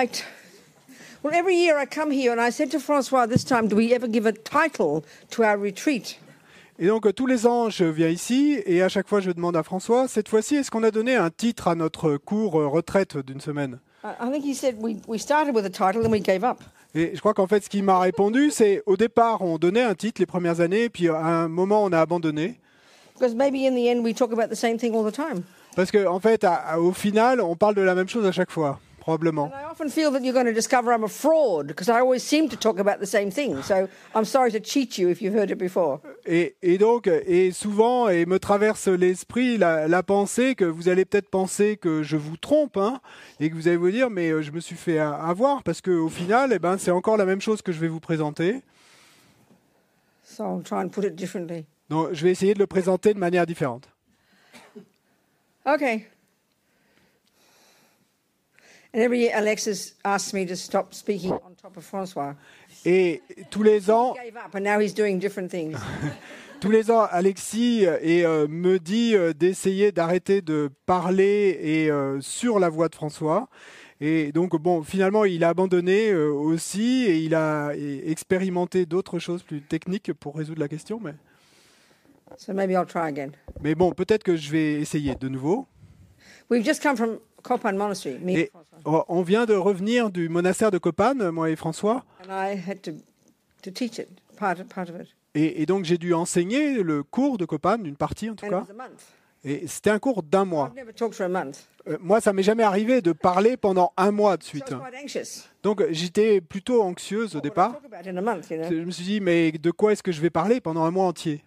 All right. Well, every year I come here and I said to Francois this time, do we ever give a title to our retreat? Et donc tous les ans, je viens ici et à chaque fois, je demande à François, cette fois-ci, est-ce qu'on a donné un titre à notre cours euh, retraite d'une semaine? I I think he said we, we started with a title and we gave up. Et je crois qu'en fait, ce qu'il m'a répondu, c'est au départ, on donnait un titre les premières années, puis à un moment, on a abandonné. Because maybe in the end we talk about the same thing all the time. Parce qu'en en fait, à- à- au final, on parle de la même chose à chaque fois, probablement. And I often feel that you're going to discover I'm a fraud because I always seem to talk about the same thing. So I'm sorry to cheat you if you've heard it before. Et, et donc, et souvent, et me traverse l'esprit la, la pensée que vous allez peut-être penser que je vous trompe, hein, et que vous allez vous dire, mais euh, je me suis fait avoir, parce qu'au final, eh ben, c'est encore la même chose que je vais vous présenter. So I'll try and put it differently. Donc, je vais essayer de le présenter de manière différente. Okay. And every year Alexis asks me to stop speaking on top of Francois. Et tous les ans, tous les Alexis euh, et, euh, me dit euh, d'essayer d'arrêter de parler et euh, sur la voix de François. Et donc, bon, finalement, il a abandonné aussi et il a et- expérimenté d'autres choses plus techniques pour résoudre la question. Mais, So maybe I'll try again. mais bon, peut-être que je vais essayer de nouveau. We've just come from Kopan Monastery, me Et on vient de revenir du monastère de Copan, moi et François. And I had to, to teach it, part of, part of it. Et, et donc, j'ai dû enseigner le cours de Copan, une partie en tout cas. Et c'était un cours d'un mois. Euh, moi, ça m'est jamais arrivé de parler pendant un mois de suite. Donc j'étais plutôt anxieuse au départ. Je me suis dit, mais de quoi est-ce que je vais parler pendant un mois entier?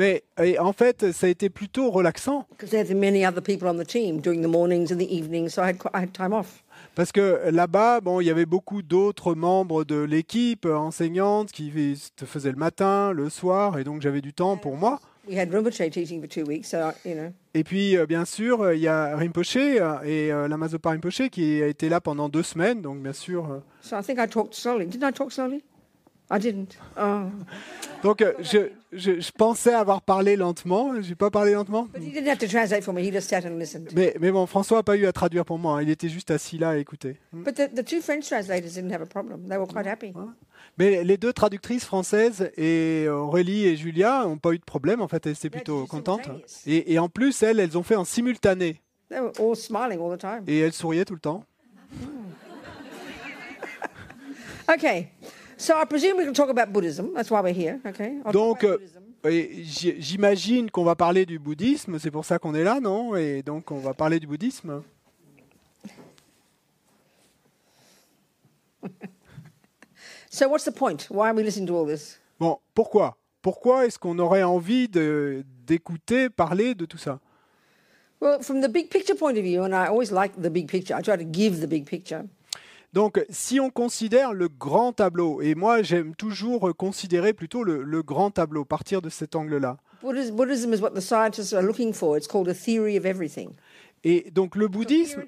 But it was quite relaxing Mais et en fait, ça a été plutôt relaxant because there had many other people on the team doing the mornings and the evenings, so I had, qu- I had time off. parce que là-bas, bon, il y avait beaucoup d'autres membres de l'équipe euh, enseignante qui fais- faisaient le matin, le soir, et donc j'avais du temps pour moi. We had Rinpoche teaching for two weeks, so, you know. Et puis, euh, bien sûr, euh, il y a Rinpoche et la Mazopa Rinpoche qui a été là pendant deux semaines, donc bien sûr. So I think I talked slowly. Didn't I talk slowly? I didn't. Oh. Donc euh, je, je, je pensais avoir parlé lentement, j'ai pas parlé lentement? But he didn't have to translate for me. He just sat and listened. Mais, mais bon, François n'a pas eu à traduire pour moi, hein. il était juste assis là à écouter. But the, the two French translators didn't have a problem. They were quite happy. Mais les deux traductrices françaises, et euh, Aurélie et Julia, n'ont pas eu de problème, en fait, elles étaient plutôt contentes. Et, et en plus, elles, elles ont fait en simultané, They were all smiling all the time. et elles souriaient tout le temps. Okay. So I presume we can talk about Buddhism. That's why we're here. Okay? I'll talk Donc, j'imagine qu'on va parler du bouddhisme, c'est pour ça qu'on est là, non? Et donc, on va parler du bouddhisme. So what's the point? Why are we listening to all this? Bon, pourquoi? Pourquoi est-ce qu'on aurait envie d'écouter parler de tout ça? Well, from the big picture point of view, and I always like the big picture. I try to give the big picture. Donc, si on considère le grand tableau, et moi j'aime toujours considérer plutôt le, le grand tableau, partir de cet angle-là. Buddhism, Buddhism is what the scientists are looking for. It's called a theory of everything. Et donc le bouddhisme,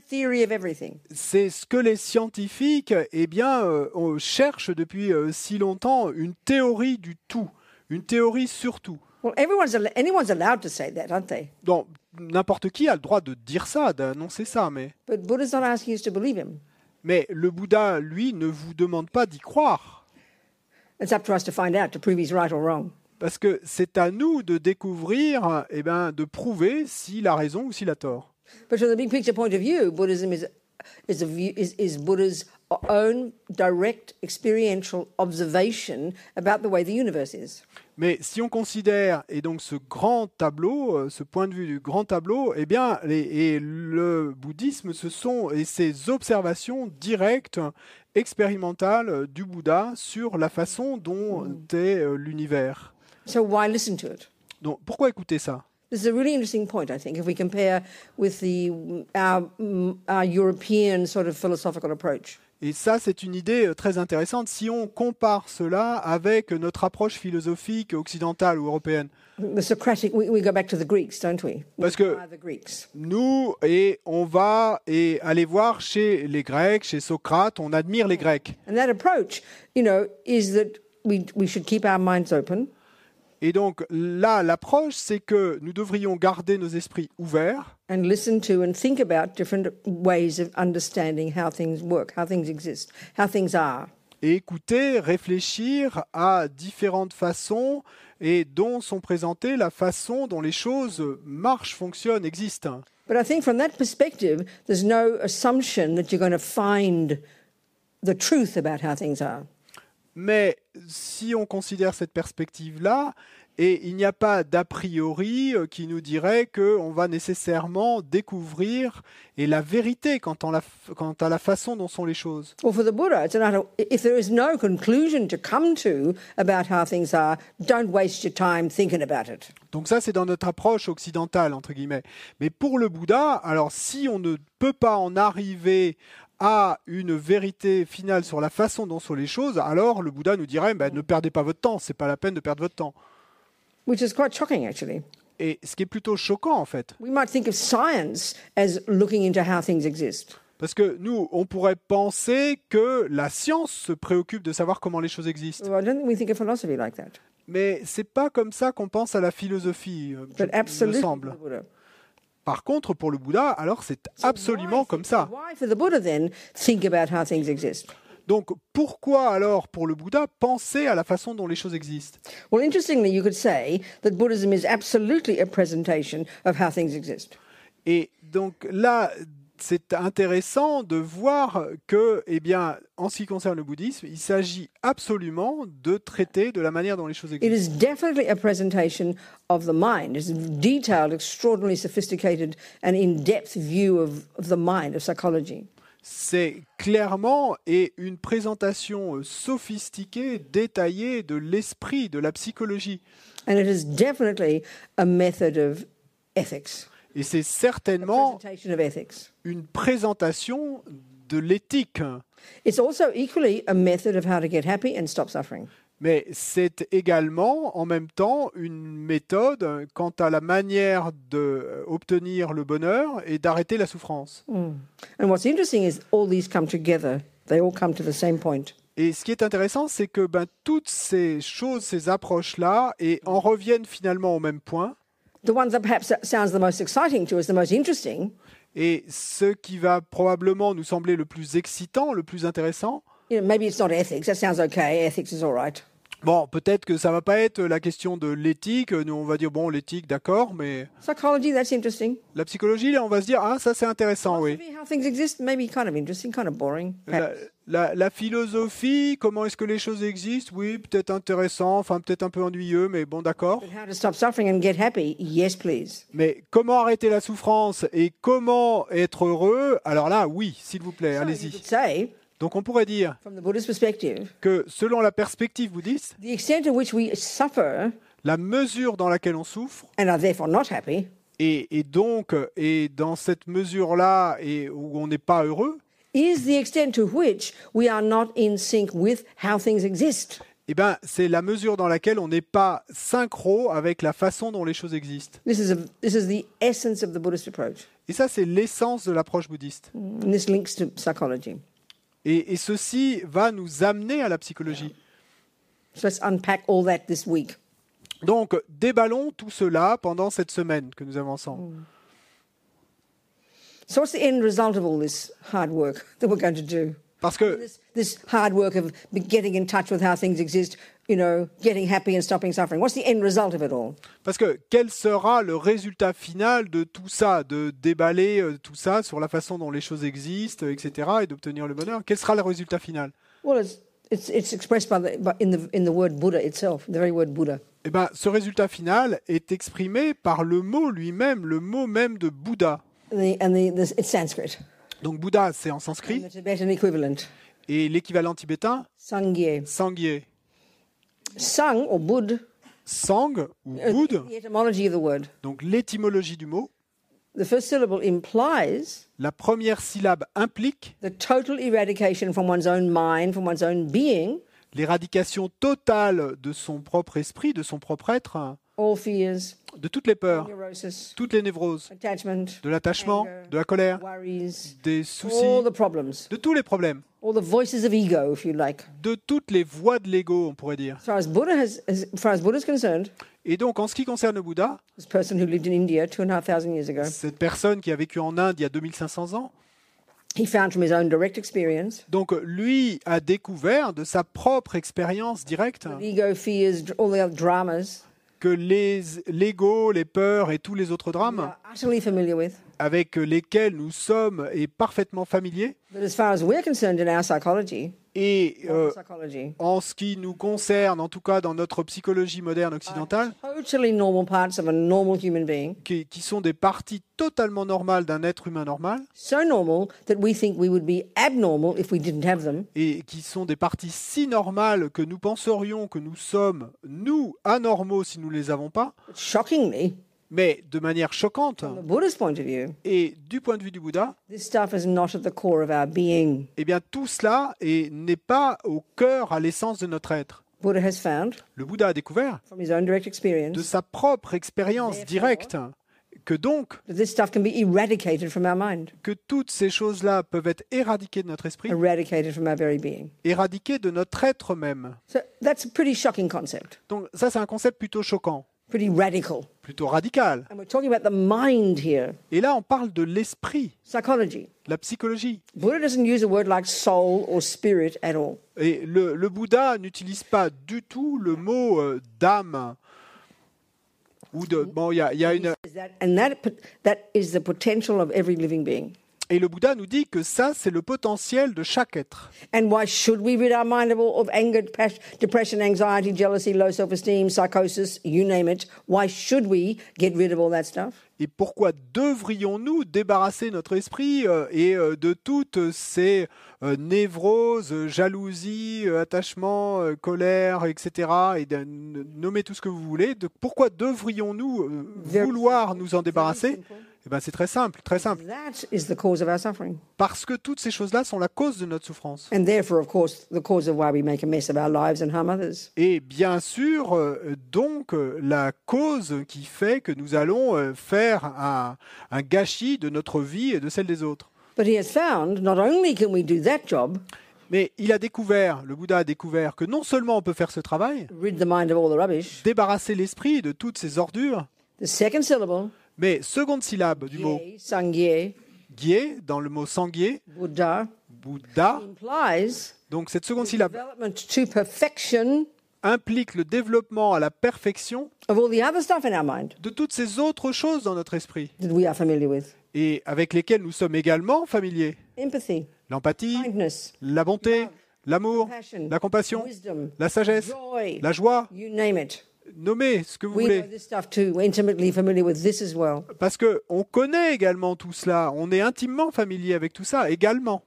c'est ce que les scientifiques, eh bien, euh, on cherche depuis euh, si longtemps une théorie du tout, une théorie sur tout. Well, everyone's al- anyone's allowed to say that, aren't they? Donc n'importe qui a le droit de dire ça, d'annoncer ça, mais But Buddha's not asking us to believe him. Mais le Bouddha, lui, ne vous demande pas d'y croire, It's up to us to find out to prove he's right or wrong. parce que c'est à nous de découvrir, eh ben, de prouver s'il a raison ou s'il a tort. But from the big picture point of view, Buddhism is is a view, is, is Buddha's own direct experiential observation about the way the universe is. Mais si on considère, et donc ce grand tableau, euh, ce point de vue du grand tableau, eh bien, les- et le bouddhisme, ce sont et ces observations directes, expérimentales euh, du Bouddha sur la façon dont est euh, l'univers. So why listen to it? Donc, pourquoi écouter ça? This is a really interesting point, I think, if we compare with the our, mm, our European sort of philosophical approach. Et ça, c'est une idée euh, très intéressante. Si on compare cela avec notre approche philosophique occidentale ou européenne, The Socratic, we, we go back to the Greeks, don't we? We Parce que- nous, et on va et aller voir chez les Grecs, chez Socrate, on admire les Grecs. And that approach, you know, is that we, we should keep our minds open. Et donc là, l'approche, c'est que nous devrions garder nos esprits ouverts and listen to and think about different ways of understanding how things work, how things exist, how things are. et écouter, réfléchir à différentes façons et dont sont présentées la façon dont les choses marchent, fonctionnent, existent. But I think from that perspective, there's no assumption that you're going to find the truth about how things are. Mais si on considère cette perspective-là, et il n'y a pas d'a priori euh, qui nous dirait qu'on va nécessairement découvrir et la vérité quant à la, quant à la façon dont sont les choses. Well, for the Buddha, it's an utter, if there is no conclusion to come to about how things are, don't waste your time thinking about it. Donc ça, c'est dans notre approche occidentale, entre guillemets. Mais pour le Bouddha, alors si on ne peut pas en arriver à une vérité finale sur la façon dont sont les choses, alors le Bouddha nous dirait, ben, ne perdez pas votre temps, c'est pas la peine de perdre votre temps. Which is quite shocking, actually. Et ce qui est plutôt choquant, en fait, We might think of science as looking into how things exist. parce que nous, on pourrait penser que la science se préoccupe de savoir comment les choses existent. Well, I don't think we think of philosophy like that? Mais c'est pas comme ça qu'on pense à la philosophie, euh, je- But il me semble. the Buddha. Par contre, pour le Bouddha, alors c'est absolument Why comme ça. Why, for the Buddha, then, think about how things exist? Donc pourquoi alors pour le Bouddha penser à la façon dont les choses existent? Well, interestingly, you could say that Buddhism is absolutely a presentation of how things exist. Et donc là, c'est intéressant de voir que, eh bien, en ce qui concerne le bouddhisme, il s'agit absolument de traiter de la manière dont les choses It existent. is definitely a presentation of the mind. It's a detailed, extraordinarily sophisticated, and in depth view of, of the mind, of psychology. C'est clairement et une présentation euh, sophistiquée, détaillée de l'esprit, de la psychologie. And it is definitely a method of ethics, Et c'est certainement presentation of ethics. une présentation de l'éthique. It's also equally a method of how to get happy and stop suffering. Mais c'est également en même temps une méthode quant à la manière d'obtenir le bonheur et d'arrêter la souffrance. And what's interesting is all these come together. They all come to the same point. Et ce qui est intéressant, c'est que ben, toutes ces choses, ces approches-là, et en reviennent finalement au même point. Et ce qui va probablement nous sembler le plus excitant, le plus intéressant, you know, maybe it's not ethics. That sounds okay. Ethics is all right. Bon, peut-être que ça va pas être la question de l'éthique. Nous, on va dire, bon, l'éthique, d'accord, mais Psychology, that's interesting. la psychologie, là, on va se dire, ah, ça c'est intéressant, oui. Philosophy, how things exist, maybe kind of interesting, kind of boring. La, perhaps. la- la philosophie, comment est-ce que les choses existent Oui, peut-être intéressant, enfin peut-être un peu ennuyeux, mais bon, d'accord. But how to stop suffering and get happy? Yes, please. Mais comment arrêter la souffrance et comment être heureux? Alors là, oui, s'il vous plaît, So allez-y. Donc on pourrait dire que selon la perspective bouddhiste, la mesure dans laquelle on souffre, et, et donc, et dans cette mesure-là, et où on n'est pas heureux, is the extent to which we are not in sync with how things exist. eh ben, c'est la mesure dans laquelle on n'est pas synchro avec la façon dont les choses existent. This is, a, this is the essence of the Buddhist approach. Et ça, c'est l'essence de l'approche bouddhiste. Et, et ceci va nous amener à la psychologie. So let's unpack all that this week. Donc, déballons tout cela pendant cette semaine que nous avons ensemble. So, what's the end result of all this hard work that we're going to do? Parce que, This, this hard work of be- getting in touch with how things exist, you know, getting happy and stopping suffering? What's the end result of it all? parce que quel sera le résultat final de tout ça, de déballer euh, tout ça sur la façon dont les choses existent, etc., et d'obtenir le bonheur? Quel sera le résultat final? Well, it's, it's, it's expressed by the, by, in, the, in the word Buddha itself, the very word Buddha. Eh ben, ce résultat final est exprimé par le mot lui-même, le mot même de Bouddha. And, the, and the, this, it's Sanskrit. Donc Bouddha, c'est en And sanskrit, the Tibetan equivalent, et l'équivalent tibétain, Sangye. Sangye. Sang, or Bud, Sang, ou uh, Bouddha, the etymology of the word. donc l'étymologie du mot, The first syllable implies la première syllabe implique the total eradication from one's own mind, from one's own being, l'éradication totale de son propre esprit, de son propre être, all fears, de toutes les peurs, neurosis, toutes les névroses, attachment, de l'attachement, de la colère, worries, des soucis, all the problems, de tous les problèmes, all the voices of ego, if you like. de toutes les voix de l'ego, on pourrait dire. As far as Buddha has, as far as Buddha is concerned, Et donc, en ce qui concerne le Bouddha, this person who lived in India two and a half thousand years ago, cette personne qui a vécu en Inde il y a 2500 ans, he found from his own direct experience donc lui a découvert de sa propre expérience directe ego, fears, dr- all the other dramas que l'ego, les peurs et tous les autres drames avec lesquels nous sommes et parfaitement familiers. But as far as we're concerned in our psychology, et euh, en ce qui nous concerne, en tout cas dans notre psychologie moderne occidentale, totally normal parts of a normal human being, qui, qui sont des parties totalement normales d'un être humain normal so normal that we think we would be abnormal if we didn't have them. et qui sont des parties si normales que nous penserions que nous sommes, nous, anormaux si nous ne les avons pas, mais de manière choquante. Et du point de vue du Bouddha, this stuff is not at the core of our being. eh bien tout cela est- n'est pas au cœur, à l'essence de notre être. Buddha has found Le Bouddha a découvert from his own direct de experience sa propre expérience directe que donc that this stuff can be eradicated from our mind, que toutes ces choses-là peuvent être éradiquées de notre esprit, éradiquées de notre être même. Donc ça c'est un concept plutôt choquant, pretty radical. Plutôt radical. And we're talking about the mind here, Et là on parle de l'esprit, la psychologie. Et le, le Bouddha n'utilise pas du tout le mot euh, d'âme. Ou de bon, il y a, y a une Et le Bouddha nous dit que ça c'est le potentiel de chaque être. And why should we rid our mind of all of anger, depression, anxiety, jealousy, low self-esteem, psychosis, you name it? Why should we get rid of all that stuff? Et pourquoi devrions-nous débarrasser notre esprit euh, et euh, de toutes ces euh, névroses, jalousies, attachements, euh, colère, etc. et de n- nommer tout ce que vous voulez. De, pourquoi devrions-nous vouloir nous en débarrasser? Eh ben, c'est très simple, très simple. That is the cause of our suffering. Parce que toutes ces choses-là sont la cause de notre souffrance. Et bien sûr, euh, donc, euh, la cause qui fait que nous allons euh, faire un, un gâchis de notre vie et de celle des autres. But he has found not only can we do that job, Mais il a découvert, le Bouddha a découvert que non seulement on peut faire ce travail, rid the mind of all the rubbish, débarrasser l'esprit de toutes ces ordures, the second syllable, mais seconde syllabe du mot ye, sangye, gyé, dans le mot Buddha, Bouddha, implies donc cette seconde syllabe development to perfection implique le développement à la perfection of all the other stuff in our mind de toutes ces autres choses dans notre esprit that we are familiar with. et avec lesquelles nous sommes également familiers. Empathy, L'empathie, la bonté, l'amour, la compassion, wisdom, la sagesse, joy, la joie, you name it. Nommez ce que vous voulez. Parce que on connaît également tout cela, on est intimement familier avec tout ça également.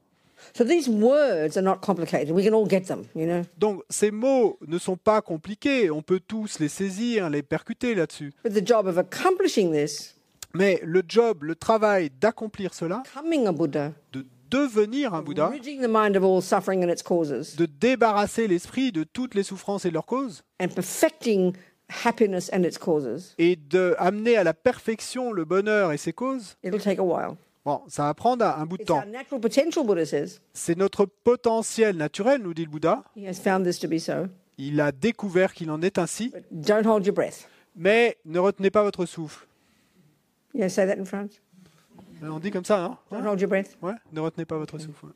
So these words are not complicated. We can all get them, you know? Donc ces mots ne sont pas compliqués, on peut tous les saisir, les percuter là-dessus. But the job of accomplishing this, Mais le job, le travail d'accomplir cela, becoming a Buddha, de devenir un Bouddha, de débarrasser l'esprit de toutes les souffrances et leurs causes, and perfecting happiness and its causes, et d'amener à la perfection le bonheur et ses causes, it'll take a while. bon, ça va prendre un bout de temps. C'est notre potentiel naturel, nous dit le Bouddha. He has found this to be so. Il a découvert qu'il en est ainsi, But don't hold your breath. mais ne retenez pas votre souffle. Yeah, say that in France. On dit comme ça, hein Don't hold your breath. Ouais, ne retenez pas votre souffle.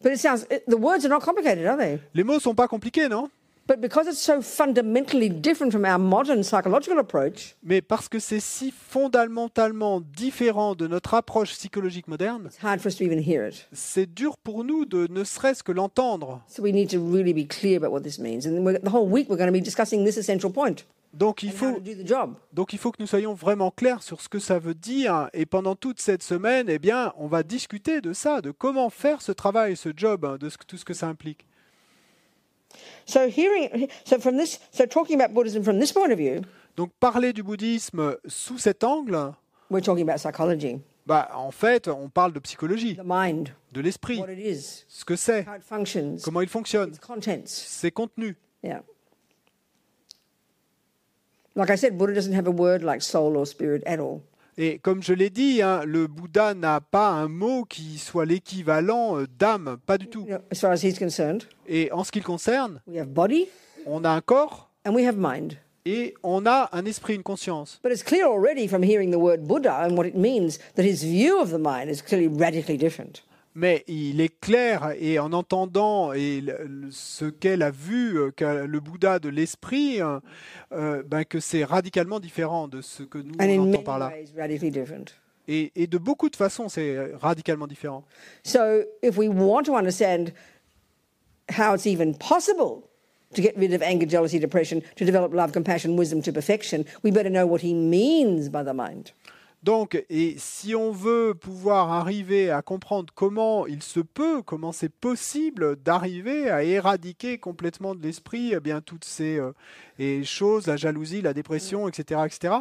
But it sounds, it, the words are not complicated, are they? Les mots sont pas compliqués, non? But because it's so fundamentally different from our modern psychological approach, Mais parce que c'est si fondamentalement différent de notre approche psychologique moderne, it's hard for us to even hear it. c'est dur pour nous de ne serait-ce que l'entendre. So we need to really be clear about what this means. And we're, the whole week we're going to be discussing this essential point Donc il, faut, donc il que nous soyons vraiment clairs sur ce que ça veut dire. Et pendant toute cette semaine, eh bien, on va discuter de ça, de comment faire ce travail, ce job, hein, de tout ce que ça implique. So hearing, so from this, so talking about Buddhism from this point of view, Donc parler du bouddhisme sous cet angle, we're talking about psychology, bah, en fait, on parle de psychologie, the mind, de l'esprit, what it is, ce que c'est, how it functions, comment il fonctionne, ses contenus. Yeah. Like I said, Buddha doesn't have a word like soul or spirit at all. Et comme je l'ai dit, hein, le Bouddha n'a pas un mot qui soit l'équivalent euh, d'âme, pas du tout. As far as he's concerned, Et en ce qui le concerne, we have body on a un corps and we have mind. et on a un esprit, une conscience. But it's clear already from hearing the word Buddha and what it means that his view of the mind is clearly radically different. Mais il est clair, et en entendant et ce qu'elle a vu, euh, le Bouddha de l'esprit, euh, euh, ben, que c'est radicalement différent de ce que nous And on entend par là. ways, radically different. Et, et de beaucoup de façons, c'est radicalement différent. So if we want to understand how it's even possible to get rid of anger, jealousy, depression, to develop love, compassion, wisdom to perfection, we better know what he means by the mind. Donc, et si on veut pouvoir arriver à comprendre comment il se peut, comment c'est possible d'arriver à éradiquer complètement de l'esprit eh bien toutes ces euh, et choses, la jalousie, la dépression, etc., etc.,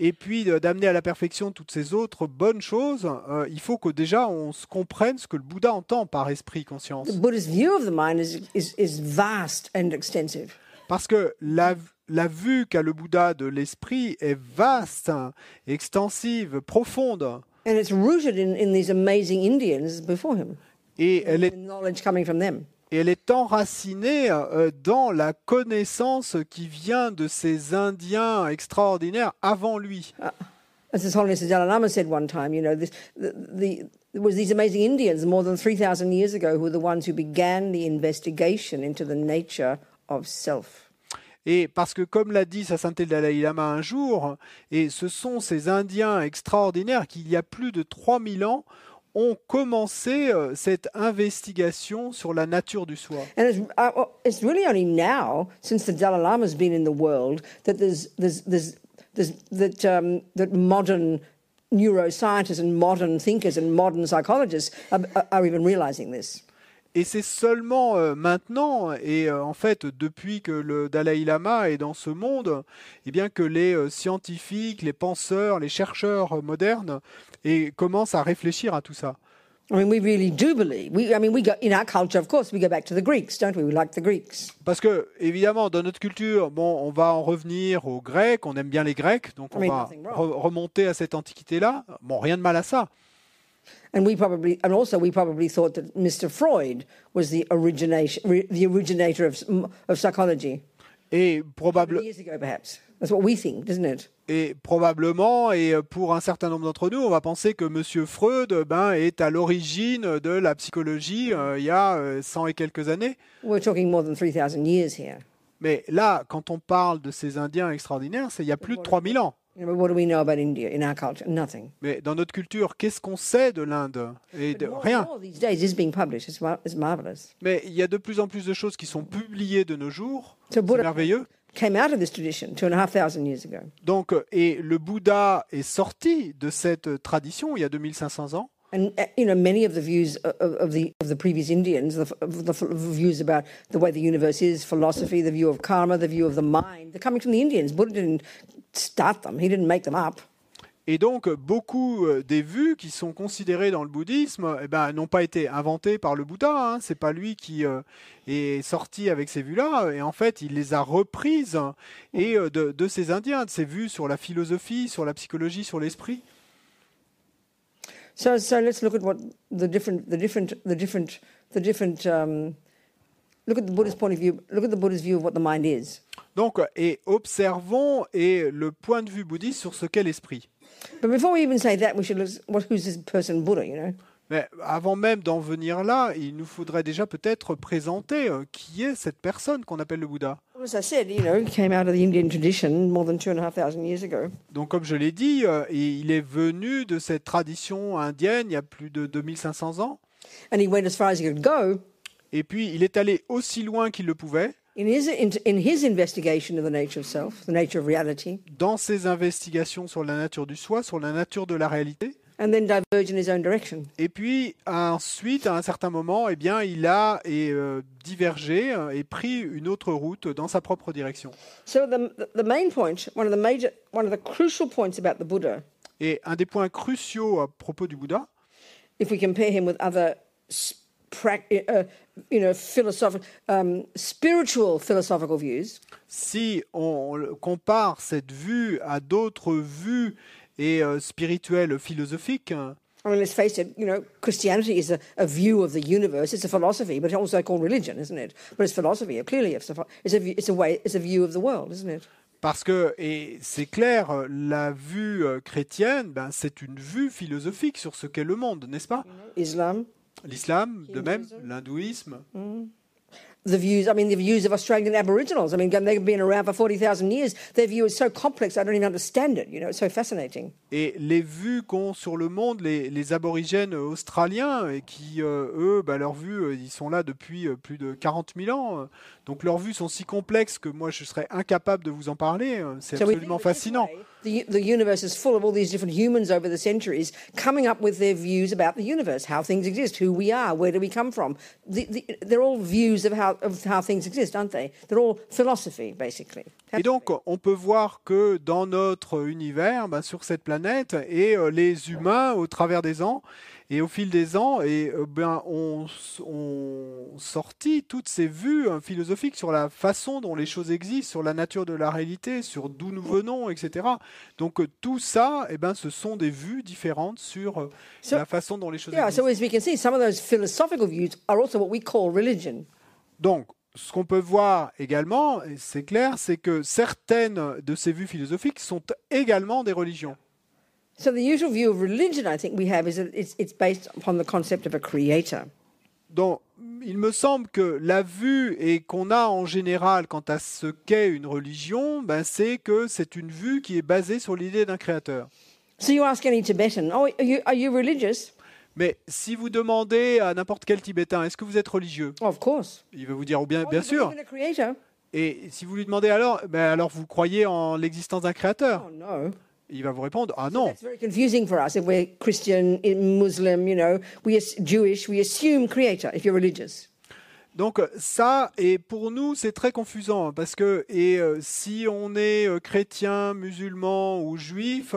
et puis euh, d'amener à la perfection toutes ces autres bonnes choses, euh, il faut que déjà on se comprenne ce que le Bouddha entend par esprit conscience. The Buddha's view of the mind is, is, is vast and extensive. Parce que la, la vue qu'a le Bouddha de l'esprit est vaste, extensive, profonde, And it's rooted in, in these amazing Indians before him, et elle est knowledge coming from them. Et elle est enracinée euh, dans la connaissance qui vient de ces Indiens extraordinaires avant lui. As His Holiness the Dalai Lama said one time, you know, this, the, the, there was these amazing Indians more than 3,000 years ago who were the ones who began the investigation into the nature of self. Et parce que, comme l'a dit sa sainteté le Dalai Lama un jour, et ce sont ces Indiens extraordinaires qui, il y a plus de 3000 ans, ont commencé euh, cette investigation sur la nature du soi. And it's, uh, it's really only now, since the Dalai Lama's been in the world, that there's, there's, there's, there's that, um, that modern neuroscientists and modern thinkers and modern psychologists are, are even realizing this. Et c'est seulement euh, maintenant, et euh, en fait depuis que le Dalai Lama est dans ce monde, eh bien que les euh, scientifiques, les penseurs, les chercheurs modernes et commencent à réfléchir à tout ça. I mean, we really do believe. We, I mean, we go in our culture, of course, we go back to the Greeks, don't we? We like the Greeks. Parce que évidemment dans notre culture, bon, on va en revenir aux Grecs, on aime bien les Grecs, donc on I mean, va re- remonter à cette antiquité-là. Bon, rien de mal à ça. And we probably, and also we probably thought that Mr. Freud was the origination, re, the originator of, of psychology. Et, probable, Years ago, perhaps. That's what we think, doesn't it? et probablement, et pour un certain nombre d'entre nous, on va penser que Monsieur Freud ben, est à l'origine de la psychologie euh, il y a euh, 100 et quelques années. We're talking more than 3,000 years here. Mais là, quand on parle de ces Indiens extraordinaires, c'est il y a plus de 3000 ans. You know, what do we know about India in our culture? Nothing. Mais dans notre culture, qu'est-ce qu'on sait de l'Inde? Et de, rien. Mais il y a de plus en plus de choses qui sont publiées de nos jours. C'est merveilleux. came out of this tradition two and a half thousand years ago. Donc, et le Bouddha est sorti de cette tradition il y a 2500 ans. And uh, you know, many of the views of, of the of the previous Indians, the, the views about the way the universe is, philosophy, the view of karma, the view of the mind, they're coming from the Indians. Buddha didn't start them; he didn't make them up. Et donc, beaucoup euh, des vues qui sont considérées dans le bouddhisme eh ben, n'ont pas été inventées par le Bouddha. Hein. C'est pas lui qui euh, est sorti avec ces vues-là. Et en fait, il les a reprises et euh, de, de ces Indiens, de ces vues sur la philosophie, sur la psychologie, sur l'esprit. So, so let's look at what the different, the different, the different, the different. Um, look at the Buddhist point of view. Look at the Buddhist view of what the mind is. Donc, et observons et le point de vue bouddhiste sur ce qu'est l'esprit. But before we even say that, we should look. What, who's this person, Buddha? You know? Mais avant même d'en venir là, il nous faudrait déjà peut-être présenter euh, qui est cette personne qu'on appelle le Bouddha. Well, as I said, you know, he came out of the Indian tradition more than two and a half thousand years ago. Donc, comme je l'ai dit, euh, il est venu de cette tradition indienne il y a plus de 2500 ans. And he went as far as he could go Et puis, il est allé aussi loin qu'il le pouvait in his, in, in his investigation of the nature of self, the nature of reality, dans ses investigations sur la nature du soi, sur la nature de la réalité. And then diverge in his own direction. Et puis, ensuite, à un certain moment, eh bien, il a et, euh, divergé euh, et pris une autre route dans sa propre direction. So the, the main point, one of the major, one of the crucial points about the Buddha, Et un des points cruciaux à propos du Bouddha, if we compare him with other, prac- uh, you know, philosophical, um, spiritual philosophical views, si on compare cette vue à d'autres vues et euh, spirituelles philosophiques, I mean, let's face it, you know, Christianity is a, a view of the universe. It's a philosophy, but it's also called religion, isn't it? But it's philosophy. Clearly, it's a, it's a, view- it's a way, it's a view of the world, isn't it? Parce que, et c'est clair, la vue euh, chrétienne, ben, c'est une vue philosophique sur ce qu'est le monde, n'est-ce pas? Islam, L'islam, de même, l'hindouisme. The views, I mean, the views of Australian Aboriginals. I mean, they've been around for 40,000 years. Their view is so complex, I don't even understand it. You know, it's so fascinating. Et les vues qu'ont sur le monde les, les aborigènes australiens, et qui, euh, eux, bah, leurs vues, euh, ils sont là depuis euh, plus de 40 000 ans. euh, Donc leurs vues sont si complexes que moi, je serais incapable de vous en parler. euh, C'est absolument fascinant. The, the universe is full of all these different humans over the centuries coming up with their views about the universe, how things exist, who we are, where do we come from. The, the, they're all views of how, of how things exist, aren't they? They're all philosophy, basically. Et donc, on peut voir que dans notre univers, ben, sur cette planète, et euh, les humains, au travers des ans, et au fil des ans, et, euh, ben, ont, ont sorti toutes ces vues euh, philosophiques sur la façon dont les choses existent, sur la nature de la réalité, sur d'où nous venons, etc. Donc, euh, tout ça, eh ben, ce sont des vues différentes sur euh, So- la façon dont les choses Yeah, existent. so as we can see, some of those philosophical views are also what we call religion. Donc, ce qu'on peut voir également, et c'est clair, c'est que certaines de ces vues philosophiques sont également des religions. So the usual view of religion, I think, we have is that it's, it's based upon the concept of a creator. Donc, il me semble que la vue et qu'on a en général quant à ce qu'est une religion, ben, c'est que c'est une vue qui est basée sur l'idée d'un créateur. So you ask any Tibetan, oh, are you, are you religious? Mais si vous demandez à n'importe quel Tibétain, est-ce que vous êtes religieux? Of course. Il va vous dire, oh, bien, Oh, bien sûr. Et si vous lui demandez alors, ben alors vous croyez en l'existence d'un créateur? Oh, no. Il va vous répondre, ah non. That's very confusing for us if we're Christian, i- Muslim, you know, we are Jewish, we assume creator if you're religious. Donc ça, et pour nous, c'est très confusant parce que et euh, si on est euh, chrétien, musulman ou juif,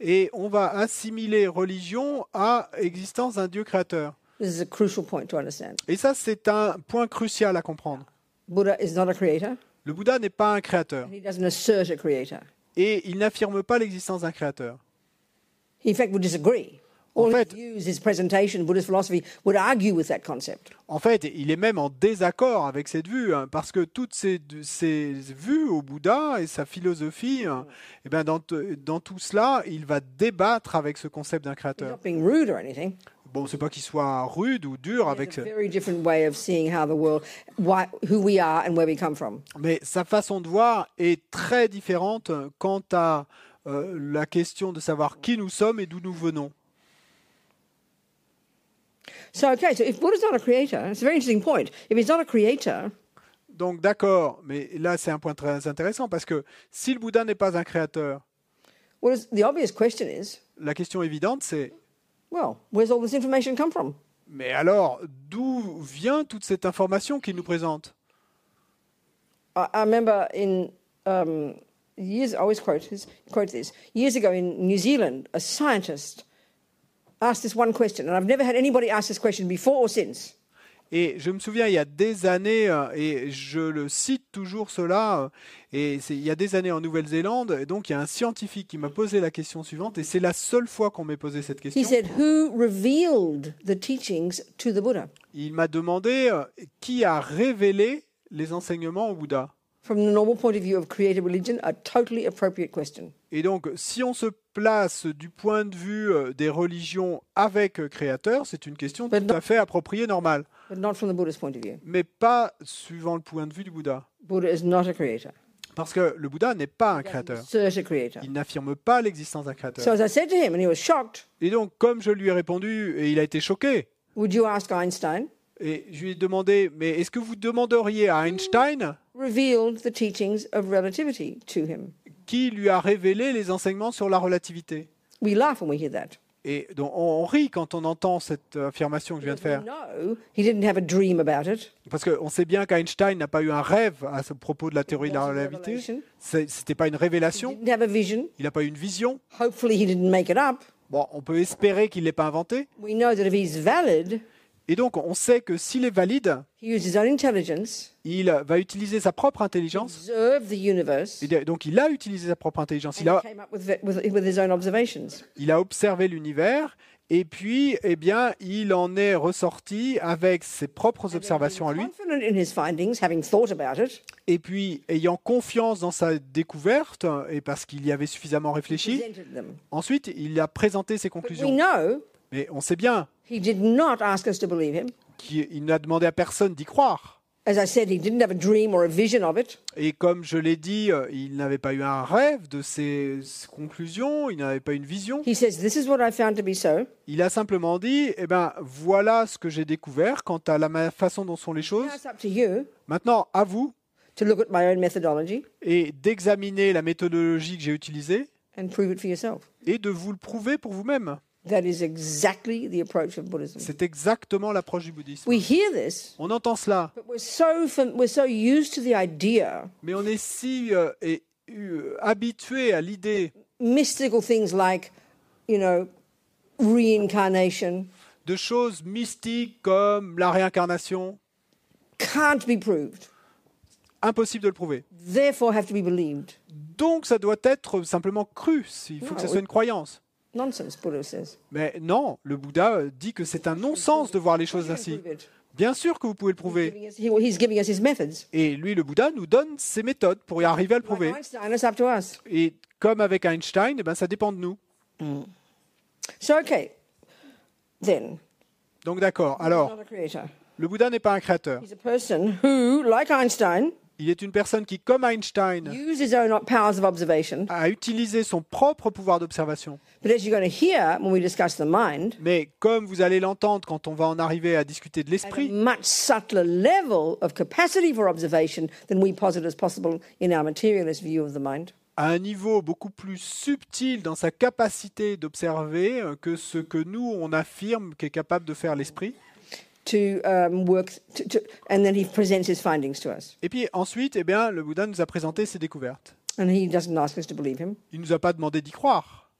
et on va assimiler religion à existence d'un Dieu créateur. This is a crucial point to understand. Et ça, c'est un point crucial à comprendre. Buddha is not a creator, Le Bouddha n'est pas un créateur and he doesn't assert a creator. Et il n'affirme pas l'existence d'un créateur. In fact, would disagree. En fait- his views, his presentation, Buddhist philosophy, would argue with that concept. En fait, il est même en désaccord avec cette vue, hein, parce que toutes ces, ces vues au Bouddha et sa philosophie, hein, eh ben dans, dans tout cela, il va débattre avec ce concept d'un créateur. Bon, c'est pas qu'il soit rude ou dur avec, It's a very different way of seeing how the world, why, who we are, and where we come from. mais sa façon de voir est très différente quant à euh, la question de savoir qui nous sommes et d'où nous venons. So, okay, so if Buddha's not a creator, it's a very interesting point. If he's not a creator, Donc d'accord, mais là c'est un point très intéressant parce que si le Bouddha n'est pas un créateur, what is, the obvious question is, la question évidente c'est well, where's all this information come from? mais alors d'où vient toute cette information qu'il nous présente I, I remember in um, years, I always quote, quote this, years ago in New Zealand, a scientist asked this one question, and I've never had anybody ask this question before or since. Et je me souviens, il y a des années, euh, et je le cite toujours cela, euh, et il y a des années en Nouvelle-Zélande, et donc il y a un scientifique qui m'a posé la question suivante, et c'est la seule fois qu'on m'ait posé cette He question. said, Who revealed the teachings to the Buddha? Il m'a demandé euh, qui a révélé les enseignements au Bouddha. From the normal point of view of created religion, a totally appropriate question. Et donc, si on se place du point de vue euh, des religions avec euh, créateur, c'est une question tout à fait appropriée, normale, But not from the Buddhist point of view. mais pas suivant le point de vue du Bouddha. Buddha is not a creator. Parce que le Bouddha n'est pas un créateur. assert a creator. Il n'affirme pas l'existence d'un créateur. So as I said to him, and he was shocked, Et donc, comme je lui ai répondu, et il a été choqué, would you ask Einstein? Et je lui ai demandé, mais est-ce que vous demanderiez à Einstein Revealed the teachings of relativity to him. qui lui a révélé les enseignements sur la relativité? We laugh when we hear that. Et donc, on, rit quand on entend cette affirmation que je viens de faire. No, he didn't have a dream about it. Parce qu'on sait bien qu'Einstein n'a pas eu un rêve à ce propos de la théorie de la relativité. C'était pas une He révélation. didn't have a vision. Il n'a pas eu une vision. Hopefully, he didn't make it up. Bon, on peut espérer qu'il ne l'ait pas inventé. Et donc, on sait que s'il est valide, he used his own intelligence, il va utiliser sa propre intelligence. observed the universe, Et de- donc, il a utilisé sa propre intelligence. Il a, came up with, with, with his own observations. il a observé l'univers Et puis, eh bien, il en est ressorti avec ses propres observations à lui. Et puis, ayant confiance dans sa découverte, et parce qu'il y avait suffisamment réfléchi, ensuite, il a présenté ses conclusions. Mais on sait bien he did not ask us to believe him. qu'il n'a demandé à personne d'y croire. As I said, he didn't have a dream or a vision of it. Et comme je l'ai dit, euh, il n'avait pas eu un rêve de ses conclusions, il n'avait pas une vision. He says, This is what I found to be so. Il a simplement dit, eh ben, voilà ce que j'ai découvert quant à la façon dont sont les choses. Maintenant, à vous, to look at my own methodology et d'examiner la méthodologie que j'ai utilisée and prove it for yourself. et de vous le prouver pour vous-même. That is exactly the approach of Buddhism. C'est exactement l'approche du bouddhisme. We hear this, On entend cela, but we're so fam- we're so used to the idea, mais on est si euh, et, euh, habitué à l'idée mystical things like, you know, reincarnation de choses mystiques comme la réincarnation, can't be proved, impossible de le prouver. therefore have to be believed. Donc ça doit être simplement cru, il faut que ce soit une croyance. Nonsense, Buddha says. Mais non, le Bouddha euh, dit que c'est un non-sens de voir les choses ainsi. Bien sûr que vous pouvez le prouver. Giving us- he- He's giving us his methods. Et lui, le Bouddha, nous donne ses méthodes pour y arriver à le prouver. Et comme avec Einstein, eh ben, ça dépend de nous. So, okay, then, Donc d'accord. Alors, le Bouddha n'est pas un créateur. He's a person who, like Einstein, Il est une personne qui, comme Einstein, uses his own powers of observation. a utilisé son propre pouvoir d'observation. But as you're going to hear when we discuss the mind, Mais comme vous allez l'entendre quand on va en arriver à discuter de l'esprit, much subtler level of capacity for observation than we posit as possible in our materialist view of the mind. à un niveau beaucoup plus subtil dans sa capacité d'observer euh, que ce que nous, on affirme qu'est capable de faire l'esprit. Et puis ensuite, eh bien, le Bouddha nous a présenté ses découvertes. And he doesn't ask us to believe him. Il nous a pas demandé d'y croire.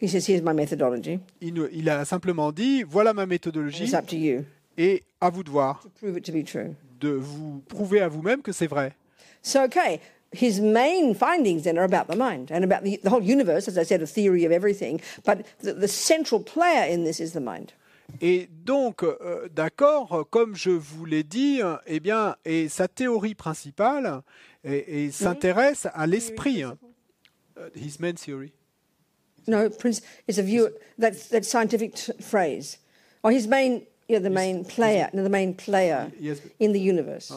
He says, Here's my methodology. Il, nous- il a simplement dit, voilà ma méthodologie, it's up to you et à vous de voir, to prove it to be true. de vous prouver à vous-même que c'est vrai. So, okay, his main findings then are about the mind and about the, the whole universe, as I said, a theory of everything. But the, the central player in this is the mind. Et donc, euh, d'accord, comme je vous l'ai dit, euh, eh bien, et sa théorie principale et, et s'intéresse à l'esprit. Euh, His main theory. No, Prince, it's a view, that's that scientific phrase. Oh, his main, yeah, the main player, the main player in the universe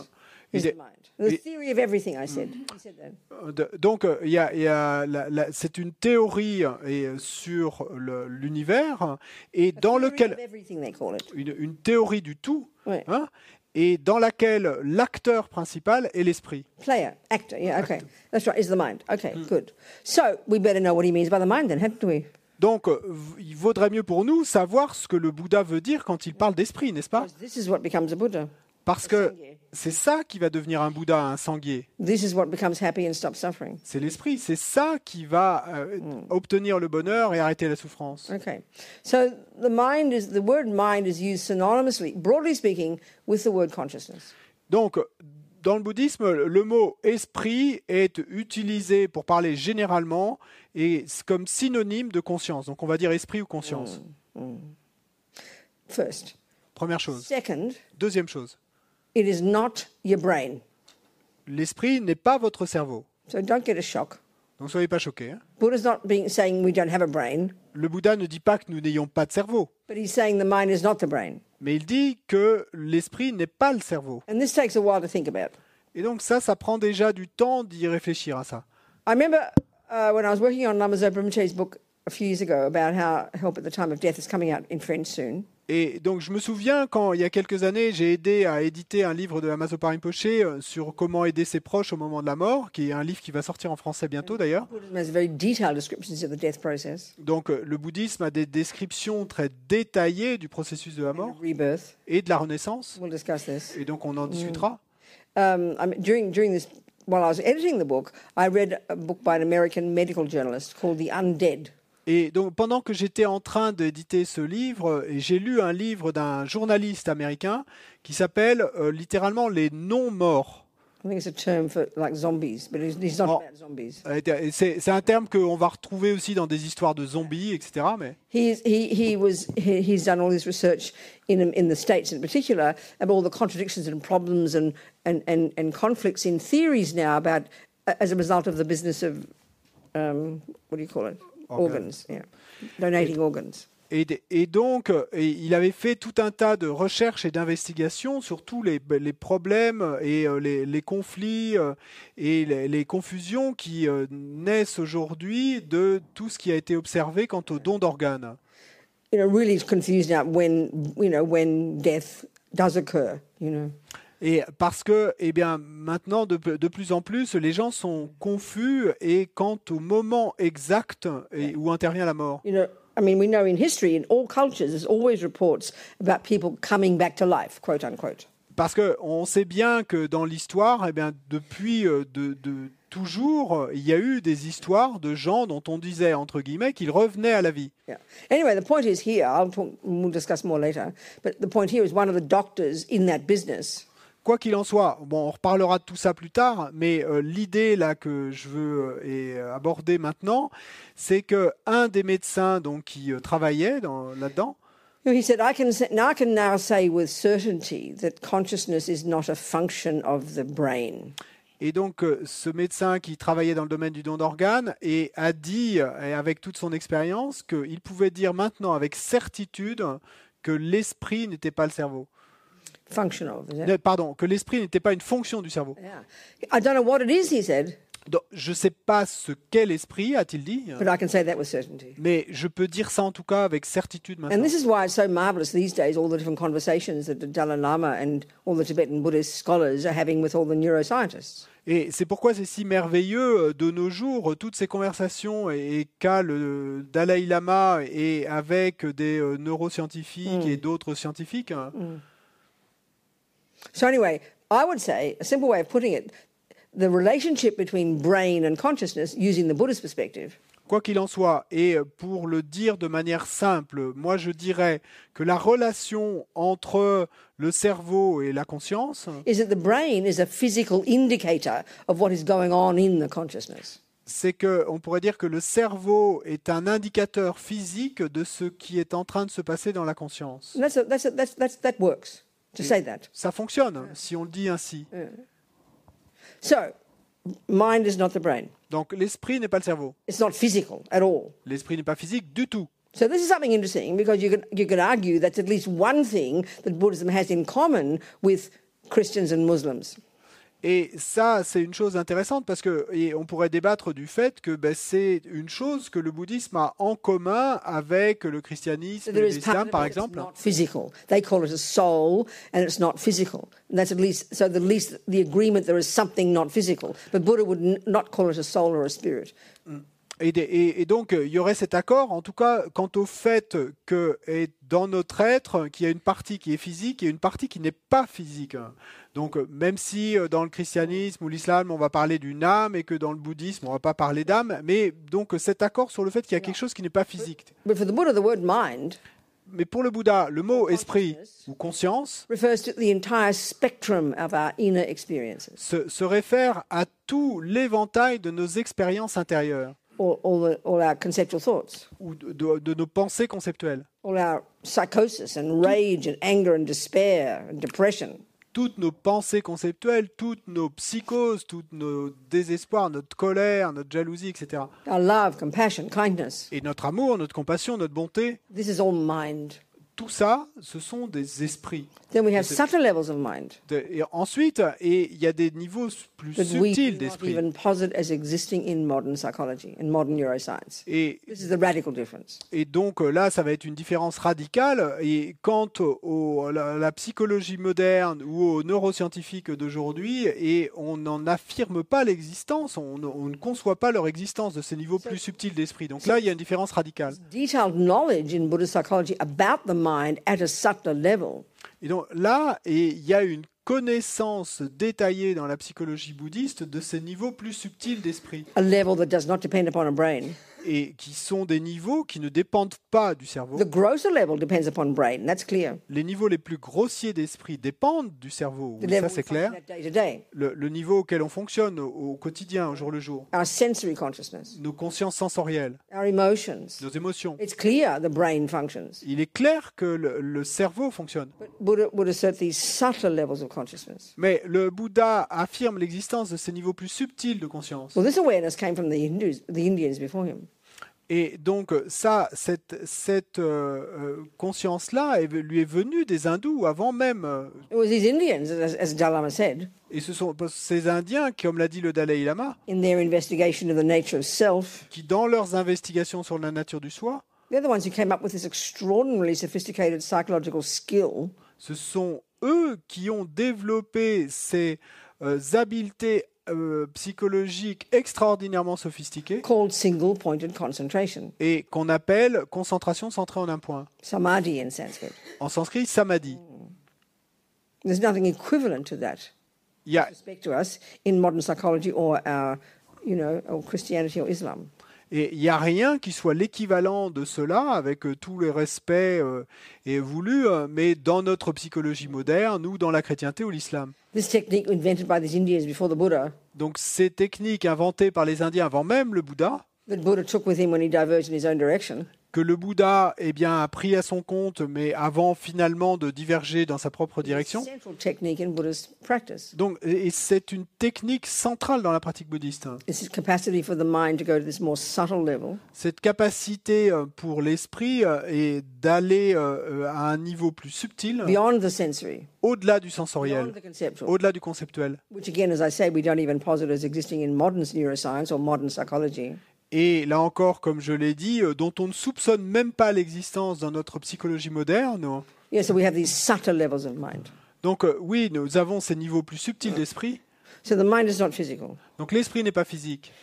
is Is it- the mind? The it- theory of everything, I said. He said that. De- Donc, y a, y a c'est une théorie euh, et, euh, sur l'univers et dans Theory lequel une, une théorie du tout, Ouais. hein, et dans laquelle l'acteur principal est l'esprit. Player, actor, yeah, okay. That's right, is the mind. Okay, good. So we better know what he means by the mind then, haven't we? Donc, euh, il vaudrait mieux pour nous savoir ce que le Bouddha veut dire quand il parle d'esprit, n'est-ce pas? This is what becomes a Buddha. Parce que c'est ça qui va devenir un Bouddha, un sanguier. This is what becomes happy and stops suffering. C'est l'esprit, c'est ça qui va euh, obtenir le bonheur et arrêter la souffrance. Okay. So the mind is the word mind is used synonymously, broadly speaking, with the word consciousness. Donc, dans le bouddhisme, le mot esprit est utilisé pour parler généralement et comme synonyme de conscience. Donc, on va dire esprit ou conscience. First. Première chose. Second, Deuxième chose. It is not your brain. L'esprit n'est pas votre cerveau. So don't get a shock. Donc, soyez pas choqués. hein. Buddha's not being saying we don't have a brain, Le Bouddha ne dit pas que nous n'ayons pas de cerveau, but he's saying the mind is not the brain. mais il dit que l'esprit n'est pas le cerveau. And this takes a while to think about. Et donc, ça, ça prend déjà du temps d'y réfléchir à ça. I remember uh, when I was working on Lama Zopa Rinpoche's book a few years ago about how help at the time of death is coming out in French soon. Et donc, je me souviens quand, il y a quelques années, j'ai aidé à éditer un livre de Amazopa Rinpoche euh, sur comment aider ses proches au moment de la mort, qui est un livre qui va sortir en français bientôt d'ailleurs. Buddhism has very detailed descriptions of the death process, Donc, le bouddhisme a des descriptions très détaillées du processus de la mort et de la renaissance. We'll discuss this. Et donc, on en discutera. um, while I was editing the book, I read a book by an American medical journalist called The Undead. Et donc, pendant que j'étais en train d'éditer ce livre, j'ai lu un livre d'un journaliste américain qui s'appelle euh, littéralement Les non-morts. I think it's a term for like zombies, but he's, he's not about zombies. Et C'est un terme qu'on va retrouver aussi dans des histoires de zombies, etc. Mais He's, he, he was, he, he's done all this research in, in the States in particular about all the contradictions and problems and, and, and, and conflicts in theories now about, as a result of the business of, um, what do you call it? Organs. Organs, yeah. Donating organs. Et, et donc, et il avait fait tout un tas de recherches et d'investigations sur tous les, les problèmes et euh, les, les conflits euh, et les, les confusions qui euh, naissent aujourd'hui de tout ce qui a été observé quant au don d'organes. You know, really confused when, you know, when death does occur, you know. Et parce que, eh bien, maintenant, de, de plus en plus, les gens sont confus et quant au moment exact et, où intervient la mort. You know, I mean, we know in history, in all cultures, there's always reports about people coming back to life, quote unquote. Parce que on sait bien que dans l'histoire, eh bien, depuis euh, de, de toujours, il y a eu des histoires de gens dont on disait entre guillemets qu'ils revenaient à la vie. Yeah. Anyway, the point is here, I'll talk, we'll discuss more later, but the point here is one of the doctors in that business Quoi qu'il en soit, bon, on reparlera de tout ça plus tard, mais euh, l'idée là que je veux euh, et, euh, aborder maintenant, c'est que un des médecins donc qui travaillait dans- là-dedans, You know, He said, I can, say, now I can now say with certainty that consciousness is not a function of the brain. Et donc, ce médecin qui travaillait dans le domaine du don d'organes et a dit, et avec toute son expérience, qu'il pouvait dire maintenant avec certitude que l'esprit n'était pas le cerveau. Is it? Euh, Pardon, que l'esprit n'était pas une fonction du cerveau. Yeah. I don't know what it is, he said, Donc, je ne sais pas ce qu'est l'esprit, a-t-il dit, but I can say that with certainty. mais je peux dire ça en tout cas avec certitude And maintenant. this is why it's so marvelous these days, all the different conversations that the Dalai Lama and all the Tibetan Buddhist scholars are having with all the neuroscientists. Et c'est pourquoi c'est si merveilleux euh, de nos jours, euh, toutes ces conversations et, qu'a le Dalai Lama et avec des euh, neuroscientifiques et d'autres scientifiques. hein. So, anyway, I would say a simple way of putting it the relationship between brain and consciousness, using the Buddhist perspective, Quoi qu'il en soit, et pour le dire de manière simple, moi je dirais que la relation entre le cerveau et la conscience, is that the brain is a physical indicator of what is going on in the consciousness. c'est que on pourrait dire que le cerveau est un indicateur physique de ce qui est en train de se passer dans la conscience. That's a, that's a, that's, that's, that works to say that. Ça fonctionne si on le dit ainsi. Mm. So, mind is not the brain. Donc l'esprit n'est pas le cerveau. It's not physical at all. L'esprit n'est pas physique du tout. So this is something interesting because you could, you could argue that's at least one thing that Buddhism has in common with Christians and Muslims. Et ça, c'est une chose intéressante parce que et on pourrait débattre du fait que ben, c'est une chose que le bouddhisme a en commun avec le christianisme et l'islam, par exemple. not physical. They call it a soul, and it's not physical. And that's at least so. At least the agreement there is something not physical. But Buddha would not call it a soul or a spirit. Et, des- et- et donc, euh, il y aurait cet accord, en tout cas, quant au fait que dans notre être, qu'il y a une partie qui est physique et une partie qui n'est pas physique. Donc, euh, même si euh, dans le christianisme ou l'islam, on va parler d'une âme et que dans le bouddhisme, on va pas parler d'âme, mais donc cet accord sur le fait qu'il y a quelque chose qui n'est pas physique. But for the Buddha, the word mind Mais pour le Bouddha, le mot esprit ou conscience refers to the entire spectrum of our inner experiences, se, se réfère à tout l'éventail de nos expériences intérieures all, all, the, all our conceptual thoughts, ou de- de- de nos pensées conceptuelles. all our psychosis and rage and anger and despair and depression. Toutes nos pensées conceptuelles, toutes nos psychoses, tous nos désespoirs, notre colère, notre jalousie, etc. Our love, compassion, kindness. Et notre amour, notre compassion, notre bonté, This is all mind. Tout ça, ce sont des esprits. Then we have subtle levels of mind De- Et ensuite, et il y a des niveaux plus that we subtils do not d'esprit. even posit as existing in modern psychology, in modern neuroscience. Et, This is the radical difference. et donc euh, là, ça va être une différence radicale. Et quant au- à la, la psychologie moderne ou aux neuroscientifiques d'aujourd'hui, et on n'en affirme pas l'existence, on, ne- on ne conçoit pas leur existence de ces niveaux plus subtils d'esprit. Donc là, il y a une différence radicale. Detailed knowledge in Buddhist psychology about the mind at a subtler level Et donc là, il y a une connaissance détaillée dans la psychologie bouddhiste de ces niveaux plus subtils d'esprit. a level that does not depend upon a brain. Et qui sont des niveaux qui ne dépendent pas du cerveau. The grosser level depends upon brain. That's clear. Les niveaux les plus grossiers d'esprit dépendent du cerveau. Oui, ça c'est clair. day day. Le, le niveau auquel on fonctionne au, au quotidien, au jour le jour. Our sensory consciousness, Nos consciences sensorielles, our emotions. nos émotions. It's clear the brain functions. Il est clair que le, le cerveau fonctionne. But Buddha would assert these subtler levels of consciousness. Mais le Bouddha affirme l'existence de ces niveaux plus subtils de conscience. Well, this awareness came from the Hindus, the Indians before him. Et donc ça, cette, cette euh, euh, conscience-là lui est venue des hindous avant même. euh, It was these Indians, as, as Dalai Lama said, Et ce sont ces Indiens, qui, comme l'a dit le Dalai Lama, in their investigation of the nature of self, qui dans leurs investigations sur la nature du soi, they're the ones who came up with this extraordinarily sophisticated psychological skill ce sont eux qui ont développé ces euh, habiletés euh, psychologiques extraordinairement sophistiquées called single pointed concentration, et qu'on appelle concentration centrée en un point. samadhi in Sanskrit. En sanskrit, samadhi. There's nothing equivalent to that, Il y a, respect to us, in modern psychology or our, you know, or Christianity or Islam. Et il n'y a rien qui soit l'équivalent de cela, avec euh, tous les respects euh, et voulus, euh, mais dans notre psychologie moderne ou dans la chrétienté ou l'islam. Donc ces techniques inventées par les Indiens avant même le Bouddha, que le Bouddha eh bien, a pris à son compte, mais avant finalement de diverger dans sa propre direction. Donc, et c'est une technique centrale dans la pratique bouddhiste. Level Cette capacité euh, pour l'esprit euh, est d'aller euh, à un niveau plus subtil, au-delà du sensoriel, au-delà du conceptuel. Et là encore, comme je l'ai dit, euh, dont on ne soupçonne même pas l'existence dans notre psychologie moderne. Yeah, so we have these subtle levels of mind. Donc euh, oui, nous avons ces niveaux plus subtils d'esprit. So the mind is not physical. Donc l'esprit n'est pas physique.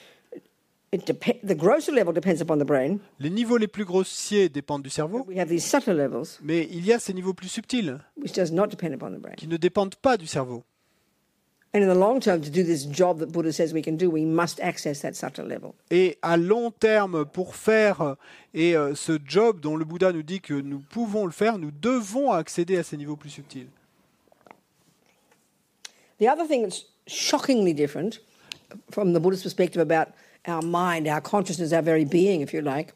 It dep- the grosser level depends upon the brain. Les niveaux les plus grossiers dépendent du cerveau, We have these subtle levels, mais il y a ces niveaux plus subtils which does not depend upon the brain. qui ne dépendent pas du cerveau. Et à long terme, pour faire euh, et euh, ce job dont le Bouddha nous dit que nous pouvons le faire, nous devons accéder à ces niveaux plus subtils. The other thing that's shockingly different from the Buddhist perspective about our mind, our consciousness, our very being, if you like,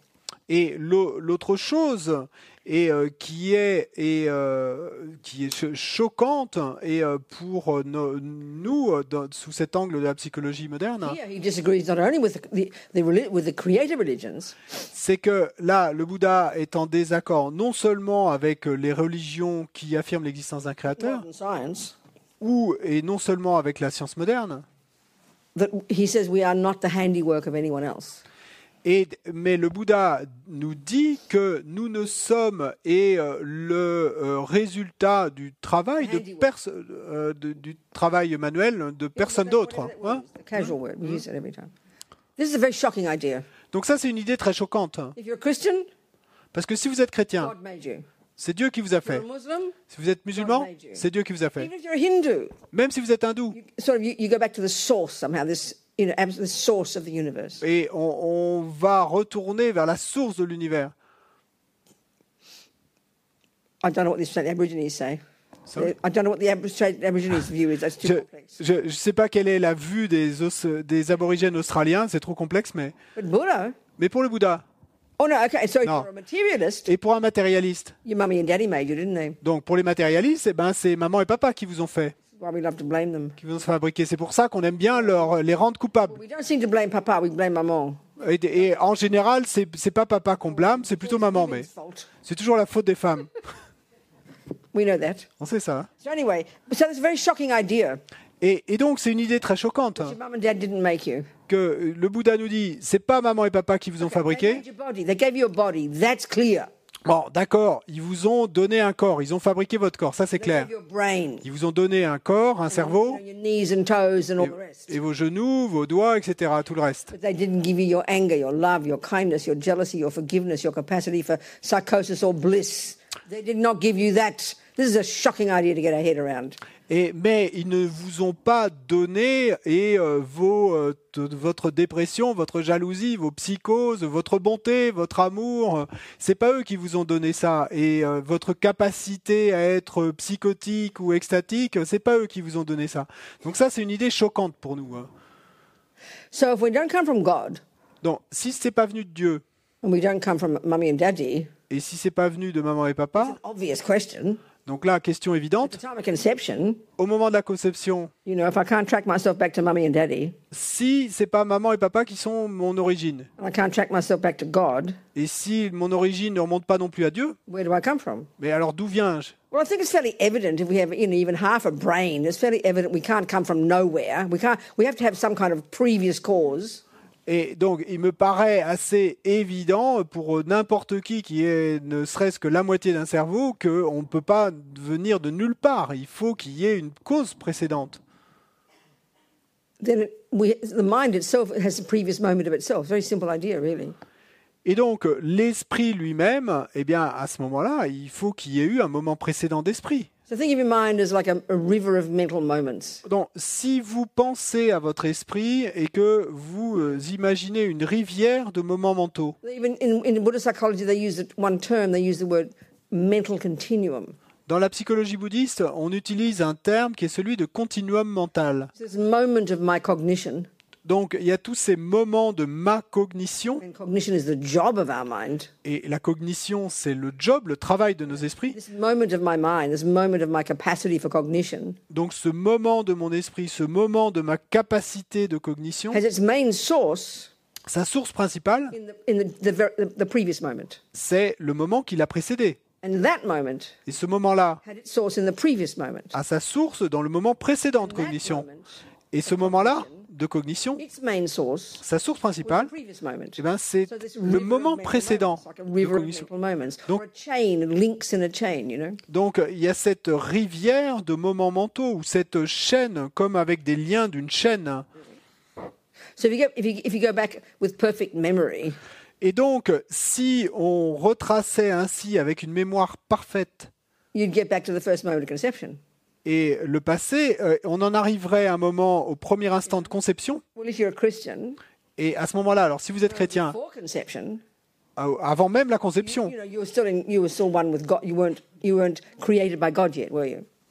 Et l'au- l'autre chose et, euh, qui est, et, euh, qui est cho- choquante et euh, pour no- nous, dans- sous cet angle de la psychologie moderne, c'est que là, le Bouddha est en désaccord non seulement avec les religions qui affirment l'existence d'un créateur, ou et non seulement avec la science moderne, that he says we are not the handiwork of anyone else. Et, mais le Bouddha nous dit que nous ne sommes et euh, le euh, résultat du travail de euh, de- du travail manuel de personne d'autre. hein. Shocking idea. Donc ça c'est une idée très choquante parce que si vous êtes chrétien, c'est Dieu qui vous a fait. Si vous êtes musulman, c'est Dieu qui vous a fait. Même si vous êtes hindou. Et on, on va retourner vers la source de l'univers. I don't know what the Australian Aborigines say. Sorry? I don't know what the Abor- Aborigines view is. That's too Je ne sais pas quelle est la vue des, os- des aborigènes australiens, c'est trop complexe, mais, But Buddha. mais pour le Bouddha, Oh no. Okay. So if No. you're a materialist, et pour un matérialiste, your mummy and daddy made you, didn't they? donc pour les matérialistes, eh ben, c'est maman et papa qui vous ont fait, Qui vous ont fabriqué. C'est pour ça qu'on aime bien leur, les rendre coupables. We don't seem to blame Papa. We blame Maman. Et, et en général, c'est pas papa qu'on blâme, c'est plutôt maman, mais c'est toujours la faute des femmes. We know that. On sait ça. hein. So anyway, so a very shocking idea. Et, et donc, c'est une idée très choquante hein, que le Bouddha nous dit c'est pas maman et papa qui vous ont They fabriqué. They gave you a body. That's clear. Bon, d'accord, ils vous ont donné un corps, ils ont fabriqué votre corps, ça c'est clair. Ils vous ont donné un corps, un cerveau, rest. et vos genoux, vos doigts, etc., tout le reste. Et, mais ils ne vous ont pas donné et euh, vos, euh, votre dépression, votre jalousie, vos psychoses, votre bonté, votre amour, euh, c'est pas eux qui vous ont donné ça. Et euh, votre capacité à être psychotique ou extatique, c'est pas eux qui vous ont donné ça. Donc ça, c'est une idée choquante pour nous. hein. So if we don't come from God Donc si c'est pas venu de Dieu and we don't come from mummy and daddy, et si c'est pas venu de maman et papa, obvious question. Donc là, question évidente, au moment de la conception, you know, if I can't track myself back to mummy and daddy, si c'est pas maman et papa qui sont mon origine, and I can't track myself back to God, et si mon origine ne remonte pas non plus à Dieu, where do I come from? mais alors d'où viens-je Well, I think it's fairly evident if we have you know, even half a brain, it's fairly evident we can't come from nowhere. We can't. We have to have some kind of previous cause. Et donc, il me paraît assez évident pour n'importe qui qui ait ne serait-ce que la moitié d'un cerveau qu'on ne peut pas venir de nulle part. Il faut qu'il y ait une cause précédente. Then it, we, the mind itself has a previous moment of itself. Very simple idea, really. Et donc, l'esprit lui-même, eh bien, à ce moment-là, il faut qu'il y ait eu un moment précédent d'esprit. So think of your mind as like a, a river of mental moments. Donc, si vous pensez à votre esprit et que vous euh, imaginez une rivière de moments mentaux, Even in, in Buddhist psychology, they use it, one term. They use the word mental continuum. dans la psychologie bouddhiste, on utilise un terme qui est celui de continuum mental. So this moment of my cognition, Donc, il y a tous ces moments de ma cognition, cognition is the job of our mind. et la cognition, c'est le job, le travail de nos esprits. This moment of my mind, this moment of my capacity for cognition, Donc, ce moment de mon esprit, ce moment de ma capacité de cognition, has its main source sa source principale, c'est le moment qui l'a précédé. And that moment Et ce moment-là had its source in the previous moment. a sa source dans le moment précédent de cognition. moment, Et ce moment-là de cognition, sa source principale, eh ben, c'est le moment précédent de cognition. Donc- il y a cette rivière de moments mentaux ou cette chaîne comme avec des liens d'une chaîne. So if you go if you if you go back with perfect memory, Et donc si on retraçait ainsi avec une mémoire parfaite you'd get back to the first moment of conception. Et le passé, euh, on en arriverait à un moment au premier instant de conception. Et à ce moment-là, alors si vous êtes chrétien, euh, avant même la conception,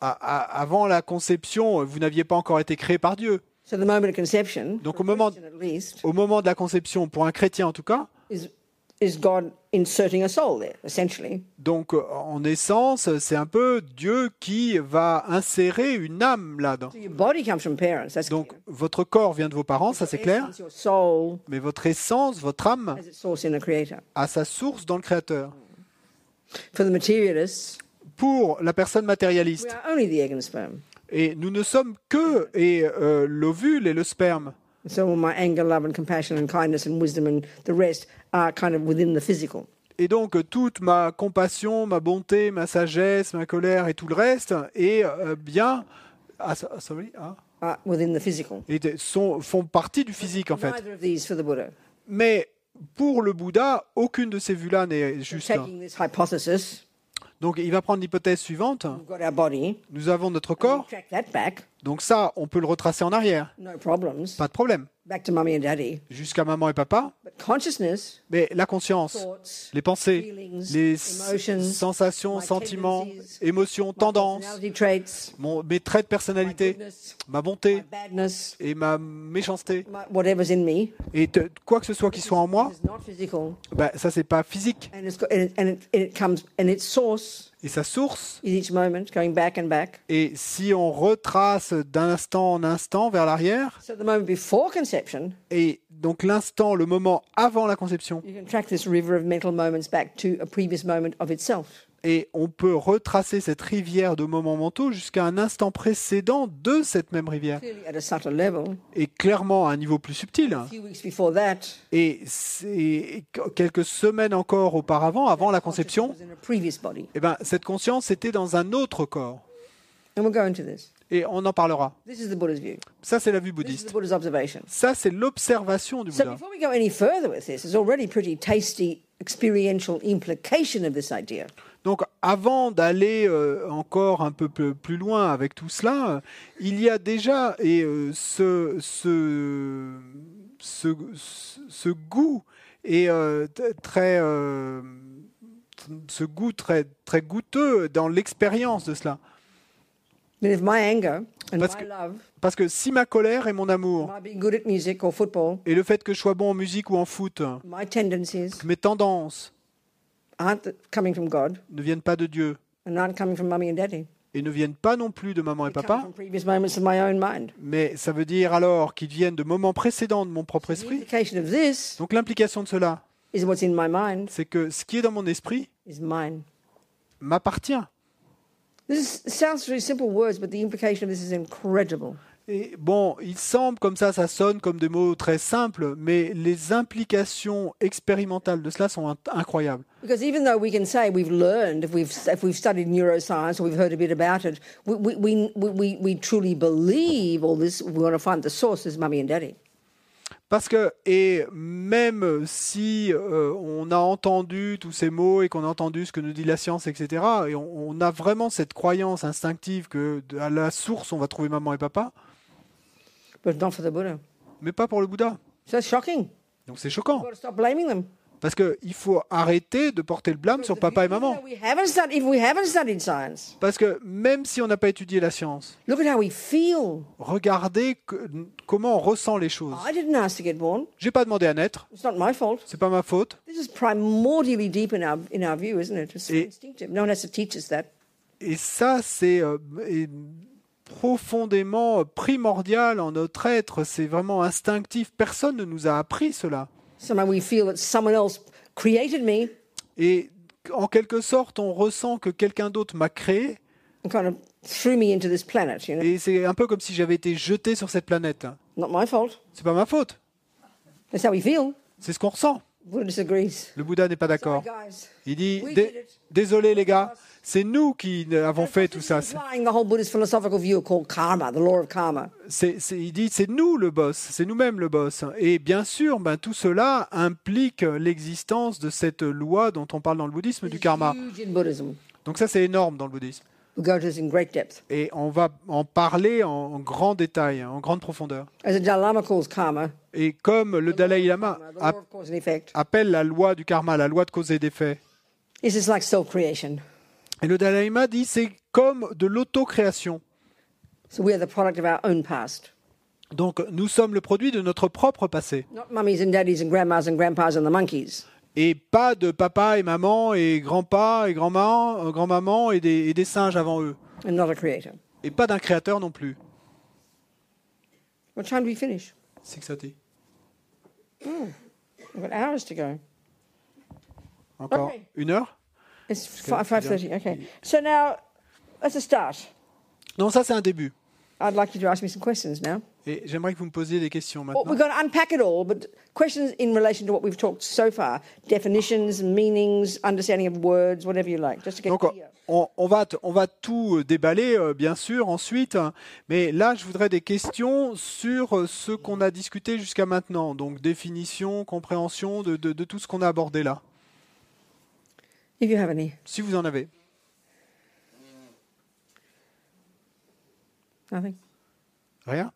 avant la conception, vous n'aviez pas encore été créé par Dieu. So the moment of conception, Donc, au moment- Au moment de la conception, pour un chrétien en tout cas, is is God inserting a soul there, essentially? donc euh, en essence, c'est un peu Dieu qui va insérer une âme là-dedans. So your body comes from parents. That's Donc votre corps vient de vos parents, ça c'est clair, essence, Your soul mais votre essence, votre âme a sa source dans le Créateur. For the materialists, Pour la personne matérialiste, are only the egg and sperm. et nous ne sommes que et euh, l'ovule et le sperme. So all my anger, love, and compassion, and kindness, and wisdom, and the rest are kind of within the physical. Et donc euh, toute ma compassion, ma bonté, ma sagesse, ma colère et tout le reste est euh, bien ah, so- sorry, ah, Are within the physical. et de- sont, font partie du physique en fait. Neither of these for the Buddha. Mais pour le Bouddha, aucune de ces vues-là n'est juste. Donc il va prendre l'hypothèse suivante. Nous avons notre We corps, donc ça, on peut le retracer en arrière. Pas de problème. Back to mummy and daddy. Jusqu'à maman et papa. But consciousness, Mais la conscience, thoughts, les pensées, les sensations, sentiments, émotions, my tendances, mon- mes traits de my personnalité, goodness, ma my bonté badness, et ma méchanceté. my, whatever's in me, Et te- quoi que ce soit qui soit en moi, bah, ça c'est pas physique. Et sa source, is each moment going back and back. et si on retrace d'instant en instant vers l'arrière, Et donc l'instant, le moment avant la conception, et on peut retracer cette rivière de moments mentaux jusqu'à un instant précédent de cette même rivière, et clairement à un niveau plus subtil. Et quelques semaines encore auparavant, avant la conception, body. eh ben, cette conscience était dans un autre corps. Et on en parlera. This is the Buddha's view. Ça, c'est la vue This is bouddhiste. the Buddha's observation. Ça, c'est l'observation du So Bouddha. before we go any further with this, it's already pretty tasty experiential implication of this idea. Donc avant d'aller euh, encore un peu plus loin avec tout cela, euh, il y a déjà et euh, ce, ce, ce, ce goût est euh, très ce goût très très goûteux dans l'expérience de cela. That if my anger and Parce my que- love, Parce que si ma colère et mon amour my being good at music or football, et le fait que je sois bon en musique ou en foot, my tendencies que mes tendances aren't th- coming from God ne viennent pas de Dieu and aren't coming from mummy and daddy. et ne viennent pas non plus de maman et papa, mais ça veut dire alors qu'ils viennent de moments précédents de mon propre esprit. Donc l'implication de cela, c'est que ce qui est dans mon esprit m'appartient. This is, sounds very simple words, but the implication of this is incredible. Et bon, il semble comme ça, ça sonne comme des mots très simples, mais les implications expérimentales de cela sont in- incroyables. Because even though we can say we've learned, if we've, if we've studied neuroscience or we've heard a bit about it, we, we, we, we, we truly believe all this. We want to find the source is mummy and daddy. Parce que, et même si euh, on a entendu tous ces mots et qu'on a entendu ce que nous dit la science, etc., et on, on a vraiment cette croyance instinctive que à la source on va trouver maman et papa, But not for the Buddha. mais pas pour le Bouddha. So shocking. Donc c'est choquant. Stop blaming them. Parce qu'il faut arrêter de porter le blâme sur papa et maman. Parce que même si on n'a pas étudié la science, look at how we feel. regardez que- comment on ressent les choses. I didn't ask to get born. J'ai pas demandé à naître, It's not my fault. c'est pas ma faute. This is primordially deep in our in our view, isn't it? It's Et- instinctive. No one has to teach us that. Et ça, c'est euh, profondément primordial en notre être. C'est vraiment instinctif. Personne ne nous a appris cela. Somehow we feel that someone else created me Et en quelque sorte, on ressent que quelqu'un d'autre m'a créé. Et c'est un peu comme si j'avais été jeté sur cette planète. not my fault. C'est pas ma faute. That's how we feel. C'est ce qu'on ressent. Le Bouddha n'est pas d'accord. Il dit. Désolé les gars, c'est nous qui avons fait tout ça. C'est- c'est- il dit c'est nous le boss, c'est nous-mêmes le boss. Et bien sûr, ben, tout cela implique l'existence de cette loi dont on parle dans le bouddhisme du karma. Donc ça c'est énorme dans le bouddhisme. Et on va en parler en, en grand détail, en grande profondeur. Et comme le Dalai Lama appelle la loi du karma, la loi de cause et d'effet, et le Dalai Lama dit c'est comme de l'autocréation. So we are the product of our own past. Donc nous sommes le produit de notre propre passé. Et pas de papa et maman et grand-pa et grand-maman euh, grand-maman et des, et des singes avant eux. And not a creator. Et pas d'un créateur non plus. What time do we finish? C'est que ça dit. We've got hours to go. Encore Ok. une heure? It's good. five five thirty. Okay. So now, that's a start. Non, ça c'est un début. I'd like you to ask me some questions now. Et j'aimerais que vous me posiez des questions Well, maintenant. we're going to unpack it all, but questions in relation to what we've talked so far: definitions, meanings, understanding of words, whatever you like, just to get Donc clear. on, on va, on va tout euh, déballer, euh, bien sûr, ensuite. hein. Mais là, je voudrais des questions sur euh, ce qu'on a discuté jusqu'à maintenant. Donc définition, compréhension de, de- de tout ce qu'on a abordé là. If you have any, Si vous en avez. nothing, Rien?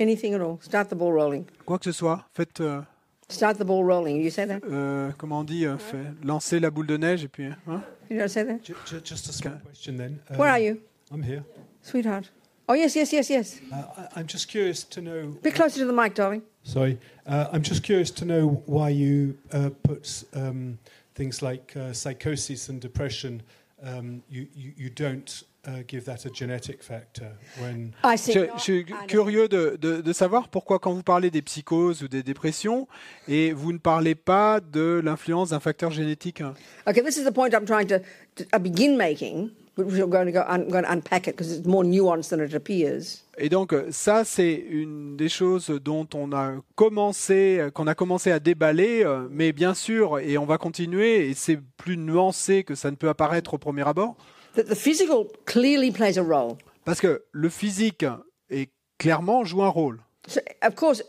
Anything at all. Start the ball rolling. Quoi que ce soit. Faites, euh, Start the ball rolling. You say that? euh, comment on dit, euh, fait- lancer la boule de neige et puis... hein. You don't say that? Ju- ju- Just a small question then. Um, Where are you, I'm here. sweetheart? Oh yes, yes, yes, yes. Uh, I, I'm just curious to know. A bit closer to the mic, darling. Sorry, uh, I'm just curious to know why you uh, put um, things like uh, psychosis and depression. Um, you, you you don't uh, give that a genetic factor when. I see. Je, je suis curieux de, de- de savoir pourquoi quand vous parlez des psychoses ou des dépressions, et vous ne parlez pas de l'influence d'un facteur génétique. Okay, this is the point I'm trying to, to I begin making, but we're going to go. I'm going to unpack it because it's more nuanced than it appears. Et donc ça, c'est une des choses dont on a commencé, qu'on a commencé à déballer, mais bien sûr, et on va continuer, et c'est plus nuancé que ça ne peut apparaître au premier abord, the physical clearly plays a role. parce que le physique est clairement joue un rôle. So, of course,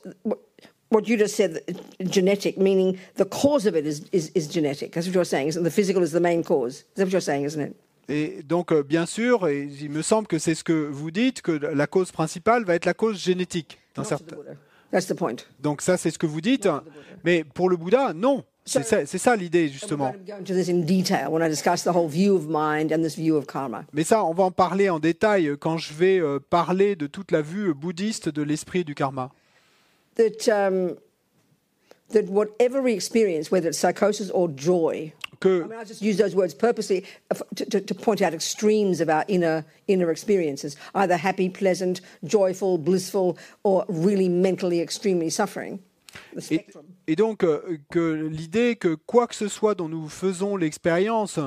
what you just said, genetic, meaning the cause of it is, is, is genetic. That's what you're saying? The physical is the main cause. Is that what you're saying, isn't it? Et donc, euh, bien sûr, et il me semble que c'est ce que vous dites, que la cause principale va être la cause génétique. Dans certains... That's the point. Donc ça, c'est ce que vous dites. Mais pour le Bouddha, non. C'est ça, c'est ça l'idée, And justement. we're going to go into this in detail when I discuss the whole view of mind and this view of karma. Mais ça, on va en parler en détail quand je vais euh, parler de toute la vue bouddhiste de l'esprit du karma. Um, that whatever we experience, whether it's psychosis or joy, Que Et, donc euh, que l'idée que quoi que ce soit dont nous faisons l'expérience,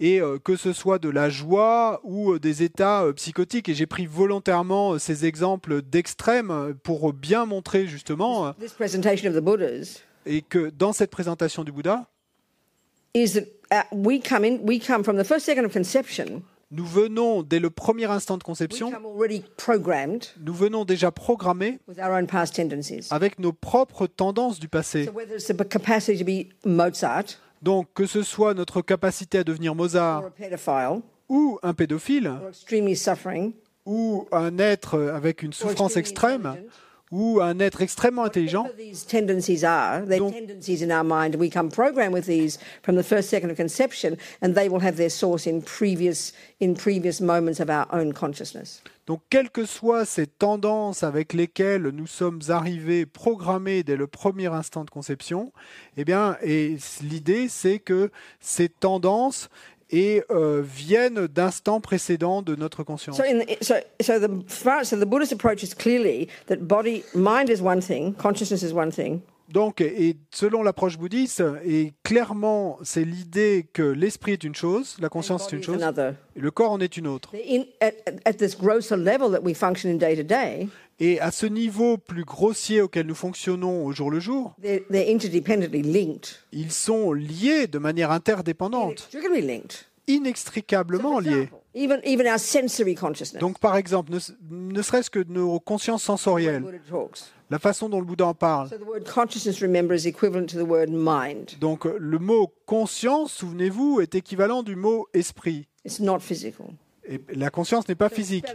et euh, que ce soit de la joie ou euh, des états psychotiques, et j'ai pris volontairement ces exemples d'extrêmes pour bien montrer justement, This presentation of the Buddhas et que dans cette présentation du Bouddha, is that uh, we come in, we come from the first second of conception. Nous venons dès le premier instant de conception, nous venons déjà programmés avec nos propres tendances du passé. Donc que ce soit notre capacité à devenir Mozart ou un pédophile, ou un être avec une souffrance extrême, ou un être extrêmement intelligent, Whatever these tendencies are, they're Donc- tendencies in our mind. We come programmed with these from the first second of conception, and they will have their source in previous in previous moments of our own consciousness. donc quelles que soient ces tendances avec lesquelles nous sommes arrivés programmés dès le premier instant de conception, eh bien, et l'idée c'est que ces tendances et, euh, viennent d'instants précédents de notre conscience. So, in so, so the so the Buddhist approach is clearly that body, mind is one thing, consciousness is one thing, Donc, et selon l'approche bouddhiste, et clairement, c'est l'idée que l'esprit est une chose, la conscience est une chose, et le corps en est une autre. Et à ce niveau plus grossier auquel nous fonctionnons au jour le jour, they're, they're interdependently linked, ils sont liés de manière interdépendante, inextricablement liés. example, even even our sensory consciousness. Donc, par exemple, ne, ne serait-ce que nos consciences sensorielles, la façon dont le Bouddha en parle. So the word consciousness, remember, is equivalent to the word mind. Donc, le mot conscience, souvenez-vous, est équivalent du mot esprit. It's not physical. Et la conscience n'est pas physique.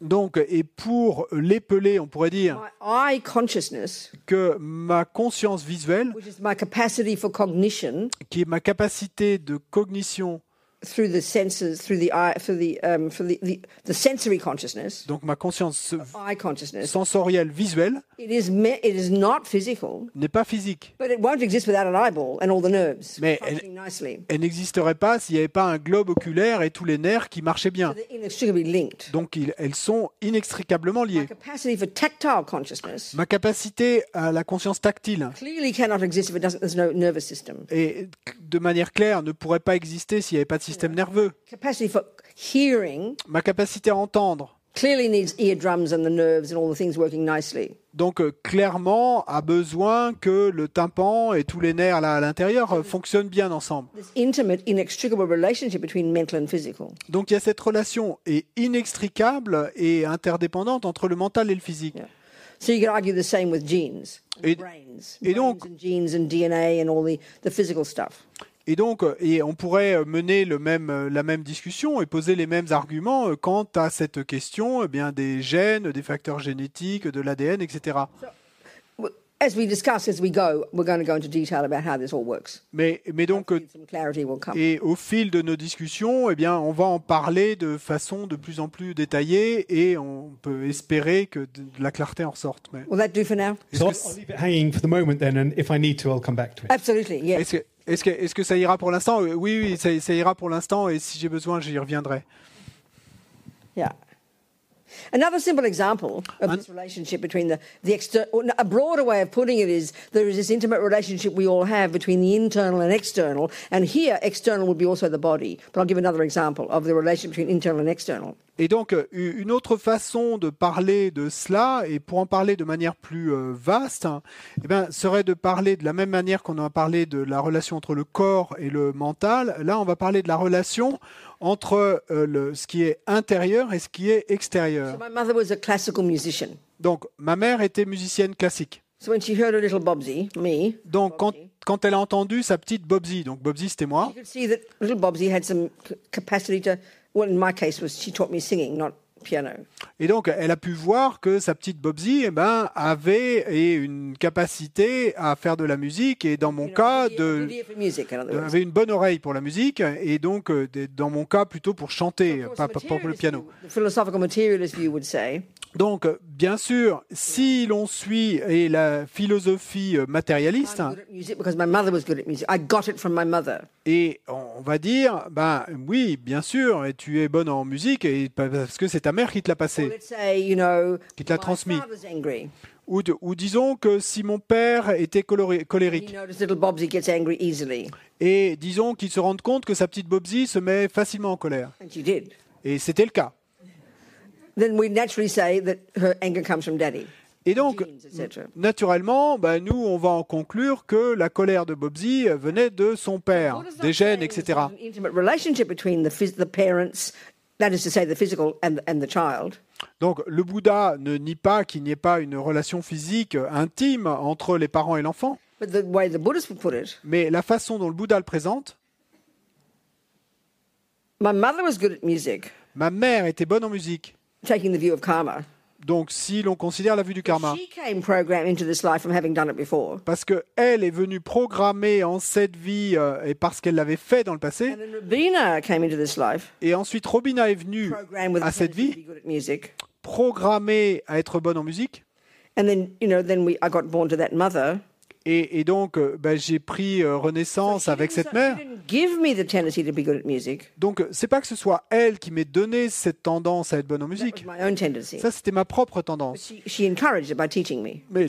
Donc, et pour l'épeler, on pourrait dire my eye consciousness, que ma conscience visuelle, which is my capacity for cognition qui est ma capacité de cognition, through the senses, through the eye, for the um, for the, the, the sensory consciousness, donc ma conscience eye consciousness, sensorielle visuelle, it is me- it is not physical, n'est pas physique. but it won't exist without an eyeball and all the nerves Mais functioning nicely. Elle n'existerait pas s'il n'y avait pas un globe oculaire et tous les nerfs qui marchaient bien. So they're inextricably linked. Donc ils- elles sont inextricablement My liées. capacity for tactile consciousness Ma capacité à la conscience tactile clearly cannot exist if it doesn't. There's no nervous system. et de manière claire ne pourrait pas exister s'il n'y avait pas de système nerveux. Ma capacité à entendre donc euh, clairement a besoin que le tympan et tous les nerfs là à l'intérieur euh, fonctionnent bien ensemble. Donc il y a cette relation est inextricable et interdépendante entre le mental et le physique. Yeah. So you could argue the same with genes, and Et- brains, et brains donc- and genes and DNA and all the, the physical stuff. Et donc, euh, et on pourrait euh, mener le même, euh, la même discussion et poser les mêmes arguments quant à cette question eh bien, des gènes, des facteurs génétiques, de l'ADN, etc. As we discuss as we go, we're going to go into detail about how this all works. Mais, mais donc, et au fil de nos discussions, eh bien, on va en parler de façon de plus en plus détaillée et on peut espérer que de de la clarté en ressorte. Mais Will that do for now? So I'll, I'll leave it hanging for the moment then, and if I need to, I'll come back to it. Absolutely, yes. Est-ce que, ça ira pour l'instant? Euh, Oui, oui, ça, ça ira pour l'instant et si j'ai besoin, j'y reviendrai. Yeah. Another simple example of this relationship between the, the external, a broader way of putting it is there is this intimate relationship we all have between the internal and external. And here, external would be also the body. But I'll give another example of the relationship between internal and external. Et donc, euh, une autre façon de parler de cela, et pour en parler de manière plus euh, vaste, hein, eh ben, serait de parler de la même manière qu'on a parlé de la relation entre le corps et le mental. Là, on va parler de la relation entre euh, le, ce qui est intérieur et ce qui est So extérieur. my mother was a classical musician. Donc, ma mère était musicienne classique. So when she heard her little Bobsy, me, Donc quand, quand elle a entendu sa petite Bobsy, donc Bobsy c'était moi, you could see that little Bobsy had some capacity to. Well, in my case, was she taught me singing, not piano. et donc elle a pu voir que sa petite Bobsy eh ben, avait et une capacité à faire de la musique et dans mon You know, cas de, music, words. avait une bonne oreille pour la musique et donc euh, dans mon cas plutôt pour chanter, pas, pour le piano. view- the philosophical materialist view would say Donc bien sûr, si l'on suit et la philosophie euh, matérialiste, I'm good at music because my mother was good at music. I got it from my mother. Et on va dire, ben oui, bien sûr, et tu es bonne en musique, et parce que c'est ta mère qui te l'a passé. Qui te l'a transmis. Ou, de- ou disons que si mon père était colérique, et disons qu'il se rende compte que sa petite Bobsy se met facilement en colère. Et c'était le cas. Then we naturally say that her anger comes from daddy. Et donc, naturellement, ben, nous, on va en conclure que la colère de Bobsy venait de son père, des gènes, etc. There's an intimate relationship between the, phys- the parents, that is to say, the physical and, and the child. Donc, le Bouddha ne nie pas qu'il n'y ait pas une relation physique intime entre les parents et l'enfant, But the way the Buddhists would put it, mais la façon dont le Bouddha le présente, my mother was good at music, Ma mère était bonne en musique. Taking the view of karma. Donc, si l'on considère la vue du karma, She came programmed into this life from having done it before. parce que elle est venue programmer en cette vie euh, et parce qu'elle l'avait fait dans le passé, And then Rabina came into this life, et ensuite Robina est venue à cette vie programmée à être bonne en musique, Et, et donc euh, ben, j'ai pris euh, renaissance avec cette mère. Donc, c'est pas que ce soit elle qui m'ait donné cette tendance à être bonne en musique. Ça, c'était ma propre tendance. she, she encouraged it by teaching me. Mais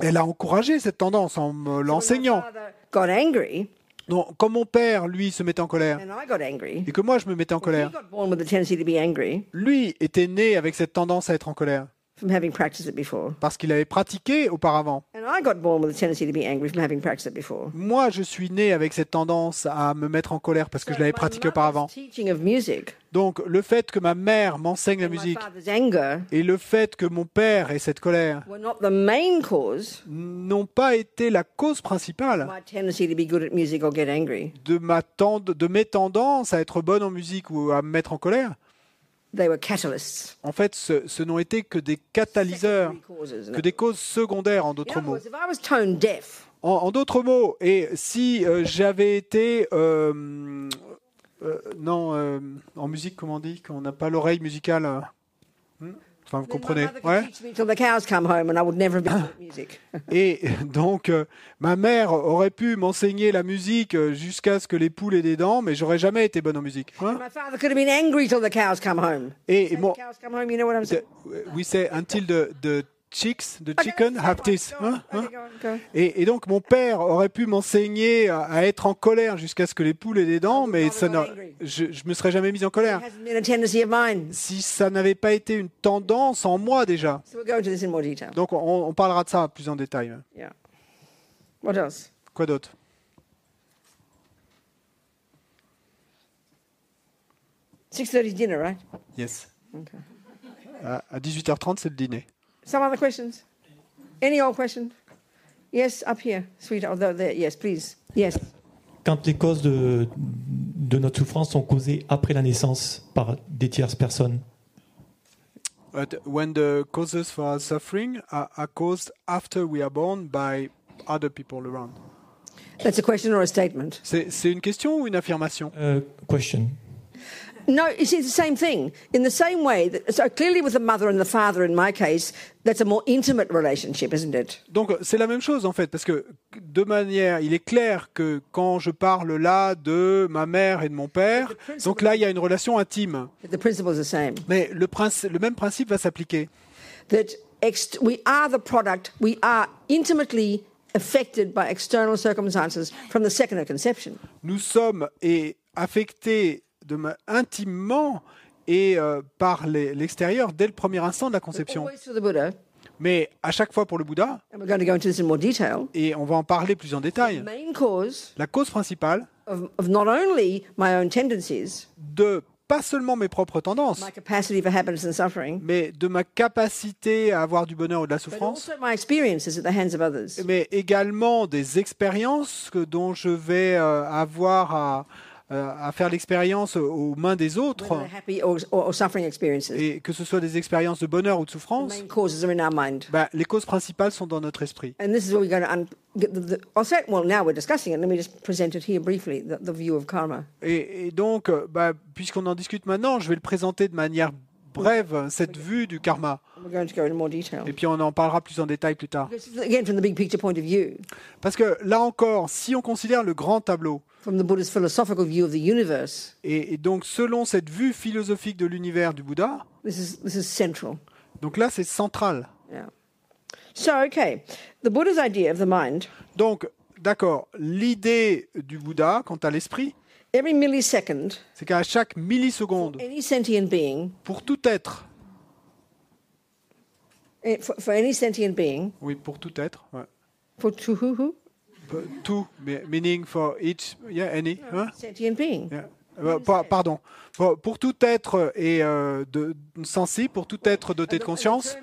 elle a encouragé cette tendance en me l'enseignant. father got angry, Donc, quand mon père, lui, se mettait en colère, and I got angry. et que moi, je me mettais en colère, got born with the tendency to be angry lui était né avec cette tendance à être en colère. From having practiced it before. parce qu'il avait pratiqué auparavant. And I got born with a tendency to be angry from having practiced it before. Moi, je suis né avec cette tendance à me mettre en colère parce que So je l'avais pratiqué auparavant. Teaching of music Donc, le fait que ma mère m'enseigne la musique anger et le fait que mon père ait cette colère were not the main cause n'ont pas été la cause principale my tendency to be good at music or get angry. de, ma tend- de mes tendances à être bonne en musique ou à me mettre en colère. They were catalysts. En fait, ce, ce n'ont été que des catalyseurs, que des causes secondaires, en d'autres mots. En, en d'autres mots, et si euh, j'avais été... euh, euh, non, en musique, comment on dit Quand on n'a pas l'oreille musicale... Enfin, vous comprenez. Ouais. Et donc, euh, ma mère aurait pu m'enseigner la musique euh, jusqu'à ce que les poules aient des dents, mais j'aurais jamais été bonne en musique. Hein My father could have been angry till the cows come home. et, et saying? we say until the, the chicks, the Okay, chicken one. Hein. Hein. Et, et donc mon père aurait pu m'enseigner à, à être en colère jusqu'à ce que les poules aient des dents, mais ça je, je me serais jamais mis en colère. Si ça n'avait pas été une tendance en moi déjà. So we'll go into this in more detail. Donc on, on parlera de ça plus en détail. Yeah. What else? Quoi d'autre? 6.30 dinner, right? Yes. Okay. À, à 18h30, c'est le dîner. Some other questions? Any old questions? Yes, up here, sweetheart. There, there. Yes, please. Yes. Quand les causes de, de notre souffrance sont causées après la naissance par des tierces personnes, But when the causes for our suffering are, are caused after we are born by other people around. That's a question or a statement? C'est c'est une question ou une affirmation? Euh, question. No, you see, it's the same thing. In the same way that, so clearly with the mother and the father, in my case, that's a more intimate relationship, isn't it? Donc c'est la même chose en fait, parce que de manière, il est clair que quand je parle là de ma mère et de mon père, donc là il y a une relation intime. The principle is the same. Mais le, princi- le même principe va s'appliquer. That we are the product, we are intimately affected by external circumstances from the second of conception. Nous sommes et affectés de ma- intimement et euh, par l'extérieur dès le premier instant de la conception. Mais à chaque fois pour le Bouddha, et on va en parler plus en détail, la cause principale de pas seulement mes propres tendances, mais de ma capacité à avoir du bonheur ou de la but souffrance, mais également des expériences que, dont je vais euh, avoir à, à faire l'expérience aux mains des autres, et que ce soit des expériences de bonheur ou de souffrance, ben, les causes principales sont dans notre esprit. And this is where we're going to un- get the, the, I'll say it, well, now we're discussing it. Let me just present it here briefly the, the view of karma. Et, et donc, euh, bah, puisqu'on en discute maintenant, je vais le présenter de manière brève, cette vue du karma. Et puis on en parlera plus en détail plus tard. Because, again, from the big picture point of view, Parce que là encore, si on considère le grand tableau, from the Buddhist philosophical view of the universe, et, et donc selon cette vue philosophique de l'univers du Bouddha, this is, this is central. donc là c'est central. Yeah. So, okay, the Buddha's idea of the mind, Donc, d'accord, l'idée du Bouddha quant à l'esprit, c'est qu'à chaque milliseconde, any sentient being, pour tout être, eh, for, for any sentient being, oui, pour tout être, ouais. for to who, who? tout, meaning for each, yeah, any, hein? Sentient being. Yeah. Euh, pa- pardon. Pour, pour tout être et euh, de, sensible, pour tout être doté de conscience.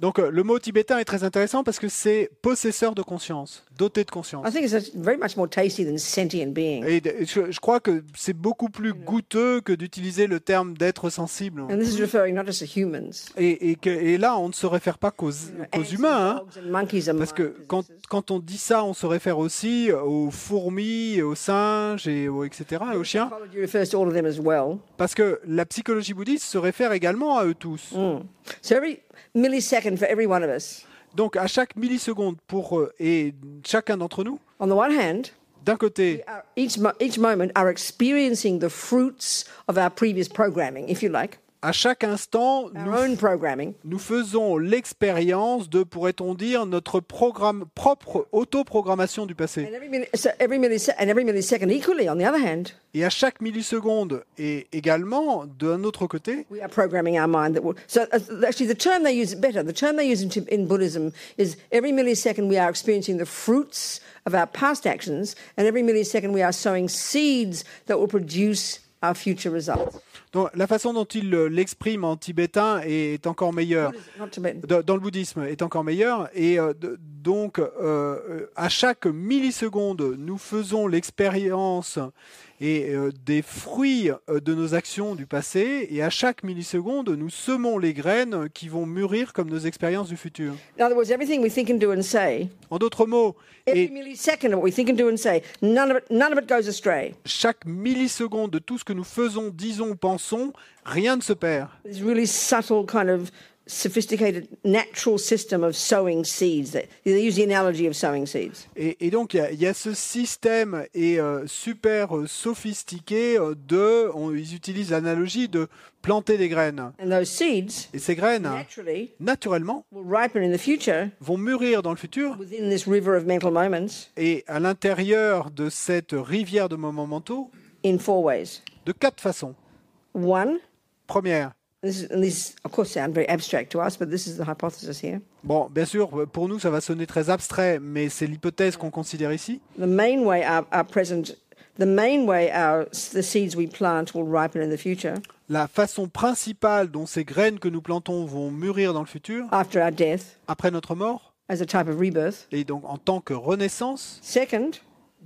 Donc euh, le mot tibétain est très intéressant parce que c'est possesseur de conscience, doté de conscience. I think it's a- very much more tasty than sentient being. Et je, je crois que c'est beaucoup plus goûteux que d'utiliser le terme d'être sensible. And this is referring not just to humans. Et, et que- et là, on ne se réfère pas qu'aux humains. hein. Parce que quand, on dit ça, on se réfère aussi aux fourmis, aux singes, et aux, etc., et aux chiens. Parce que la psychologie bouddhiste se réfère également à eux tous. Mm. Donc à chaque milliseconde pour euh, et chacun d'entre nous, d'un côté, each moment are experiencing the fruits of our previous programming, if you like, à chaque instant, nous, nous faisons l'expérience de, pourrait-on dire, notre programme propre autoprogrammation du passé. Millisecond, Et à chaque milliseconde, et également d'un autre côté, we are programming our mind that will. So uh, actually, the term they use better. The term they use in, Tib- in Buddhism is every millisecond we are experiencing the fruits of our past actions, and every millisecond we are sowing seeds that will produce our future results. donc, la façon dont il euh, l'exprime en tibétain est encore meilleure. Dans le bouddhisme est encore meilleur. Et euh, donc, euh, à chaque milliseconde, nous faisons l'expérience et euh, des fruits euh, de nos actions du passé. Et à chaque milliseconde, nous semons les graines qui vont mûrir comme nos expériences du futur. En d'autres mots, et chaque milliseconde de tout ce que nous faisons, disons ou pensons, rien ne se perd. Sophisticated natural system of sowing seeds. That they use the analogy of sowing seeds. Et, et donc, il y y, a ce système et euh, super euh, sophistiqué euh, de, on- ils utilisent l'analogie de planter des graines. And those seeds Et ces graines, naturally naturellement, will ripen in the future vont mûrir dans le futur. within this river of mental moments Et à l'intérieur de cette rivière de moments mentaux, in four ways. de quatre façons. One, Première, this is, and these of course sound very abstract to us, but this is the hypothesis here. bon, bien sûr, pour nous, ça va sonner très abstrait, mais c'est l'hypothèse qu'on considère ici. The main way our, our present, the main way our the seeds we plant will ripen in the future La façon principale dont ces graines que nous plantons vont mûrir dans le futur, after our death après notre mort, as a type of rebirth. et donc en tant que renaissance. Second,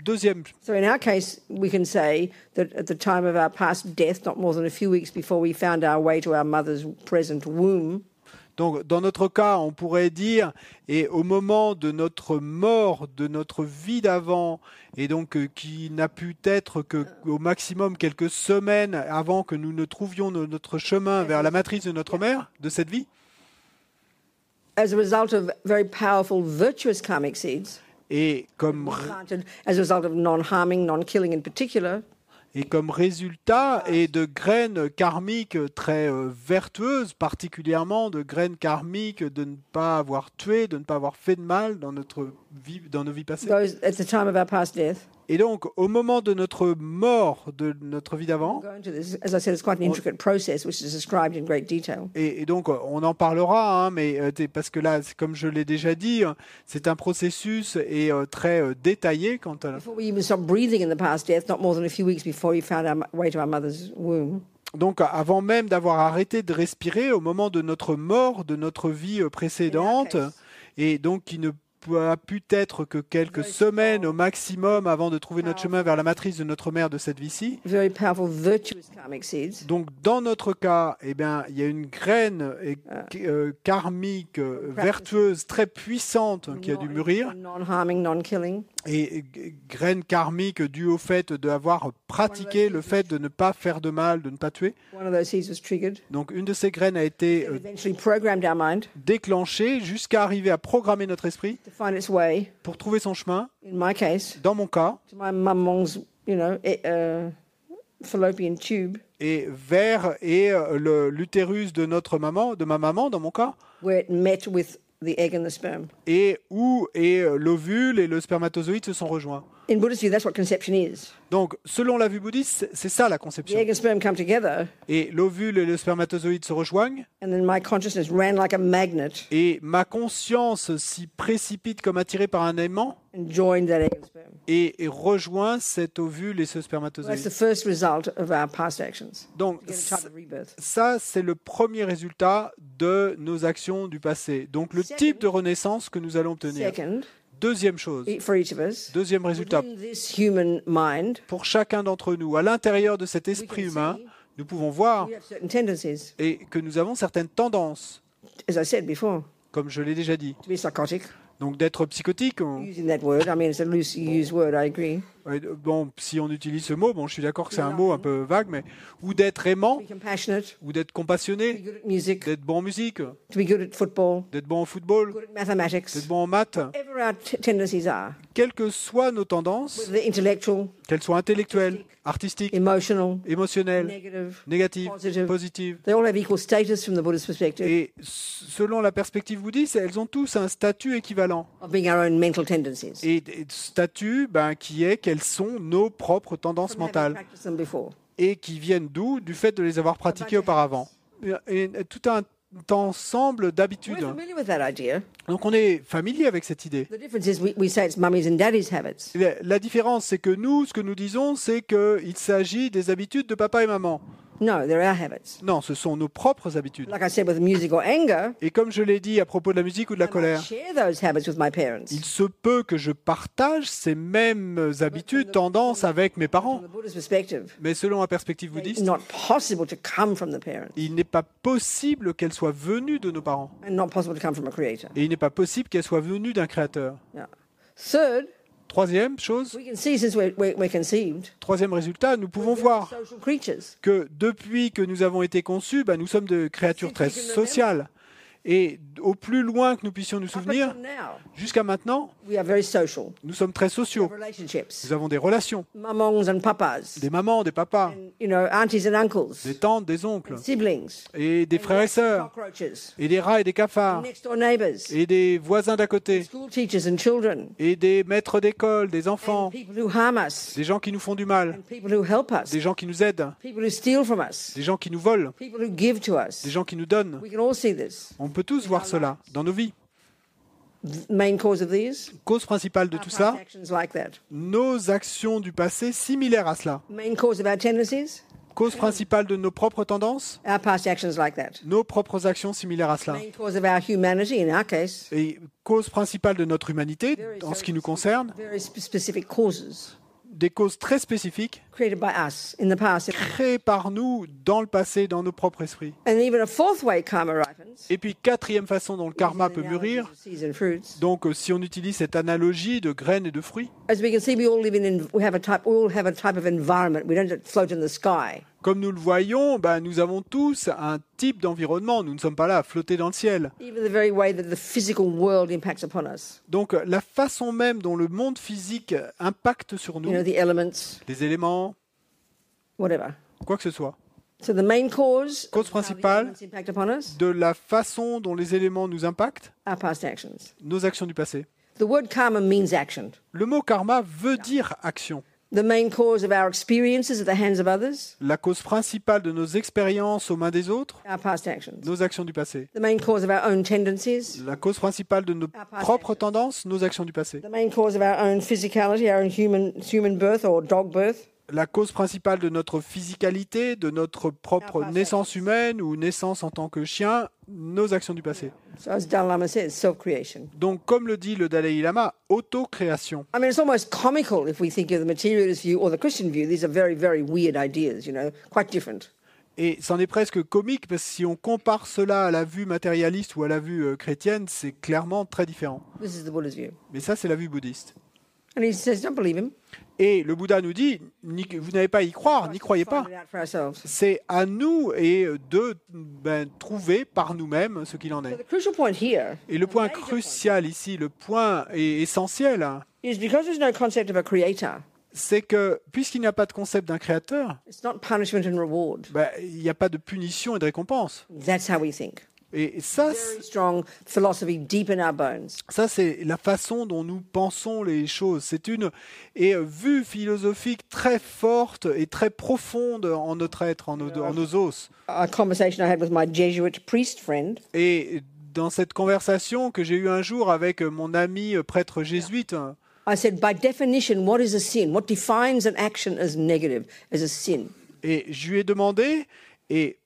Deuxième. So in our case, we can say that at the time of our past death, not more than a few weeks before we found our way to our mother's present womb, Donc, dans notre cas, on pourrait dire, et au moment de notre mort, de notre vie d'avant, et donc euh, qui n'a pu être que au maximum quelques semaines avant que nous ne trouvions no- notre chemin vers la matrice de notre mère, de cette vie, as a result of very powerful virtuous karmic seeds et comme, et résultat, et de graines karmiques très euh, vertueuses, particulièrement de graines karmiques de ne pas avoir tué, de ne pas avoir fait de mal dans, notre vie, dans nos vies passées. Et donc, au moment de notre mort, de notre vie d'avant, Go into this. As I said, it's quite an intricate process, which is described in great detail. et, et donc on en parlera, hein, mais euh, parce que là, comme je l'ai déjà dit, hein, c'est un processus et euh, très euh, détaillé quant à Donc, avant même d'avoir arrêté de respirer, au moment de notre mort, de notre vie précédente, et donc qui ne a pu être que quelques semaines au maximum avant de trouver notre chemin vers la matrice de notre mère de cette vie-ci. Donc, dans notre cas, eh bien, il y a une graine eh, euh, karmique, euh, vertueuse, très puissante qui a dû mûrir, et graine karmique due au fait d'avoir pratiqué le fait de ne pas faire de mal, de ne pas tuer. One of those seeds was triggered. Donc, une de ces graines a été It euh, eventually programmed our mind déclenché jusqu'à arriver à programmer notre esprit find its way, pour trouver son chemin, in my case, dans mon cas, to my mum's, you know, eh, uh, fallopian tube, et vers et euh, l'utérus de notre maman, de ma maman dans mon cas, where it met with the egg and the sperm. et où et euh, l'ovule et le spermatozoïde se sont rejoints. In Buddhist view, that's what conception is. Donc, selon la vue bouddhiste, c'est- ça la The conception. egg and sperm come together, Et l'ovule et le spermatozoïde se rejoignent, and then my consciousness ran like a magnet et ma conscience s'y précipite comme attirée par un aimant and joined that egg and sperm. et, et rejoint cet ovule et ce That's the spermatozoïde. first result of our past actions. Donc. Ça, c'est le premier résultat de nos actions du passé. Donc, le Second. type de renaissance que nous allons obtenir. Second, Deuxième chose, deuxième résultat, pour chacun d'entre nous, à l'intérieur de cet esprit humain, nous pouvons voir et que nous avons certaines tendances, comme je l'ai déjà dit. to be psychotic. Donc, d'être psychotique, on- Ouais, bon, si on utilise ce mot, bon, je suis d'accord que c'est un mot un peu vague, mais ou d'être aimant, To be compassionate, ou d'être compassionné, d'être bon en musique, d'être bon en football, d'être bon en maths, quelles que soient nos tendances, qu'elles soient intellectuelles, artistiques, émotionnelles, négatives, Positive. positives. Et selon la perspective bouddhiste, elles ont tous un statut équivalent. of being our own mental tendencies. Et, statut ben, qui est quelles sont nos propres tendances mentales et qui viennent d'où? Du fait de les avoir pratiquées auparavant. Et tout un ensemble We're d'habitudes. familiar with that idea. Donc on est familier avec cette idée. La, la différence, c'est que nous, ce que nous disons, c'est qu'il s'agit des habitudes de papa et maman. No, they're our habits. Non, ce sont nos propres habitudes. Like I said with music or anger, Et comme je l'ai dit à propos de la musique ou de la I colère, share those habits with my parents. il se peut que je partage ces mêmes habitudes, tendances avec mes parents. From the Buddhist perspective, Mais selon la perspective it's bouddhiste, not possible to come from the parents il n'est pas possible qu'elle soit venue de nos parents. and not possible to come from a creator. Et il n'est pas possible qu'elle soit venue d'un créateur. Yeah. Third, Troisième chose, troisième résultat, nous pouvons voir que depuis que nous avons été conçus, bah, nous sommes de créatures très sociales. Et au plus loin que nous puissions nous souvenir, jusqu'à maintenant, nous sommes très sociaux. Nous avons des relations, des mamans, des papas, des tantes, des oncles, et des frères et sœurs, et des rats et des cafards, et des voisins d'à côté, et des maîtres d'école, des enfants, des gens qui nous font du mal, des gens qui nous aident, des gens qui nous volent, des gens qui nous donnent. On peut tous voir cela dans nos vies. Cause principale de tout that. nos actions du passé similaires à cela. Cause principale de nos propres tendances, nos propres actions similaires à cela. Et cause principale de notre humanité, en ce qui nous concerne, des causes très spécifiques created by us in the past. créées par nous dans le passé, dans nos propres esprits. Et puis, quatrième façon dont le karma peut mûrir, donc euh, si on utilise cette analogie de graines et de fruits, Comme nous le voyons, ben, nous avons tous un type d'environnement. Nous ne sommes pas là à flotter dans le ciel. Donc, la façon même dont le monde physique impacte sur You nous, know, the elements, les éléments, whatever. quoi que ce soit, So the main cause, principale. de la façon dont les éléments nous impactent, our past actions. nos actions du passé. The word karma means action. Le mot karma veut dire action. The main cause of our experiences at the hands of others, La cause principale de nos expériences aux mains des autres, our past actions. nos actions du passé. The main cause of our own tendencies, La cause principale de nos propres tendances, nos actions du passé. La cause principale de notre physicalité, de notre propre naissance humaine ou naissance en tant que chien, nos actions du passé. Donc, comme le dit le Dalai Lama, auto-création. Et c'en est presque comique parce que si on compare cela à la vue matérialiste ou à la vue euh, chrétienne, c'est clairement très différent. Mais ça, c'est la vue bouddhiste. And he says, don't believe him. Et le Bouddha nous dit, vous n'avez pas à y croire, n'y croyez pas. C'est à nous et de ben, trouver par nous-mêmes ce qu'il en est. Et le point crucial ici, le point est essentiel, hein, c'est que puisqu'il n'y a pas de concept d'un créateur, it's not punishment and reward. ben, il n'y a pas de punition et de récompense. Et ça. Ça, c'est la façon dont nous pensons les choses. C'est une et, euh, vue philosophique très forte et très profonde en notre être, en nos, en nos os. A conversation I had with my Jesuit priest friend, Et dans cette conversation que j'ai eue un jour avec mon ami euh, prêtre jésuite, I said, by definition, what is a sin? What defines an action as negative, as a sin? et je lui ai demandé, et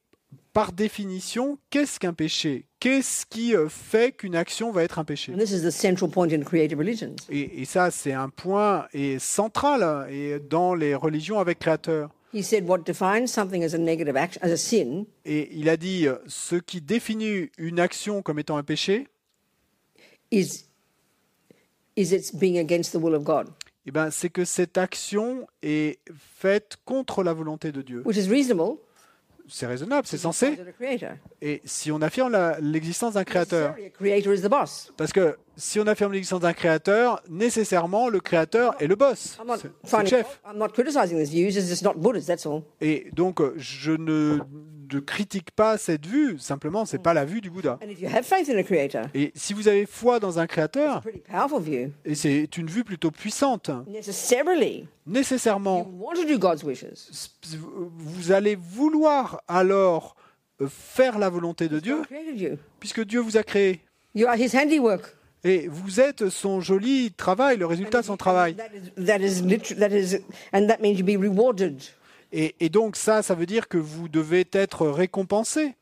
par définition, qu'est-ce qu'un péché? Qu'est-ce qui euh, fait qu'une action va être un péché? And this is the central point in creative religions. et, et ça, c'est un point et central et dans les religions avec créateur. He said, what defines something as a negative action, as a sin, Et il a dit, euh, ce qui définit une action comme étant un péché, is, is its being against the will of God, eh ben, c'est que cette action est faite contre la volonté de Dieu. which is reasonable. C'est raisonnable, c'est censé. Et si on affirme l'existence d'un créateur, parce que si on affirme l'existence d'un créateur, nécessairement le créateur est le boss, c'est le chef. Et donc, euh, je ne, ne critique pas cette vue, simplement, c'est pas la vue du Bouddha. Et si vous avez foi dans un créateur, et c'est une vue plutôt puissante, nécessairement, want to do God's wishes. vous allez vouloir alors euh, faire la volonté de Dieu, puisque Dieu vous a créé. Et vous êtes son joli travail, le résultat de son travail. Et, et donc ça, ça veut dire que vous devez être récompensé.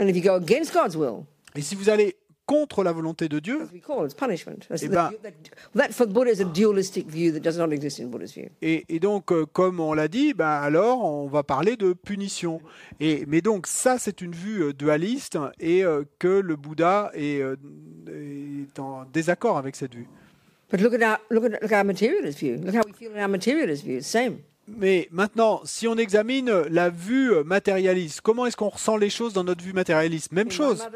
And if you go against God's will, Et si vous allez contre la volonté de Dieu, Eh ben- et, et donc euh, comme on l'a dit, ben alors on va parler de punition. Et, mais donc ça, c'est une vue euh, dualiste et euh, que le Bouddha est, est en désaccord avec cette vue. But look at our look at, look at our materialist view. Look how we feel in our materialist view. It's the same. Mais maintenant, si on examine la vue matérialiste, comment est-ce qu'on ressent les choses dans notre vue matérialiste? Même chose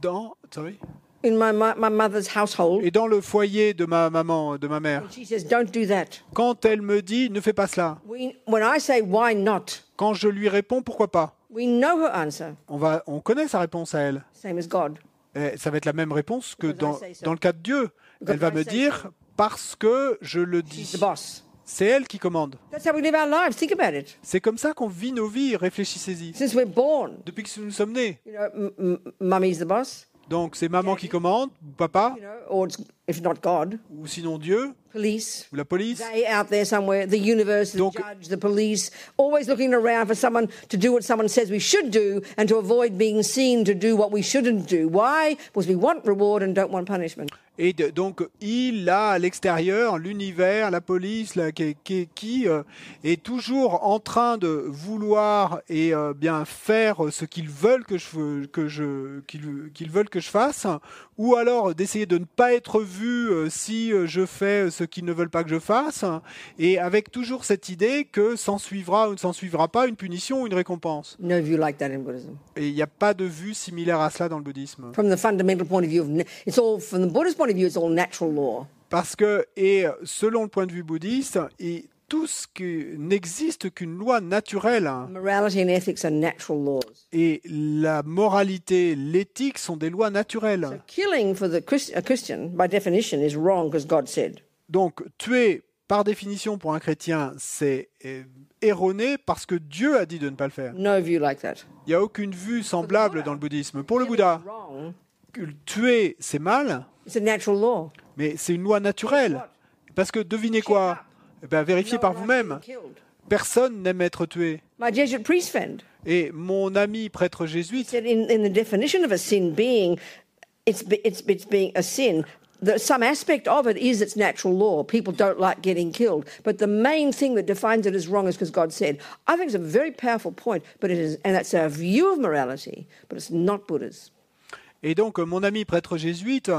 dans, sorry? in my, my, mother's household, et dans le foyer de ma maman, de ma mère. she says, "Don't do that." Quand elle me dit ne fais pas cela, We, when I say, "Why not?" quand je lui réponds pourquoi pas, We know her answer. on va, on connaît sa réponse à elle. Same as God. Et ça va être la même réponse que Because dans, so. dans le cas de Dieu. Because Elle va I me dire parce que je le She's dis. the boss. C'est elle qui commande. That's how we live our lives. Think about it. C'est comme ça qu'on vit nos vies. Réfléchissez-y. Depuis que nous sommes nés. you know, m- m- mummy's the boss, Donc c'est maman qui commande, ou papa, you know, or it's, if not God, ou sinon Dieu, police. ou la police. They out there somewhere, the universe, the Donc- judge, the police, always looking around for someone to do what someone says we should do and to avoid being seen to do what we shouldn't do. Why? Because we want reward and don't want punishment. Et de- donc, il a à l'extérieur l'univers, la police, la- qui, qui- qui, euh, est toujours en train de vouloir et euh, bien faire ce qu'ils veulent que je que je qu'ils qu'ils veulent que je fasse, ou alors d'essayer de ne pas être vu euh, si je fais ce qu'ils ne veulent pas que je fasse, et avec toujours cette idée que s'en suivra ou ne s'en suivra pas une punition ou une récompense. No view like that in Buddhism. Et il n'y a pas de vue similaire à cela dans le bouddhisme. From the fundamental point of view of, na- it's all, from the Buddhist point of view, it's all natural law. Parce que, et selon le point de vue bouddhiste, et tout ce qui n'existe qu'une loi naturelle. hein. Morality and ethics are natural laws. Et la moralité, l'éthique sont des lois naturelles. So killing for the Christ- a Christian, by definition, is wrong because God said. Donc, tuer, par définition, pour un chrétien, c'est euh, erroné parce que Dieu a dit de ne pas le faire. No view like that. Il n'y a aucune vue semblable dans le bouddhisme. Pour le Bouddha, tuer, c'est mal, mais c'est une loi naturelle. Parce que devinez quoi? Eh ben, Vérifiez par vous-même. Personne n'aime être tué. Et mon ami prêtre jésuite said, in, in the definition of a sin being, it's be- it's it's being a sin. The, some aspect of it is its natural law. People don't like getting killed, but the main thing that defines it as wrong is because God said. I think it's a very powerful point, but it is, and that's our view of morality, but it's not Buddha's. Et donc, euh, mon ami prêtre jésuite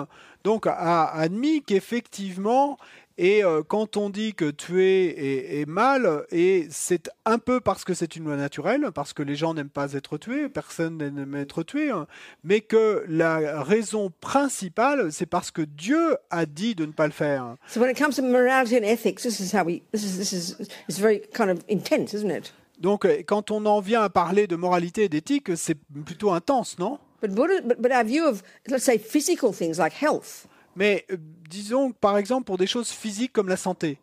donc, a admis qu'effectivement, et euh, quand on dit que tuer est, est mal, et c'est un peu parce que c'est une loi naturelle, parce que les gens n'aiment pas être tués, personne n'aime être tué, hein, mais que la raison principale, c'est parce que Dieu a dit de ne pas le faire. So when it comes to morality and ethics, this is how we. This is this is it's very kind of intense, isn't it? Donc, quand on en vient à parler de moralité et d'éthique, c'est plutôt intense, non? But but, but our view of let's say physical things like health, Mais euh, disons, par exemple, pour des choses physiques comme la santé,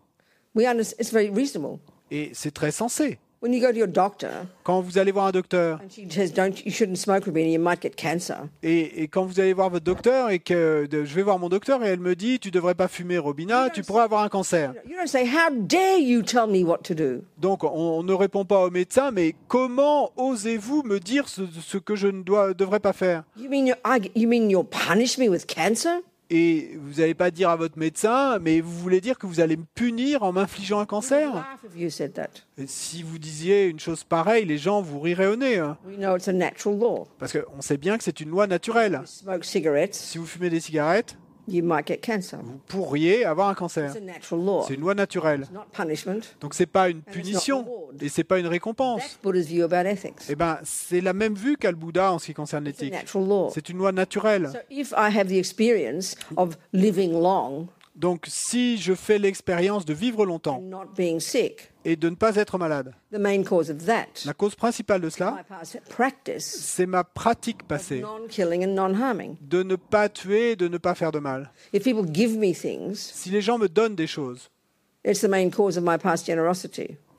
we understand it's very reasonable. et c'est très sensé. When you go to your doctor Quand vous allez voir un docteur, and she says, "Don't you shouldn't smoke, Rabina, you might get cancer." et, et quand vous allez voir votre docteur, et que de- je vais voir mon docteur, et elle me dit, tu devrais pas fumer, Robina, tu pourrais avoir un cancer. You don't say, "How dare you tell me what to do?" Donc, on, on ne répond pas au médecin, mais comment osez-vous me dire ce, ce que je ne dois, devrais pas faire? You mean you? I, you mean you'll punish me with cancer? Et vous n'allez pas dire à votre médecin, mais vous voulez dire que vous allez me punir en m'infligeant un cancer. Et Si vous disiez une chose pareille, les gens vous riraient au nez. hein. Parce qu'on sait bien que c'est une loi naturelle. Si vous fumez des cigarettes, you might get cancer. vous pourriez avoir un cancer. It's a natural law. C'est une loi naturelle. It's not punishment. Donc c'est pas une punition et c'est pas une récompense. Buddha's view about ethics. Eh ben, c'est la même vue qu'a le Bouddha en ce qui concerne l'éthique. C'est une loi naturelle. So if I have the experience of living long Donc si je fais l'expérience de vivre longtemps et de ne pas être malade, la cause principale de cela, c'est ma pratique passée de ne pas tuer, de ne pas faire de mal. Si les gens me donnent des choses, eh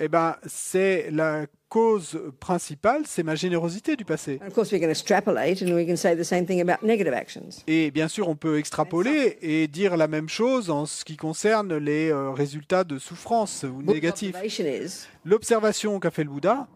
ben c'est la cause principale, c'est ma générosité du passé. And of course, we can extrapolate and we can say the same thing about negative actions. Et bien sûr, on peut extrapoler et dire la même chose en ce qui concerne les euh, résultats de souffrance ou négatifs. L'observation qu'a fait le Bouddha,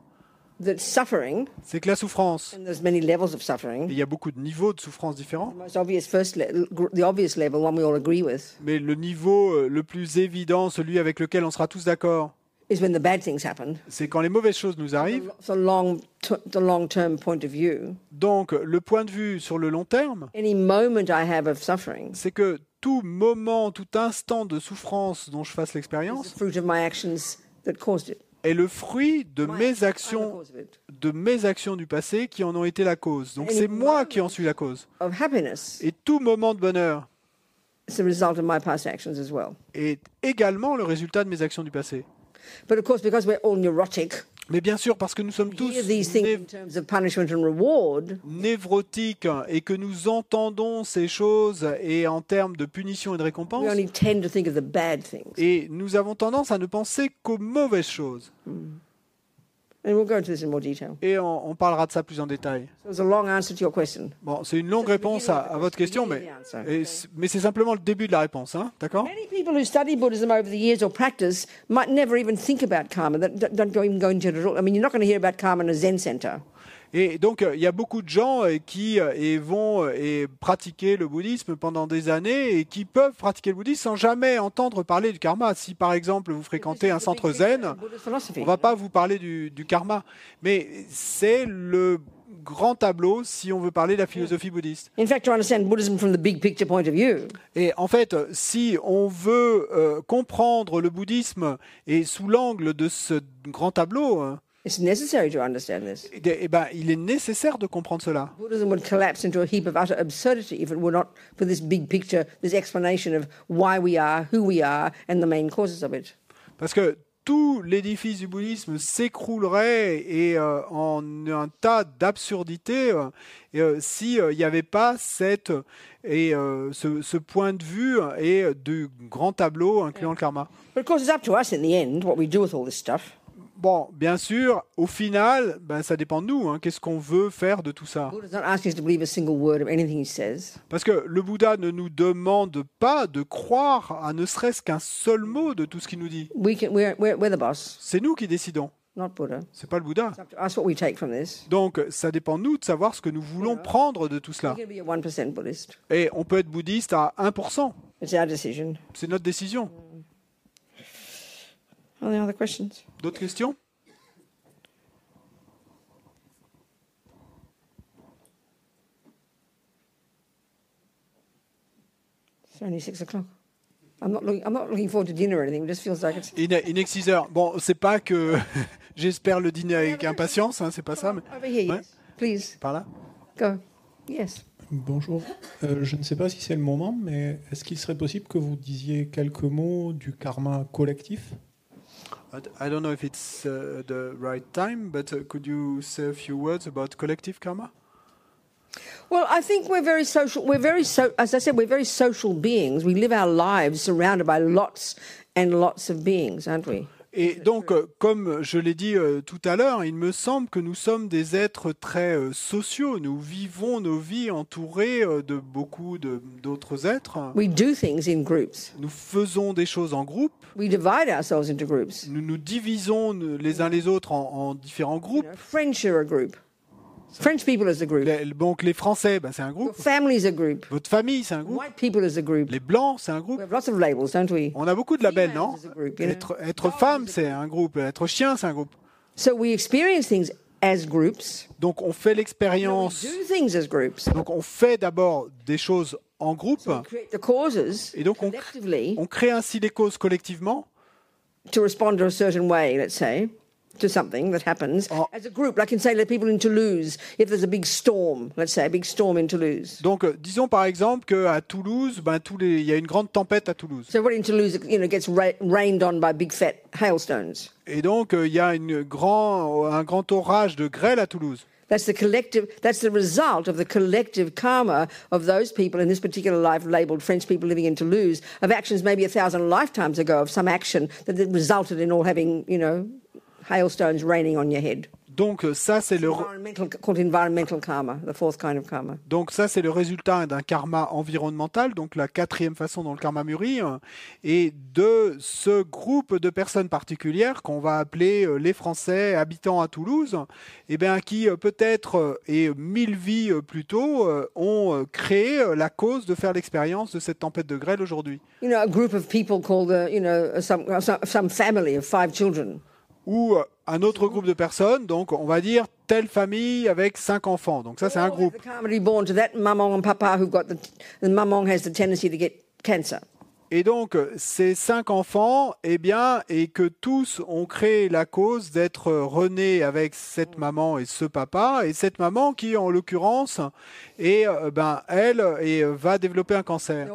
c'est que la souffrance, il y a beaucoup de niveaux de souffrance différents, the most obvious first, le- the obvious level, one we all agree with, mais le niveau euh, le plus évident, celui avec lequel on sera tous d'accord, is when the bad things happen. c'est quand les mauvaises choses nous arrivent. It's a long, t- the long-term point of view. Donc, le point de vue sur le long terme, Any moment I have of suffering c'est que tout moment, tout instant de souffrance dont je fasse l'expérience the fruit of my actions that caused it. est le fruit de mes actions de mes actions du passé qui en ont été la cause. Donc c'est moi qui en suis la cause. Of happiness Et tout moment de bonheur is the result of my past actions as well. est également le résultat de mes actions du passé. But of course, because we're all neurotic, Mais bien sûr, parce que nous sommes tous hear these things né- in terms of punishment and reward, névrotiques et que nous entendons ces choses et en termes de punition et de we récompense, only tend to think of the bad things. et nous avons tendance à ne penser qu'aux mauvaises choses. And we'll go into this in more detail. Et on, on parlera de ça plus en détail. A to. Bon, c'est une longue réponse à, à votre question, mais, et c- mais c'est simplement le début de la réponse, hein, d'accord? Et donc, euh, il y a beaucoup de gens euh, qui euh, et vont et pratiquer le bouddhisme pendant des années et qui peuvent pratiquer le bouddhisme sans jamais entendre parler du karma. Si par exemple vous fréquentez un centre zen, on va pas vous parler du, du karma, mais c'est le grand tableau si on veut parler de la philosophie bouddhiste. In fact, to understand Buddhism from the big picture point of view, Et en fait, si on veut euh, comprendre le bouddhisme et sous l'angle de ce grand tableau, hein, it's necessary to understand this. eh eh ben, il est nécessaire de comprendre cela. Buddhism would collapse into a heap of utter absurdity if it were not for this big picture, this explanation of why we are, who we are, and the main causes of it? Parce que tout l'édifice du bouddhisme s'écroulerait et euh, en un tas d'absurdités euh, euh, si euh, il n'y avait pas cette et euh, ce, ce point de vue et du grand tableau incluant le karma. But of course, it's up to us in the end what we do with all this stuff. Bon, bien sûr, au final, ben, ça dépend de nous. hein. Qu'est-ce qu'on veut faire de tout ça? Parce que le Bouddha ne nous demande pas de croire à ne serait-ce qu'un seul mot de tout ce qu'il nous dit. C'est nous qui décidons. C'est pas le Bouddha. It's up to us what we take from this. Donc, ça dépend de nous de savoir ce que nous voulons prendre de tout cela. going to be a 1% Buddhist. Et on peut être bouddhiste à 1%. It's our decision. C'est notre décision. Are there other questions? D'autres questions? It's only six o'clock. I'm not looking. I'm not looking forward to dinner or anything. It just feels like it's. Il est 6 heures. Bon, c'est pas que j'espère le dîner avec impatience, hein, c'est pas ça, mais Over here, Ouais. yes. Please par là. go. Yes. Bonjour. Euh, je ne sais pas si c'est le moment, mais est-ce qu'il serait possible que vous disiez quelques mots du karma collectif? I don't know if it's uh, the right time, but uh, could you say a few words about collective karma? Well, I think we're very social. We're very so. As I said, we're very social beings. We live our lives surrounded by lots and lots of beings, aren't we? Et donc, euh, comme je l'ai dit euh, tout à l'heure, il me semble que nous sommes des êtres très euh, sociaux. Nous vivons nos vies entourés euh, de beaucoup de- d'autres êtres. We do things in groups. Nous faisons des choses en groupe. We divide ourselves into groups. Nous nous divisons les uns les autres en, en différents You groupes. know, French are a group. French people is a group. Les- donc, les Français, ben, c'est un Your groupe. a group. Votre famille, c'est un groupe. White people is a group. Les Blancs, c'est un groupe. We have lots of labels, don't we? On a beaucoup de labels, non? Females is a group, you know. être, être femme, c'est un groupe. Être chien, c'est un groupe. So we experience things as groups. Donc, on fait We l'expérience. do things as groups. Donc, on fait d'abord des choses en groupe. We create the causes Et donc, on crée ainsi les causes collectivement. to respond to a certain way, let's say, to something that happens Oh. as a group. Like in, say, the people in Toulouse, if there's a big storm, let's say, a big storm in Toulouse. Donc, euh, disons par exemple qu'à Toulouse, ben, tous les, il y a une grande tempête à Toulouse. So everybody in Toulouse, you know, gets ra- rained on by big fat hailstones. Et donc, euh, il y a une grand, un grand orage de grêle à Toulouse. That's the collective. That's the result of the collective karma of those people in this particular life, labelled French people living in Toulouse, of actions maybe a thousand lifetimes ago of some action that resulted in all having, you know, hailstones raining on your head. Donc, euh, ça, c'est le, re- Environmental, called environmental karma, the fourth kind of karma. donc ça, c'est le résultat d'un karma environnemental, donc la quatrième façon dont le karma mûrit, euh, et de ce groupe de personnes particulières qu'on va appeler euh, les Français habitants à Toulouse, et bien, qui peut-être et mille vies plus tôt ont créé la cause de faire l'expérience de cette tempête de grêle aujourd'hui. You know, a group of people called, uh, you know, some, some, some family of five children. Ou euh, un autre groupe de personnes, donc on va dire telle famille avec cinq enfants. Donc ça, c'est un groupe. Et donc, euh, ces cinq enfants, eh bien, et que tous ont créé la cause d'être renés avec cette maman et ce papa, et cette maman qui, en l'occurrence, est, euh, ben, elle, et, euh, va développer un They cancer.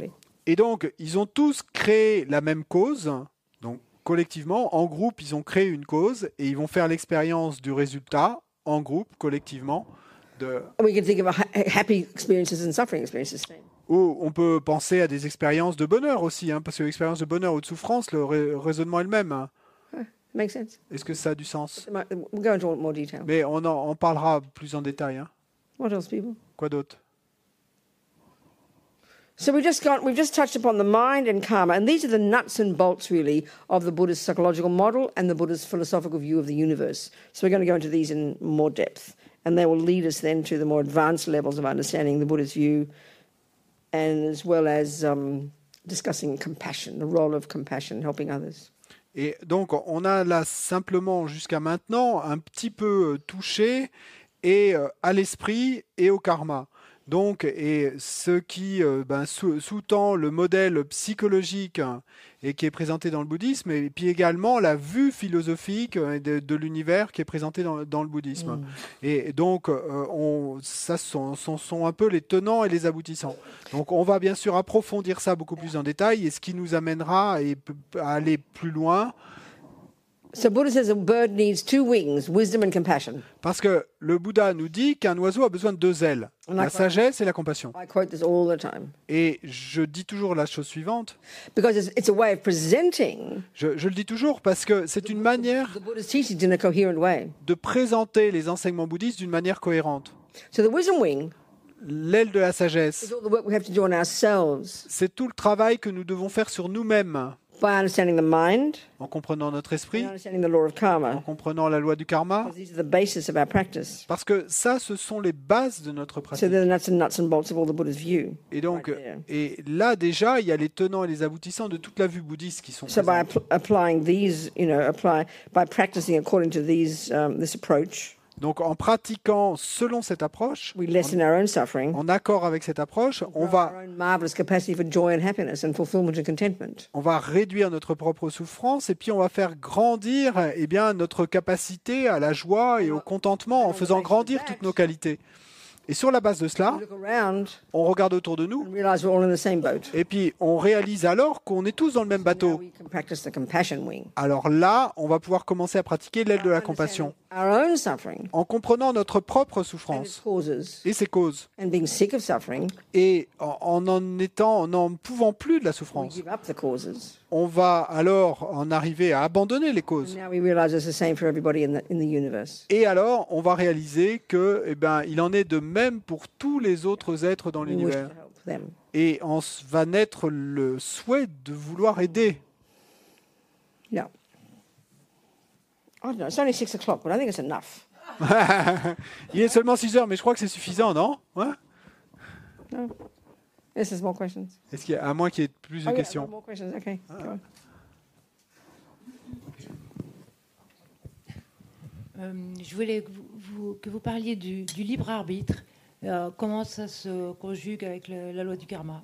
all Et donc, ils ont tous créé la même cause. Donc, collectivement, en groupe, ils ont créé une cause, et ils vont faire l'expérience du résultat, en groupe, collectivement, de, And we can think of a ha- happy experiences and suffering experiences. same. Ou on peut penser à des expériences de bonheur aussi, hein, parce que l'expérience de bonheur ou de souffrance, le rai- raisonnement est le même. hein. Makes sense. Est-ce que ça a du sens? We'll go into more detail. Mais on en on parlera plus en détail. hein. What else, people? Quoi d'autre? So we've just got, we've just touched upon the mind and karma, and these are the nuts and bolts, really, of the Buddhist psychological model and the Buddhist philosophical view of the universe. So we're going to go into these in more depth, and they will lead us then to the more advanced levels of understanding the Buddhist view, and as well as um, discussing compassion, the role of compassion, helping others. Et donc on a là simplement jusqu'à maintenant un petit peu touché et euh, à l'esprit et au karma. Donc, et ce qui euh, ben, sous- sous-tend le modèle psychologique hein, et qui est présenté dans le bouddhisme, et puis également la vue philosophique euh, de, de l'univers qui est présentée dans, dans le bouddhisme. Et donc, euh, on, ça sont, sont, sont un peu les tenants et les aboutissants. Donc, on va bien sûr approfondir ça beaucoup plus en détail, et ce qui nous amènera à, à aller plus loin, parce que le Bouddha nous dit qu'un oiseau a besoin de deux ailes, la sagesse et la compassion. I quote this all the time Et je dis toujours la chose suivante. because it's, it's a way of presenting Je, je le dis toujours parce que c'est une manière the Buddha's teachings in a coherent way. de présenter les enseignements bouddhistes d'une manière cohérente. So the wisdom wing L'aile de la sagesse, c'est tout le travail que nous devons faire sur nous-mêmes, by understanding the mind en comprenant notre esprit, and understanding the law of en karma. comprenant la loi du karma, Because these are the basis of our practice. parce que ça, ce sont les bases de notre pratique. they're the nuts and nuts and bolts of all the Buddha's view. Et donc, et là déjà, il y a les tenants et les aboutissants de toute la vue bouddhiste qui sont présents. Donc, en pratiquant selon cette approche, we lessen our own suffering. en accord avec cette approche, on va on réduire notre propre souffrance et puis on va faire grandir eh bien, notre capacité à la joie et au contentement en faisant grandir toutes nos qualités. Et sur la base de cela, We look around on regarde autour de nous et puis on réalise alors qu'on est tous dans le même bateau. Alors là, on va pouvoir commencer à pratiquer l'aile de la compassion en comprenant notre propre souffrance et ses causes. Et en en, étant, en n'en pouvant plus de la souffrance, on va alors en arriver à abandonner les causes. Et alors, on va réaliser que, eh ben, il en est de même pour tous les autres êtres dans l'univers. Et s- va naître le souhait de vouloir aider. Yeah. I don't know. It's only six o'clock, but I think it's enough. il est seulement 6 heures, mais je crois que c'est suffisant, non? Ouais No. There's more questions. Est-ce qu'il y a, à moins qu'il y ait plus de Oh, yeah, questions more questions. Okay. go on. Euh, je voulais que vous, vous- que vous parliez du, du libre arbitre. Euh, comment ça se conjugue avec le- la loi du karma?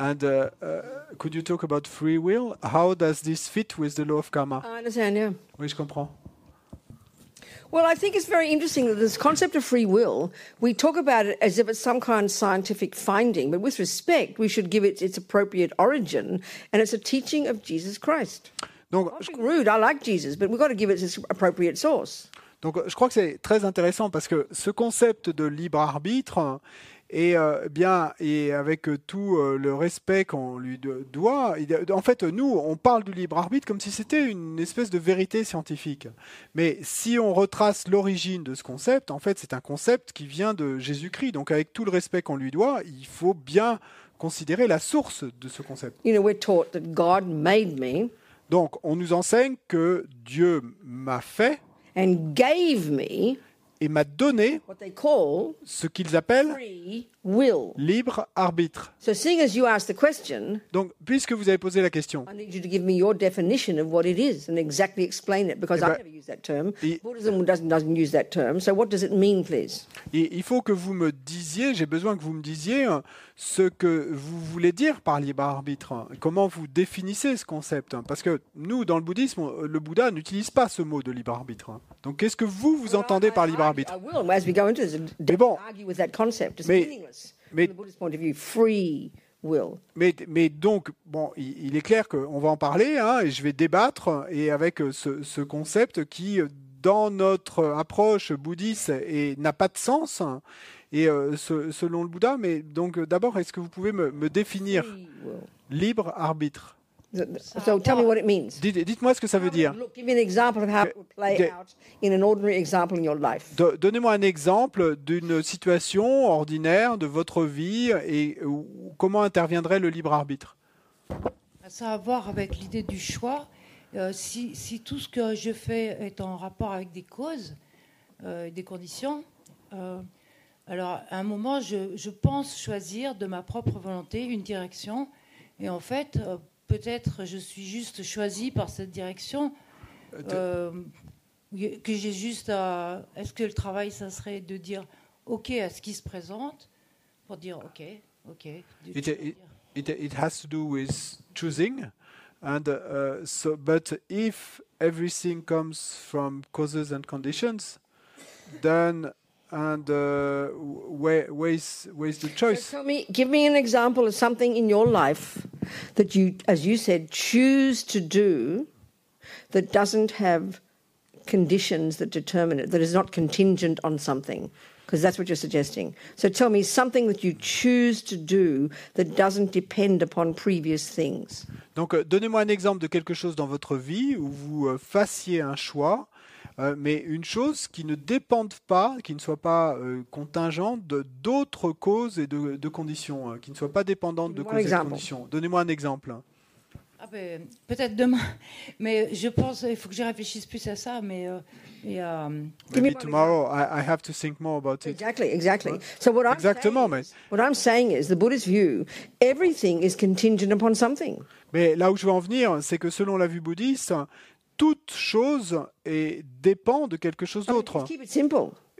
Uh, uh, could you talk about free will? How does this fit with the law of karma I understand. Yeah. Oui, je comprends. Well, I think it's very interesting that this concept of free will, we talk about it as if it's some kind of scientific finding, but with respect, we should give it its appropriate origin, and it's a teaching of Jesus Christ. Donc, Not being rude, I like Jesus, but we've got to give it its appropriate source. donc, je crois que c'est très intéressant parce que ce concept de libre arbitre et euh, bien et avec euh, tout euh, le respect qu'on lui do- doit, en fait, nous, on parle du libre arbitre comme si c'était une espèce de vérité scientifique. Mais si on retrace l'origine de ce concept, en fait, c'est un concept qui vient de Jésus-Christ. Donc, avec tout le respect qu'on lui doit, il faut bien considérer la source de ce concept. You know, we're taught that God made me Donc, on nous enseigne que Dieu m'a fait and gave me et m'a donné ce qu'ils appellent libre arbitre. So, seeing as you asked the question, Donc, puisque vous avez posé la question, I need you to give me your definition of what it is and exactly explain it because I never use that term. i- Buddhism doesn't, doesn't use that term. So, what does it mean, please? et il faut que vous me disiez, j'ai besoin que vous me disiez euh, ce que vous voulez dire par libre arbitre. Comment vous définissez ce concept? Parce que nous, dans le bouddhisme, le Bouddha n'utilise pas ce mot de libre arbitre. Donc, qu'est-ce que vous, vous entendez par libre arbitre? Mais bon, mais- mais- from the Buddhist point of view. Free will. Mais, mais donc, bon, il, il est clair qu'on va en parler, hein, et je vais débattre, et avec euh, ce, ce concept qui, euh, dans notre approche bouddhiste, n'a pas de sens, et euh, ce- selon le Bouddha. Mais donc, euh, d'abord, est-ce que vous pouvez me, me définir libre arbitre? So, so tell me what it means. Dites- Dites-moi ce que ça veut dire. Look, give me an example of how it would play Okay. out in an ordinary example in your life. Do- Donnez-moi un exemple d'une situation ordinaire de votre vie et comment interviendrait le libre arbitre? Ça a à voir avec l'idée du choix. Euh, si, si tout ce que je fais est en rapport avec des causes, euh, des conditions, euh, alors à un moment, je, je pense choisir de ma propre volonté une direction. Et en fait, euh, peut-être je suis juste choisi par cette direction. euh, que j'ai juste à. Est-ce que le travail, ça serait de dire OK à ce qui se présente pour dire ok, ok. It, it, it, it has to do with choosing, and uh, so. But if everything comes from causes and conditions, then and uh, where where is where is the So choice? tell me, give me an example of something in your life that you, as you said, choose to do that doesn't have conditions that determine it, that is not contingent on something, because that's what you're suggesting. So tell me something that you choose to do that doesn't depend upon previous things. Donc, euh, donnez-moi un exemple de quelque chose dans votre vie où vous euh, fassiez un choix, euh, mais une chose qui ne dépende pas, qui ne soit pas euh, contingente de d'autres causes et de, de conditions, hein, qui ne soit pas dépendante de causes et de example. conditions. Donnez-moi un exemple. Ah ben, peut-être demain, mais je pense il faut que j'y réfléchisse plus à ça, mais euh, il y a, euh, Give me Maybe tomorrow I, I have to think more about it. Exactly, exactly. So what I'm Exactement, saying mais- is, what I'm saying is the Buddhist view, everything is contingent upon something. Mais là où je veux en venir, c'est que selon la vue bouddhiste, toute chose est, dépend de quelque chose d'autre.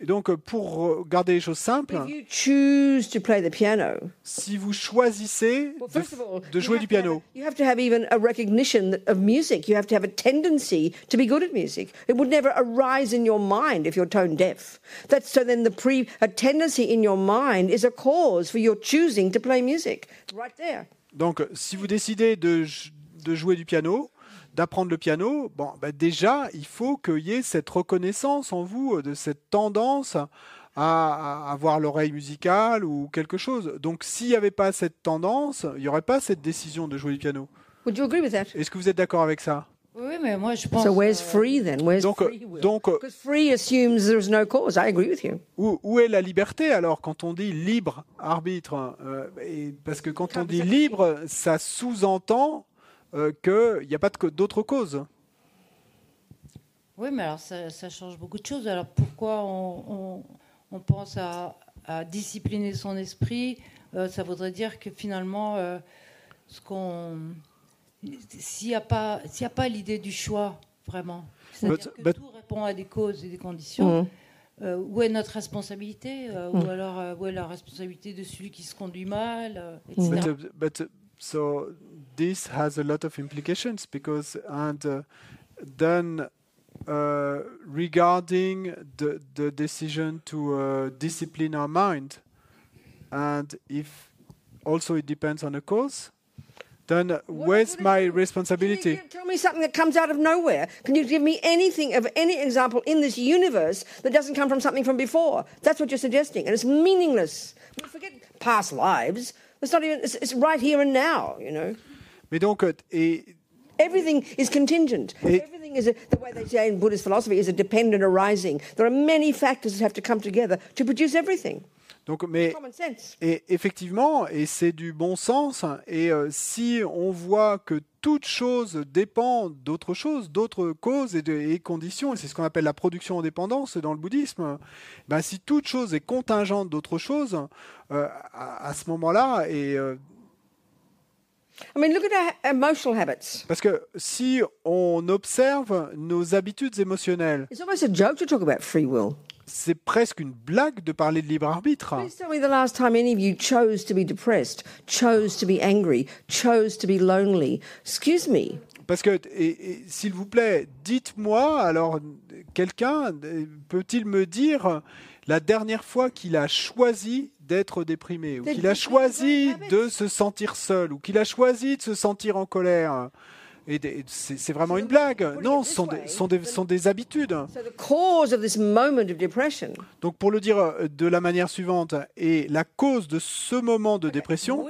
Et donc, pour euh, garder les choses simples, If you choose to play the piano, si vous choisissez de, de jouer du piano, a- you have to have even a recognition that- of music. You have to have a tendency to be good at music. It would never arise in your mind if you're tone deaf. That's so. Then the pre a tendency in your mind is a cause for your choosing to play music. Right there. Donc, si vous décidez de, de jouer du piano, d'apprendre le piano, bon, bah déjà, il faut qu'il y ait cette reconnaissance en vous euh, de cette tendance à, avoir l'oreille musicale ou quelque chose. Donc, s'il n'y avait pas cette tendance, il n'y aurait pas cette décision de jouer du piano. Would you agree with that? Est-ce que vous êtes d'accord avec ça? Oui, mais moi je pense. So where's free then? Where's Donc, free will? donc euh, Because free assumes there's no cause. I agree with you. où, où est la liberté alors quand on dit libre arbitre? Euh, et Parce que quand on dit libre, ça sous-entend euh, qu'il n'y a pas de co- d'autre cause. Oui, mais alors ça, ça change beaucoup de choses. Alors pourquoi on, on- on pense à, à discipliner son esprit? Euh, Ça voudrait dire que finalement, euh, ce qu'on, s'il n'y a pas, s'il y a pas l'idée du choix vraiment, c'est-à-dire But- que but- tout répond à des causes et des conditions. Euh, où est notre responsabilité? Euh, Ou alors euh, où est la responsabilité de celui qui se conduit mal, euh, etc. But, but so this has a lot of implications because and uh, then uh, regarding the the decision to uh, discipline our mind, and if also it depends on a cause, then where's my responsibility? Can you tell me something that comes out of nowhere? Can you give me anything of any example in this universe that doesn't come from something from before? That's what you're suggesting, and it's meaningless. We forget past lives. It's not even. It's, it's right here and now. You know, Mais donc euh, et everything is contingent. Et- everything is a, the way they say in Buddhist philosophy is a dependent arising. There are many factors that have to come together to produce everything. Donc mais. Et effectivement, et c'est du bon sens, et euh, si on voit que toute chose dépend d'autre chose, d'autres causes et, de- et conditions, et c'est ce qu'on appelle la production en dépendance dans le bouddhisme, ben, si toute chose est contingente d'autre chose, euh, à, à ce moment-là, et euh, I mean, look at our emotional habits. parce que si on observe nos habitudes émotionnelles, It's almost a joke to talk about free will. C'est presque une blague de parler de libre arbitre. Please tell me the last time any of you chose to be depressed, chose to be angry, chose to be lonely. Excuse me. Parce que, s'il vous plaît, dites-moi, alors, quelqu'un euh, peut-il me dire la dernière fois qu'il a choisi d'être déprimé, ou qu'il a choisi de se sentir seul, ou qu'il a choisi de se sentir en colère? Et c'est vraiment une blague. Non, ce sont des, sont des, sont des habitudes. So the cause of this moment of depression, Donc, pour le dire euh, de la manière suivante, et la cause de ce moment de dépression,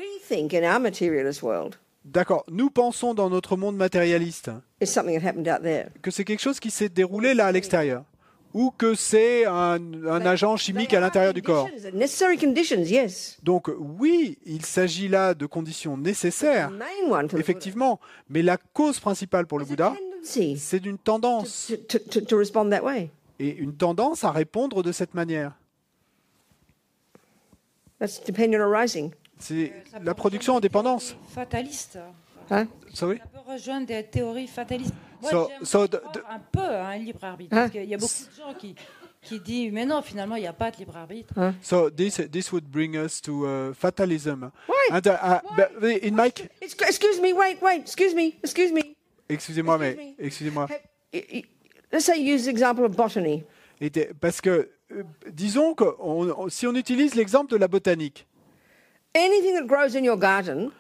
d'accord, nous pensons dans notre monde matérialiste. Is something that happened out there. que c'est quelque chose qui s'est déroulé là à l'extérieur, ou que c'est un, un agent chimique à l'intérieur du corps. Donc oui, il s'agit là de conditions The nécessaires, main one for the effectivement, mais la cause principale pour le Bouddha, is a tendency c'est d'une tendance, to, to, to, to respond that way. et une tendance à répondre de cette manière. C'est la production en dépendance. Ça peut rejoindre des théories fatalistes. Moi, So- j'aime so the- croire un peu à un libre arbitre. Hein? Parce qu'il y a beaucoup de gens qui, qui dit mais non, finalement, il n'y a pas de libre arbitre. So this this would bring us to uh, fatalism. And, uh, uh, but in my It's, excuse me, wait, wait, excuse me, excuse me. excusez-moi mais Excuse me. excusez-moi. Have- y- y- Let's say you use the example of botany. Et de- parce que euh, disons que on- on- si on utilise l'exemple de la botanique, Anything that grows in your garden,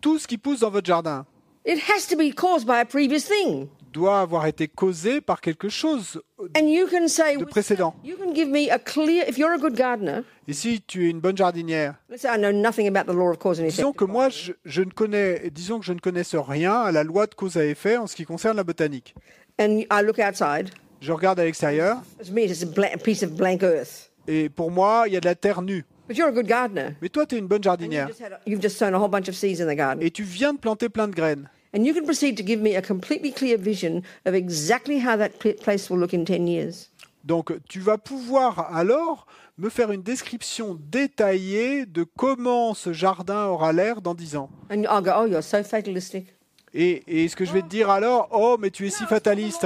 tout ce qui pousse dans votre jardin it has to be caused by a previous thing. doit avoir été causé par quelque chose. And you can say, De précédent. you can give me a clear, if you're a good gardener, Et si tu es une bonne jardinière, let's say I know nothing about the law of cause and effect. disons que moi je, je ne connais, disons que je ne connaisse rien à la loi de cause à effet en ce qui concerne la botanique. And I look outside, Je regarde à l'extérieur to me it's a, bla- a piece of blank earth. et pour moi il y a de la terre nue. But you're a good gardener. Mais toi tu es une bonne jardinière just, had a, you've just sown a whole bunch of seeds in the garden. et tu viens de planter plein de graines. And you can proceed to give me a completely clear vision of exactly how that pl- place will look in 10 years. Donc tu vas pouvoir alors me faire une description détaillée de comment ce jardin aura l'air dans 10 ans. And I'll go, oh, you're so fatalistic. Et, et ce que je vais te dire alors, oh mais tu es si fataliste.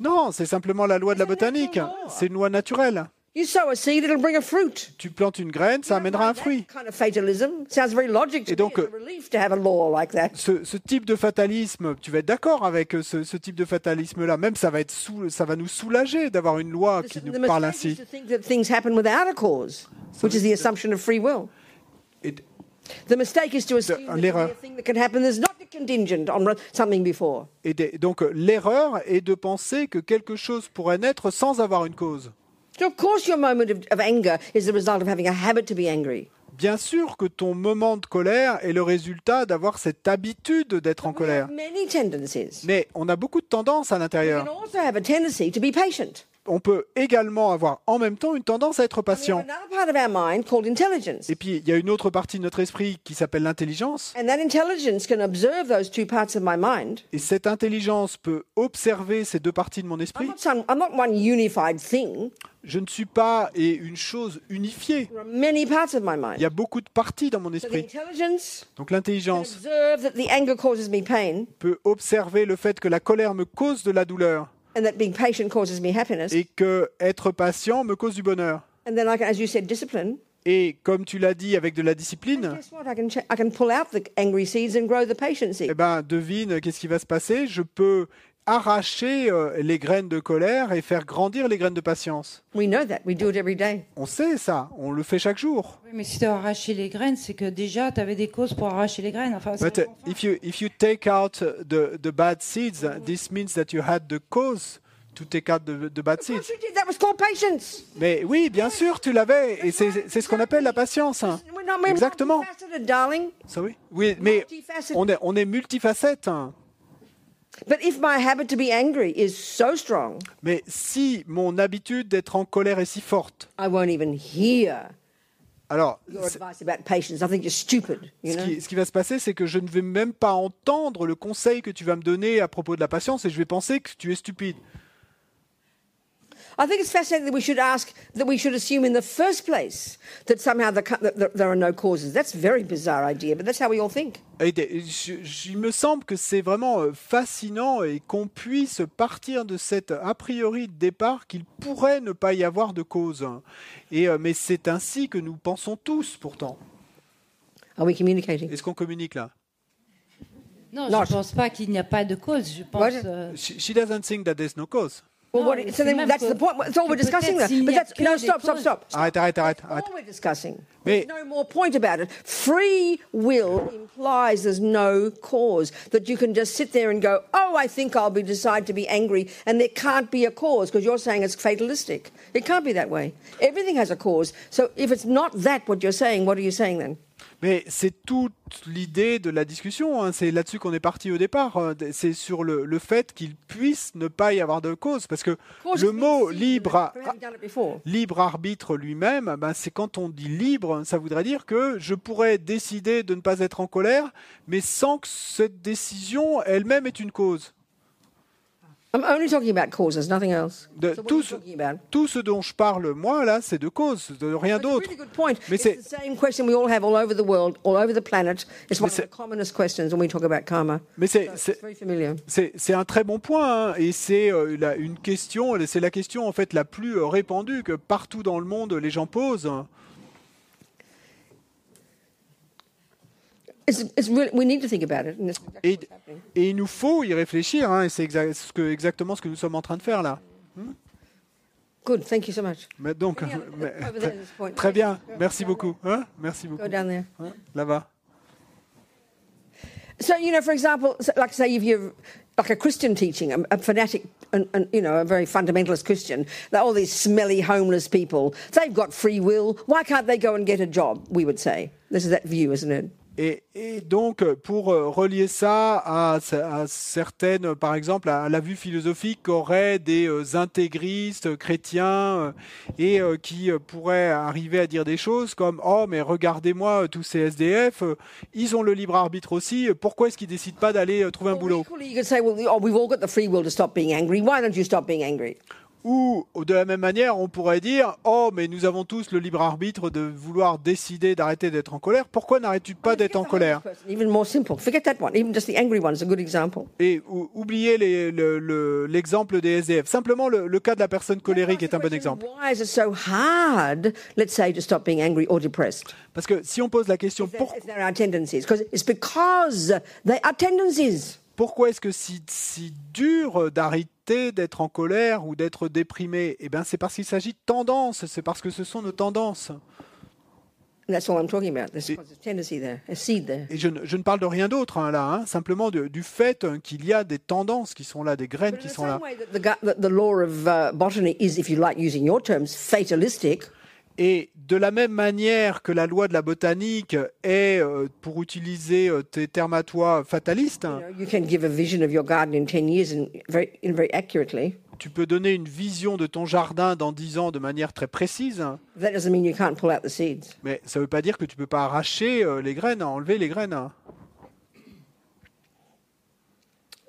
Non, c'est simplement la loi de la botanique. C'est une loi naturelle. You sow a seed, it'll bring a fruit. Tu plantes une graine, ça amènera un fruit. That kind of fatalism sounds very logic to Et donc, me. It's a relief to have a law like that. Ce, ce type de fatalisme, tu vas être d'accord avec ce, ce type de fatalisme-là. Même ça va être sou- ça va nous soulager d'avoir une loi qui nous parle ainsi. to think that things happen without a cause, which is the assumption of free will. Et- The mistake is to assume that l'erreur. a thing that can happen is not contingent on ro- something before. Et donc euh, l'erreur est de penser que quelque chose pourrait naître sans avoir une cause. So of course your moment of, of anger is the result of having a habit to be angry. Bien sûr que ton moment de colère est le résultat d'avoir cette habitude d'être en colère. Mais on a beaucoup de tendances à l'intérieur. On peut également avoir en même temps une tendance à être patient. Et puis il y a une autre partie de notre esprit qui s'appelle l'intelligence. And that intelligence can observe those two parts of my mind. Et cette intelligence peut observer ces deux parties de mon esprit. Je ne suis pas et une chose unifiée. There are many parts of my Il mind. y a beaucoup de parties dans mon esprit. Donc l'intelligence peut observer le fait que la colère me cause de la douleur and that being patient causes me happiness. et que être patient me cause du bonheur. And then I can, as you said, discipline. Et comme tu l'as dit avec de la discipline, Guess what? I can, ch- I can pull out the angry seeds and grow the patient eh ben devine qu'est-ce qui va se passer? Je peux arracher euh, les graines de colère et faire grandir les graines de patience. We know that. We do it every day. On sait ça, on le fait chaque jour. Oui, mais si tu as arraché les graines, c'est que déjà tu avais des causes pour arracher les graines. Enfin, c'est But uh, enfin. if you if you take out the the bad seeds, this means that you had the cause to take out the, the bad seeds. That was called patience. Mais oui, bien sûr, tu l'avais, et c'est c'est ce qu'on appelle la patience. hein. Exactement. Oui, mais Multifaceted. on est on est multifacette. hein. But if my habit to be angry is so strong, Mais si mon habitude d'être en colère est si forte, I won't even hear alors your c'est- advice about patience. I think you're stupid. You ce know? qui, ce qui va se passer, c'est que je ne vais même pas entendre le conseil que tu vas me donner à propos de la patience, et je vais penser que tu es stupide. I think it's fascinating that we should ask, that we should assume in the first place that somehow the, that there are no causes. That's a very bizarre idea, but that's how we all think. Et je- je- il me semble que c'est vraiment euh, fascinant et qu'on puisse partir de cet a priori de départ qu'il pourrait ne pas y avoir de cause. Et, euh, mais c'est ainsi que nous pensons tous pourtant. Are we communicating? Est-ce qu'on communique là? Non, je ne pense pas qu'il n'y a pas de cause. Je pense. What? euh, she, she doesn't think that there's no cause. Well, No, what, so then that's the point. That's all we're discussing peut-être there. s'il But that's no stop, stop, stop. Arrête, arrête, arrête, That's arrête. all we're discussing. There's no more point about it. Free will implies there's no cause. That you can just sit there and go, oh, I think I'll be decide to be angry, and there can't be a cause because you're saying it's fatalistic. It can't be that way. Everything has a cause. So if it's not that what you're saying, what are you saying then? Mais c'est toute l'idée de la discussion, hein. c'est là-dessus qu'on est parti au départ, euh, c'est sur le, le fait qu'il puisse ne pas y avoir de cause, parce que le mot libre, libre arbitre lui-même, ben, c'est quand on dit libre, ça voudrait dire que je pourrais décider de ne pas être en colère, mais sans que cette décision elle-même ait une cause. I'm only talking about causes, nothing else. De so what tout ce-? Tout dont je parle, moi, là, c'est de cause, de rien d'autre. really good point. Mais it's c'est- the same question we all have all over the world, all over the planet. It's one of c'est- the commonest questions when we talk about karma. Mais c'est- un très bon point, hein, et c'est euh, la- une question, c'est la question en fait la plus euh, répandue que partout dans le monde les gens posent. Et, et il nous faut y réfléchir, hein, et c'est exa- ce que- exactement ce que nous sommes en train de faire là. Hmm Good, thank you so much. Mais donc, mais- over there, this point. très bien, Go merci down beaucoup. Hein, merci beaucoup. Go down there. Hein, Là-bas. So you know, for example, like say if you're like a Christian teaching, a, a fanatic, and, and you know, a very fundamentalist Christian, that all these smelly homeless people, they've got free will. Why can't they go and get a job? We would say this is that view, isn't it? Et, et donc, pour euh, relier ça à, à certaines, par exemple, à la vue philosophique qu'auraient des euh, intégristes chrétiens euh, et qui pourraient arriver à dire des choses comme Oh, mais regardez-moi, tous ces SDF, ils ont le libre arbitre aussi, pourquoi est-ce qu'ils décident pas d'aller trouver un boulot? Ou de la même manière, on pourrait dire Oh, mais nous avons tous le libre arbitre de vouloir décider d'arrêter d'être en colère, pourquoi n'arrêtes-tu pas d'être en colère? Homeless person, Even more simple. Forget that one. Even just the angry one is a good example. Et ou- oubliez le- l'exemple des SDF. Simplement, le, le cas de la personne colérique est un bon exemple. Parce que si on pose la question There- pourquoi est-ce que c'est si dur d'arrêter d'être en colère ou d'être déprimé Eh bien, c'est parce qu'il s'agit de tendances. C'est parce que ce sont nos tendances? And that's all I'm talking about. There's, Et- there's a tendency there, a seed there. Et je, ne- je ne parle de rien d'autre hein, là, hein, simplement de- du fait hein, qu'il y a des tendances qui sont là, des graines But qui sont là. the, the law of uh, botany is, if you like using your terms, fatalistic, Et de la même manière que la loi de la botanique est, euh, pour utiliser euh, tes termes à toi, fataliste, you, know, you can give a vision of your garden in 10 years and very, in very accurately. tu peux donner une vision de ton jardin dans 10 ans de manière très précise, That doesn't mean you can't pull out the seeds. mais ça ne veut pas dire que tu peux pas arracher euh, les graines, enlever les graines.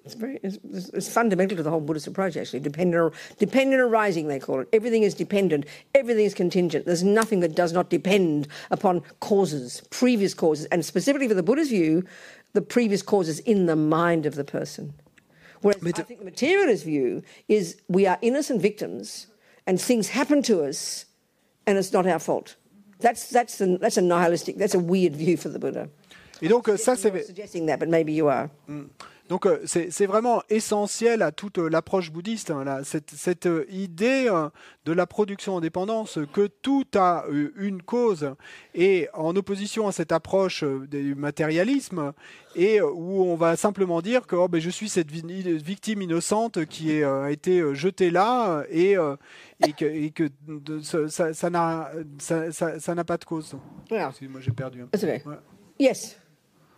It's very it's, it's fundamental to the whole Buddhist approach, actually. Dependent, dependent arising, they call it. Everything is dependent. Everything is contingent. There's nothing that does not depend upon causes, previous causes, and specifically for the Buddha's view, the previous causes in the mind of the person. Whereas I think the materialist view is we are innocent victims, and things happen to us, and it's not our fault. That's that's the, that's a nihilistic. That's a weird view for the Buddha. Et donc ça, c'est suggesting that, but maybe you are. Mm. Donc euh, c'est vraiment essentiel à toute euh, l'approche bouddhiste, hein, là, cette, cette euh, idée de la production en dépendance, que tout a une cause, et en opposition à cette approche du matérialisme, et où on va simplement dire que oh, ben, je suis cette vi- victime innocente qui est, a été jetée là, et, et que, et que de- ça- n'a ça, ça- pas de cause. Excusez-moi, j'ai perdu. hein. Ouais. Yes,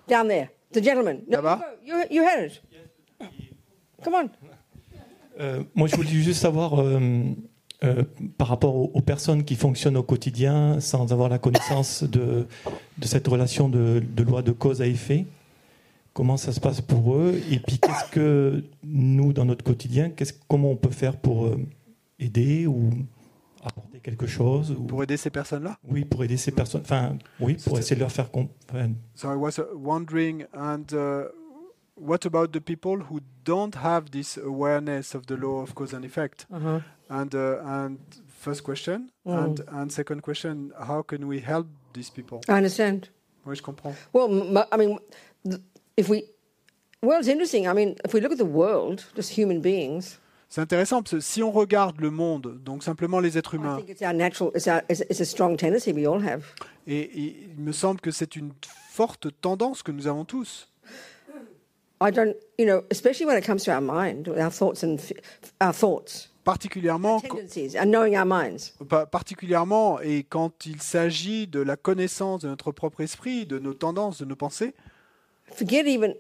down there, the gentleman. No, Là-bas? you, you, had it. Come on. Euh, moi, je voulais juste savoir, euh, euh, par rapport aux, aux personnes qui fonctionnent au quotidien sans avoir la connaissance de, de cette relation de, de loi de cause à effet, comment ça se passe pour eux? Et puis, qu'est-ce que nous, dans notre quotidien, qu'est-ce, comment on peut faire pour euh, aider ou quelque chose ou- Pour aider ces personnes-là? Oui, pour aider ces personnes. Enfin, oui, pour essayer de leur faire comprendre. So I was uh, wondering, and uh, what about the people who don't have this awareness of the law of cause and effect? Uh-huh. And uh, and first question, and and second question, how can we help these people? I understand. Oui, je comprends. Well, m- I mean, if we, well, it's interesting. I mean, if we look at the world, just human beings, C'est intéressant parce que si on regarde le monde, donc simplement les êtres I humains, think it's our natural, it's, our, it's, it's a strong tendency we all have. et, il me semble que c'est une forte tendance que nous avons tous. I don't, you know, especially when it comes to our mind, our thoughts and f- our thoughts, Particulièrement, quand- tendencies, and knowing our minds. Pa- particulièrement et quand il s'agit de la connaissance de notre propre esprit, de nos tendances, de nos pensées, forget even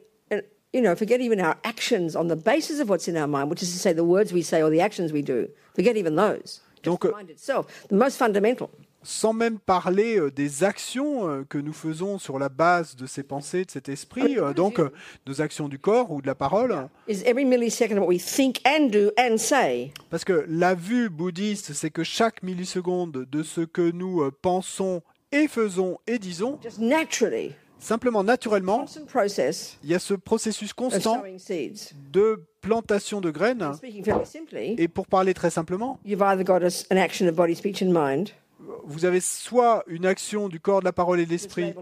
you know forget even our actions on the basis of what's in our mind which is to say the words we say or the actions we do. Forget even those. Donc, the mind itself the most fundamental. sans même parler euh, des actions euh, que nous faisons sur la base de ces pensées, de cet esprit, euh, donc nos actions du corps ou de la parole. Is every millisecond of what we think and do and say. Parce que la vue bouddhiste, c'est que chaque milliseconde de ce que nous pensons et faisons et disons, Just naturally, simplement naturellement, il y a ce processus constant de plantation de graines. Et pour parler très simplement, vous avez soit une action du corps, de la parole et de l'esprit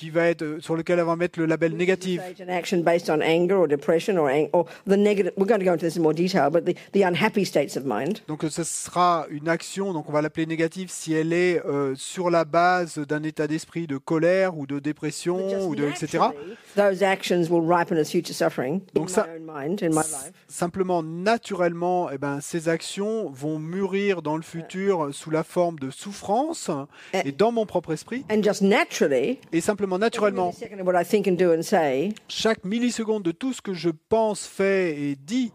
qui va être euh, sur lequel on va mettre le label négatif. Donc ce sera une action, donc on va l'appeler négative si elle est euh, sur la base d'un état d'esprit de colère ou de dépression ou de etc. naturally, those actions will ripen as future suffering in Donc ça- my own mind, in my life. Simplement, naturellement, eh ben, ces actions vont mûrir dans le futur sous la forme de souffrance Eh. et dans mon propre esprit. And just naturally, Et simplement, every naturellement, chaque milliseconde de tout ce que je pense, fais et dis,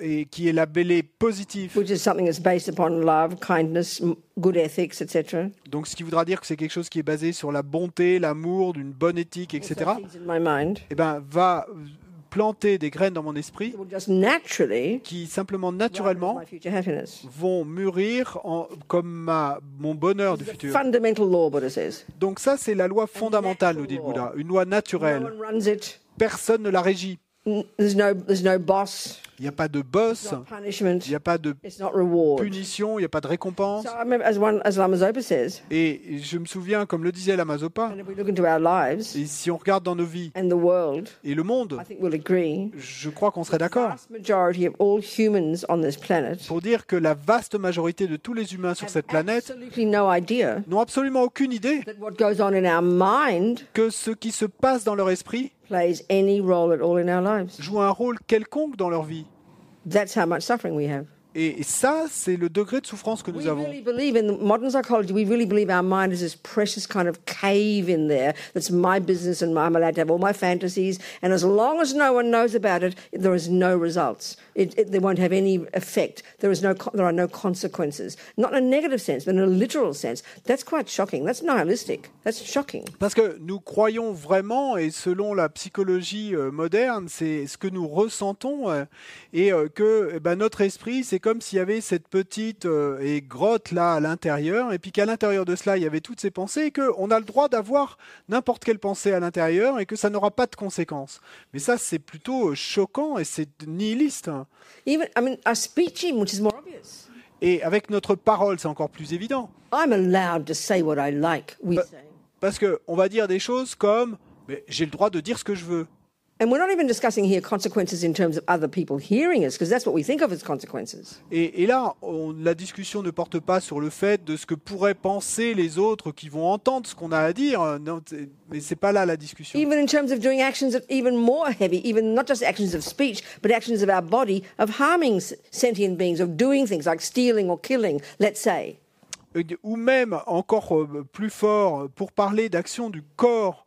et qui est labellé positif, which is something that's based upon love, kindness, m- good ethics, etc. donc ce qui voudra dire que c'est quelque chose qui est basé sur la bonté, l'amour, d'une bonne éthique, etc., mind. eh ben, va planter des graines dans mon esprit qui simplement naturellement vont mûrir en- comme ma, mon bonheur du futur. Donc ça, c'est la loi fondamentale, nous dit le Bouddha, une loi naturelle. Personne ne la régit. Il n'y a pas de boss, il n'y a pas de punition, il n'y a pas de récompense. Lama Zopa Et je me souviens, comme le disait la Mazopa, and if we look into our lives et si on regarde dans nos vies et le monde, je crois qu'on serait d'accord pour dire que la vaste majorité de tous les humains sur cette planète absolutely no idea n'ont absolument aucune idée that what goes on in our mind que ce qui se passe dans leur esprit plays any role at all in our lives. joue un rôle quelconque dans leur vie. That's how much suffering we have. Et ça, c'est le degré de souffrance que nous We avons. Parce que nous croyons vraiment, et selon la psychologie euh, moderne, c'est ce que nous ressentons, euh, et euh, que eh ben, notre esprit, c'est comme s'il y avait cette petite et grotte là à l'intérieur, et puis qu'à l'intérieur de cela, il y avait toutes ces pensées, et qu'on a le droit d'avoir n'importe quelle pensée à l'intérieur, et que ça n'aura pas de conséquences. Mais ça, c'est plutôt choquant, et c'est nihiliste. Even I mean, our speech, even which is more obvious. Et avec notre parole, c'est encore plus évident. I'm allowed to say what I like. We But- say. Parce qu'on va dire des choses comme j'ai le droit de dire ce que je veux. And we're not even discussing here consequences in terms of other people hearing us, because that's what we think of as consequences. Et, et là, on- la discussion ne porte pas sur le fait de ce que pourraient penser les autres qui vont entendre ce qu'on a à dire. Non, mais c'est pas là la discussion. Even in terms of doing actions that even more heavy, even not just actions of speech, but actions of our body of harming sentient beings, of doing things like stealing or killing, let's say. Ou même encore euh, plus fort, pour parler d'actions du corps,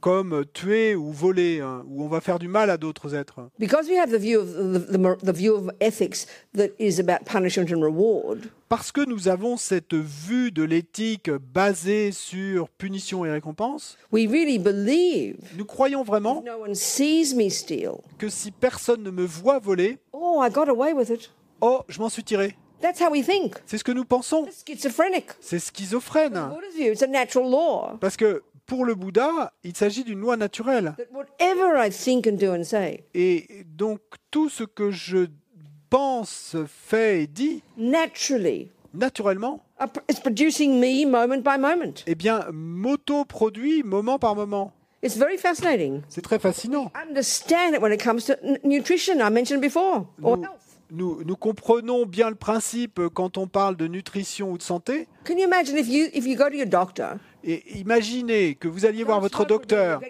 comme tuer ou voler, hein, où on va faire du mal à d'autres êtres. Because we have the view of the, the, mor- the view of ethics that is about punishment and reward, Parce que nous avons cette vue de l'éthique basée sur punition et récompense, we really believe nous croyons vraiment if no one sees me steal, que si personne ne me voit voler, oh, I got away with it. oh, je m'en suis tiré. C'est ce que nous pensons. C'est schizophrène. Parce que pour le Bouddha, il s'agit d'une loi naturelle. that whatever I think and do and say, Et donc tout ce que je pense, fais et dis, naturally, naturellement, are pr- it's producing me moment by moment. eh bien, m'auto-produit moment par moment. It's very fascinating. C'est très fascinant. Understand it when it comes to n- nutrition. I mentioned before, or Nous, health. Nous, nous comprenons bien le principe quand on parle de nutrition ou de santé. Can you imagine if you if you go to your doctor, Et imaginez que vous alliez voir "Don't votre docteur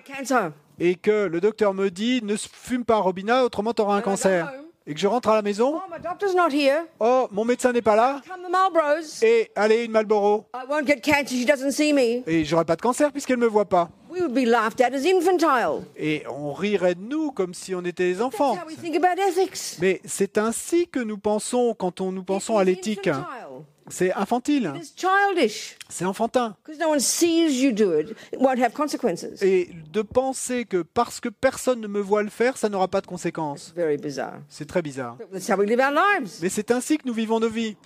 et que le docteur me dit ne fume pas Robina, autrement tu auras un cancer. Et que je rentre à la maison, Oh, my doctor's not here. oh, mon médecin n'est pas là, Come the Marlboros. et allez, une Marlboro. I won't get cancer. She doesn't see me. Et j'aurai pas de cancer puisqu'elle me voit pas. We would be laughed at as infantile. Et on rirait de nous comme si on était des enfants. That's how we think about ethics. Mais c'est ainsi que nous pensons quand on nous pensons à l'éthique. infantile. C'est infantile, childish. c'est enfantin. Because no one sees you do it, it won't have consequences. Et de penser que parce que personne ne me voit le faire, ça n'aura pas de conséquences. Very bizarre. C'est très bizarre. But That's how we live our lives. Mais c'est ainsi que nous vivons nos vies.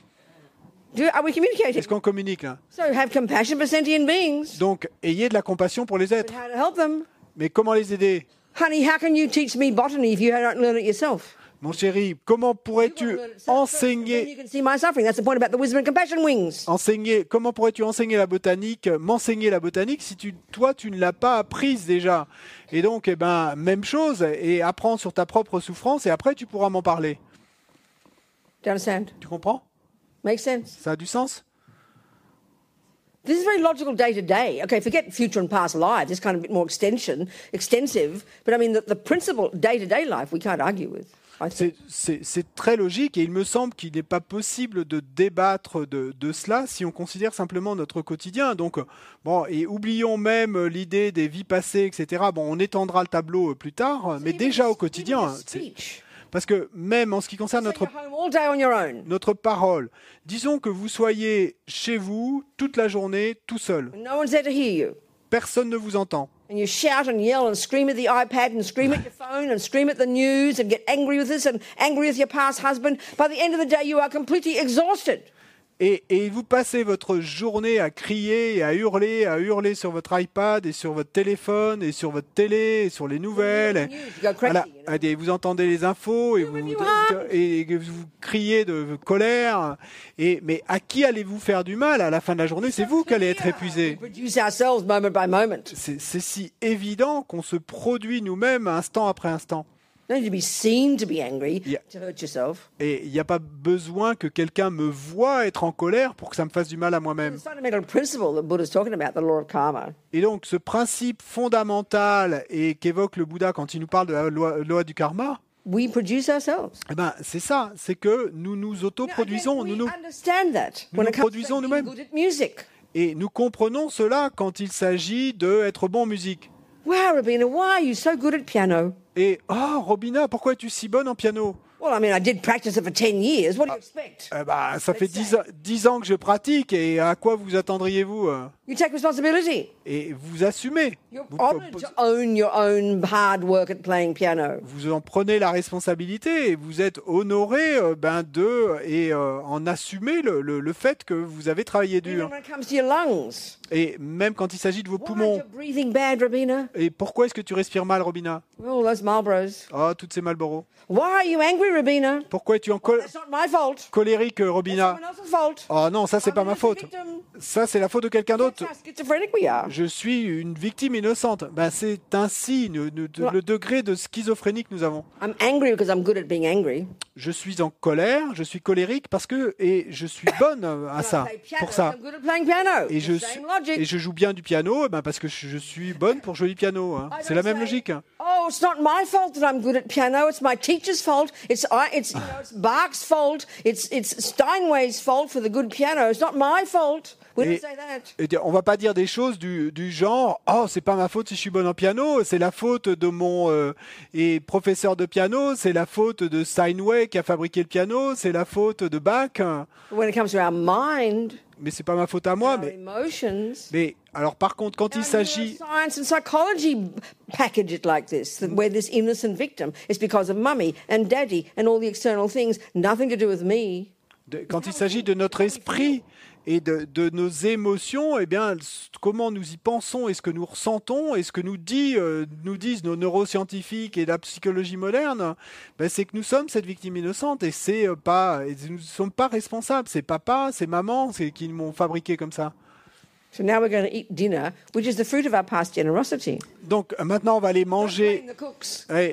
Est-ce qu'on communique là? So have compassion for sentient beings. Donc, ayez de la compassion pour les But êtres. how to help them? Mais comment les aider? Honey, how can you teach me botany if you don't learn it yourself? Mon chéri, comment pourrais-tu enseigner, enseigner, comment pourrais-tu enseigner la botanique, m'enseigner la botanique si tu, toi, tu ne l'as pas apprise déjà? Et donc, eh ben, même chose, et apprends sur ta propre souffrance, et après, tu pourras m'en parler. Tu comprends? Makes sense. Ça a du sens? This is very logical day to day. Okay, forget future and past lives. It's kind of a bit more extension, extensive. But I mean, the, the principle day to day life we can't argue with. C'est- très logique et il me semble qu'il n'est pas possible de débattre de, de cela si on considère simplement notre quotidien. Donc, bon, et oublions même l'idée des vies passées, etc. Bon, on étendra le tableau plus tard, mais déjà au quotidien, parce que même en ce qui concerne notre, notre parole, disons que vous soyez chez vous toute la journée tout seul, personne ne vous entend. And you shout and yell and scream at the iPad and scream at your phone and scream at the news and get angry with this and angry with your past husband. By the end of the day, you are completely exhausted. Et, et vous passez votre journée à crier et à hurler, à hurler sur votre iPad et sur votre téléphone et sur votre télé et sur les nouvelles. Voilà. Et vous entendez les infos et vous, et criez de colère. Et, mais à qui allez-vous faire du mal à la fin de la journée? C'est vous qui allez être épuisé. C'est si évident qu'on se produit nous-mêmes instant après instant. Et il n'y a pas besoin que quelqu'un me voie être en colère pour que ça me fasse du mal à moi-même. The fundamental principle that Buddha's talking about, the law of karma, Et donc ce principe fondamental et qu'évoque le Bouddha quand il nous parle de la loi, loi du karma, we produce ourselves. eh ben, c'est ça, c'est que nous nous autoproduisons, nous nous, understand that nous produisons nous-mêmes. et nous comprenons cela quand il s'agit d'être bon en musique. Wow, Rabina, why are you so good at piano? Et oh Robina, pourquoi es-tu si bonne en piano? Well, I mean, I did practice it for 10 years. What do you expect? Eh ben, ça fait Let's dix say- ans, dix ans que je pratique et à quoi vous attendriez-vous euh? You take responsibility. Et vous assumez. You're Vous, honored to own your own hard work at playing piano. vous en prenez la responsabilité et vous êtes honoré euh, ben, de et euh, en assumer le, le- le fait que vous avez travaillé Even dur. when it comes to your lungs. Et même quand il s'agit de vos poumons. bad? Et pourquoi est-ce que tu respires mal, Robina? Oh, those Marlboros. Oh, toutes ces Malboro. Why are you angry, Rabina? Pourquoi es-tu en col- That's not my fault. colérique, Robina? Oh non, ça c'est pas ma faute. Ça c'est la faute de quelqu'un d'autre. Je suis une victime innocente. Ben, c'est ainsi le, le- le degré de schizophrénie que nous avons. I'm angry because I'm good at being angry. Je suis en colère, je suis colérique parce que et je suis bonne à ça, pour ça. Et je, suis- logic. et je joue bien du piano, eh ben parce que je, suis bonne pour jouer du piano. hein. I C'est la même say, logique. Oh, it's not my fault that I'm good at piano. It's my teacher's fault. It's I, it's you know, it's Bach's fault. It's it's Steinway's fault for the good piano. It's not my fault. We Et- don't say that. Et on va pas dire des choses du, du genre oh c'est pas ma faute si je suis bonne en piano c'est la faute de mon euh, et professeur de piano c'est la faute de Steinway qui a fabriqué le piano c'est la faute de Bach when it comes to our mind, mais c'est pas ma faute à moi mais mais alors par contre quand il s'agit science and psychology package it like this. That we're this innocent victim. It's because of mummy and daddy and all the external things. Nothing to do with me. de- quand il s'agit de notre esprit et de, de nos émotions, eh bien, comment nous y pensons et ce que nous ressentons et ce que nous, dit, euh, nous disent nos neuroscientifiques et la psychologie moderne, ben, c'est que nous sommes cette victime innocente et c'est euh, pas, et nous ne sommes pas responsables. C'est papa, c'est maman, c'est qui m'ont fabriqué comme ça. So now we're going to eat dinner, which is the fruit of our past generosity. Donc euh, maintenant, on va aller manger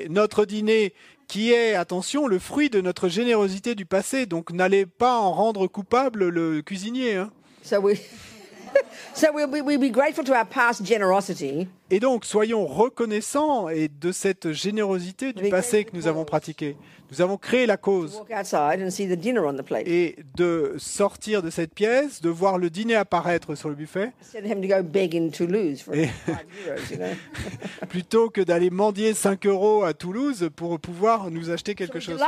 notre dîner qui est, attention, le fruit de notre générosité du passé. Donc n'allez pas en rendre coupable le cuisinier. hein. So we, so we'll be, we'll be grateful to our past generosity. Et donc, soyons reconnaissants et de cette générosité du passé que nous avons pratiqué. Nous avons créé la cause. Walk outside and see the dinner on the plate. Et de sortir de cette pièce, de voir le dîner apparaître sur le buffet, Instead of having to go beg in Toulouse for Et- five euros, you know. plutôt que d'aller mendier 5 euros à Toulouse pour pouvoir nous acheter quelque chose.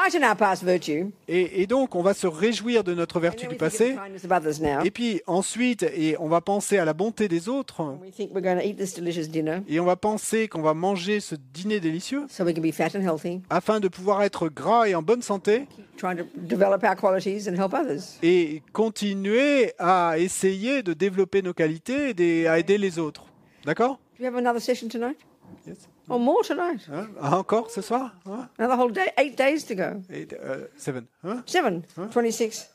Et, et donc, on va se réjouir de notre vertu du passé. Et puis ensuite, et on va penser à la bonté des autres. We think we're going to eat this delicious dinner Et on va penser qu'on va manger ce dîner délicieux so we can be fat and healthy, afin de pouvoir être gras et en bonne santé trying to develop our qualities and help others. et continuer à essayer de développer nos qualités et à aider les autres. D'accord? Do we have another session tonight? Yes. Or more tonight? Hein? Ah, Encore ce soir? Hein? Another whole day? Eight days to go. Et, euh, seven. Hein? Seven. 26.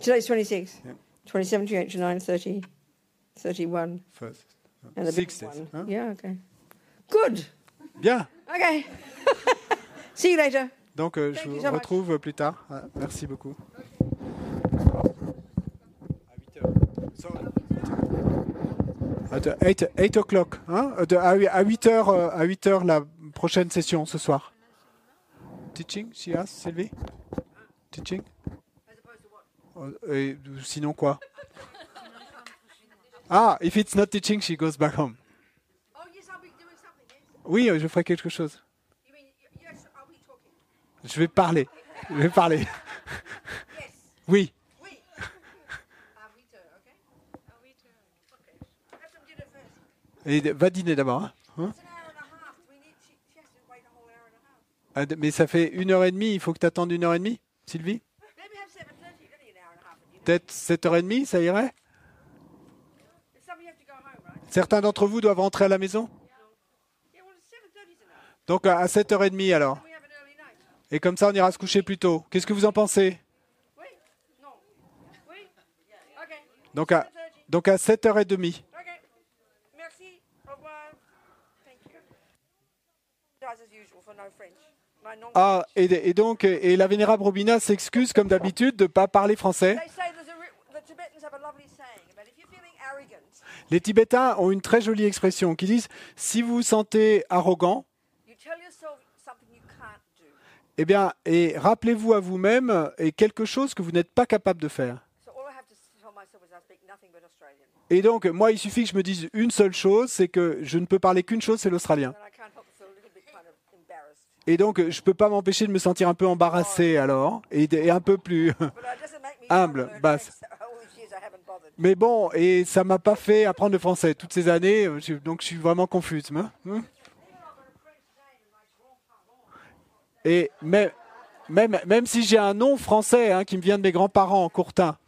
Today's 26. 27, 28, 29, 30, 31. First. And the big Six days, one. hein Yeah, okay. Good. Bien. Okay. See you later. Donc euh, je vous so much. retrouve plus tard. Ah, merci beaucoup. At 8, 8 o'clock, hein? De- à, hu- à 8 heures, euh, à 8 heures la prochaine session ce soir. Teaching, she asked, Sylvie? Teaching? Et sinon quoi? Ah, if it's not teaching, she goes back home. Oh, yes, I'll be doing something, yes. Oui, je ferai quelque chose. You mean, yes, I'll be talking. Je vais parler. Je vais parler. Oui. Oui. À 8 heures, okay? À 8 heures. Okay. Have some dinner first. Et va dîner d'abord. hein. Hein? Ah, Mais ça fait une heure et demie, il faut que tu attendes une heure et demie, Sylvie? Maybe have 7.30, only an hour and a half. of dinner. Peut-être 7h30, ça irait If some of you have to go home, right? Certains d'entre vous doivent rentrer à la maison Yeah, well, 7.30 is enough. Donc à 7h30 alors. Et comme ça, on ira se coucher plus tôt. Qu'est-ce que vous en pensez donc à, 7.30. donc à 7h30. Okay. Merci. Au revoir. Thank you. Apologize as usual for no French. My non Ah, et, et donc, et la vénérable Robina s'excuse comme d'habitude de ne pas parler français. They say there's a ri- the Tibetans have a lovely saying about if you're feeling arrogant, Les Tibétains ont une très jolie expression qui disent si vous vous sentez arrogant, eh bien, et rappelez-vous à vous-même et quelque chose que vous n'êtes pas capable de faire. Et donc, moi, il suffit que je me dise une seule chose, c'est que je ne peux parler qu'une chose, c'est l'australien. Et donc, je ne peux pas m'empêcher de me sentir un peu embarrassé alors, et, un peu plus. Humble, basse. French. All these years I haven't bothered. Mais bon, et ça m'a pas fait apprendre le français toutes ces années, euh, donc je suis vraiment confuse. hein. Hein Et même, même, même si j'ai un nom français hein, qui me vient de mes grands-parents, Courtin.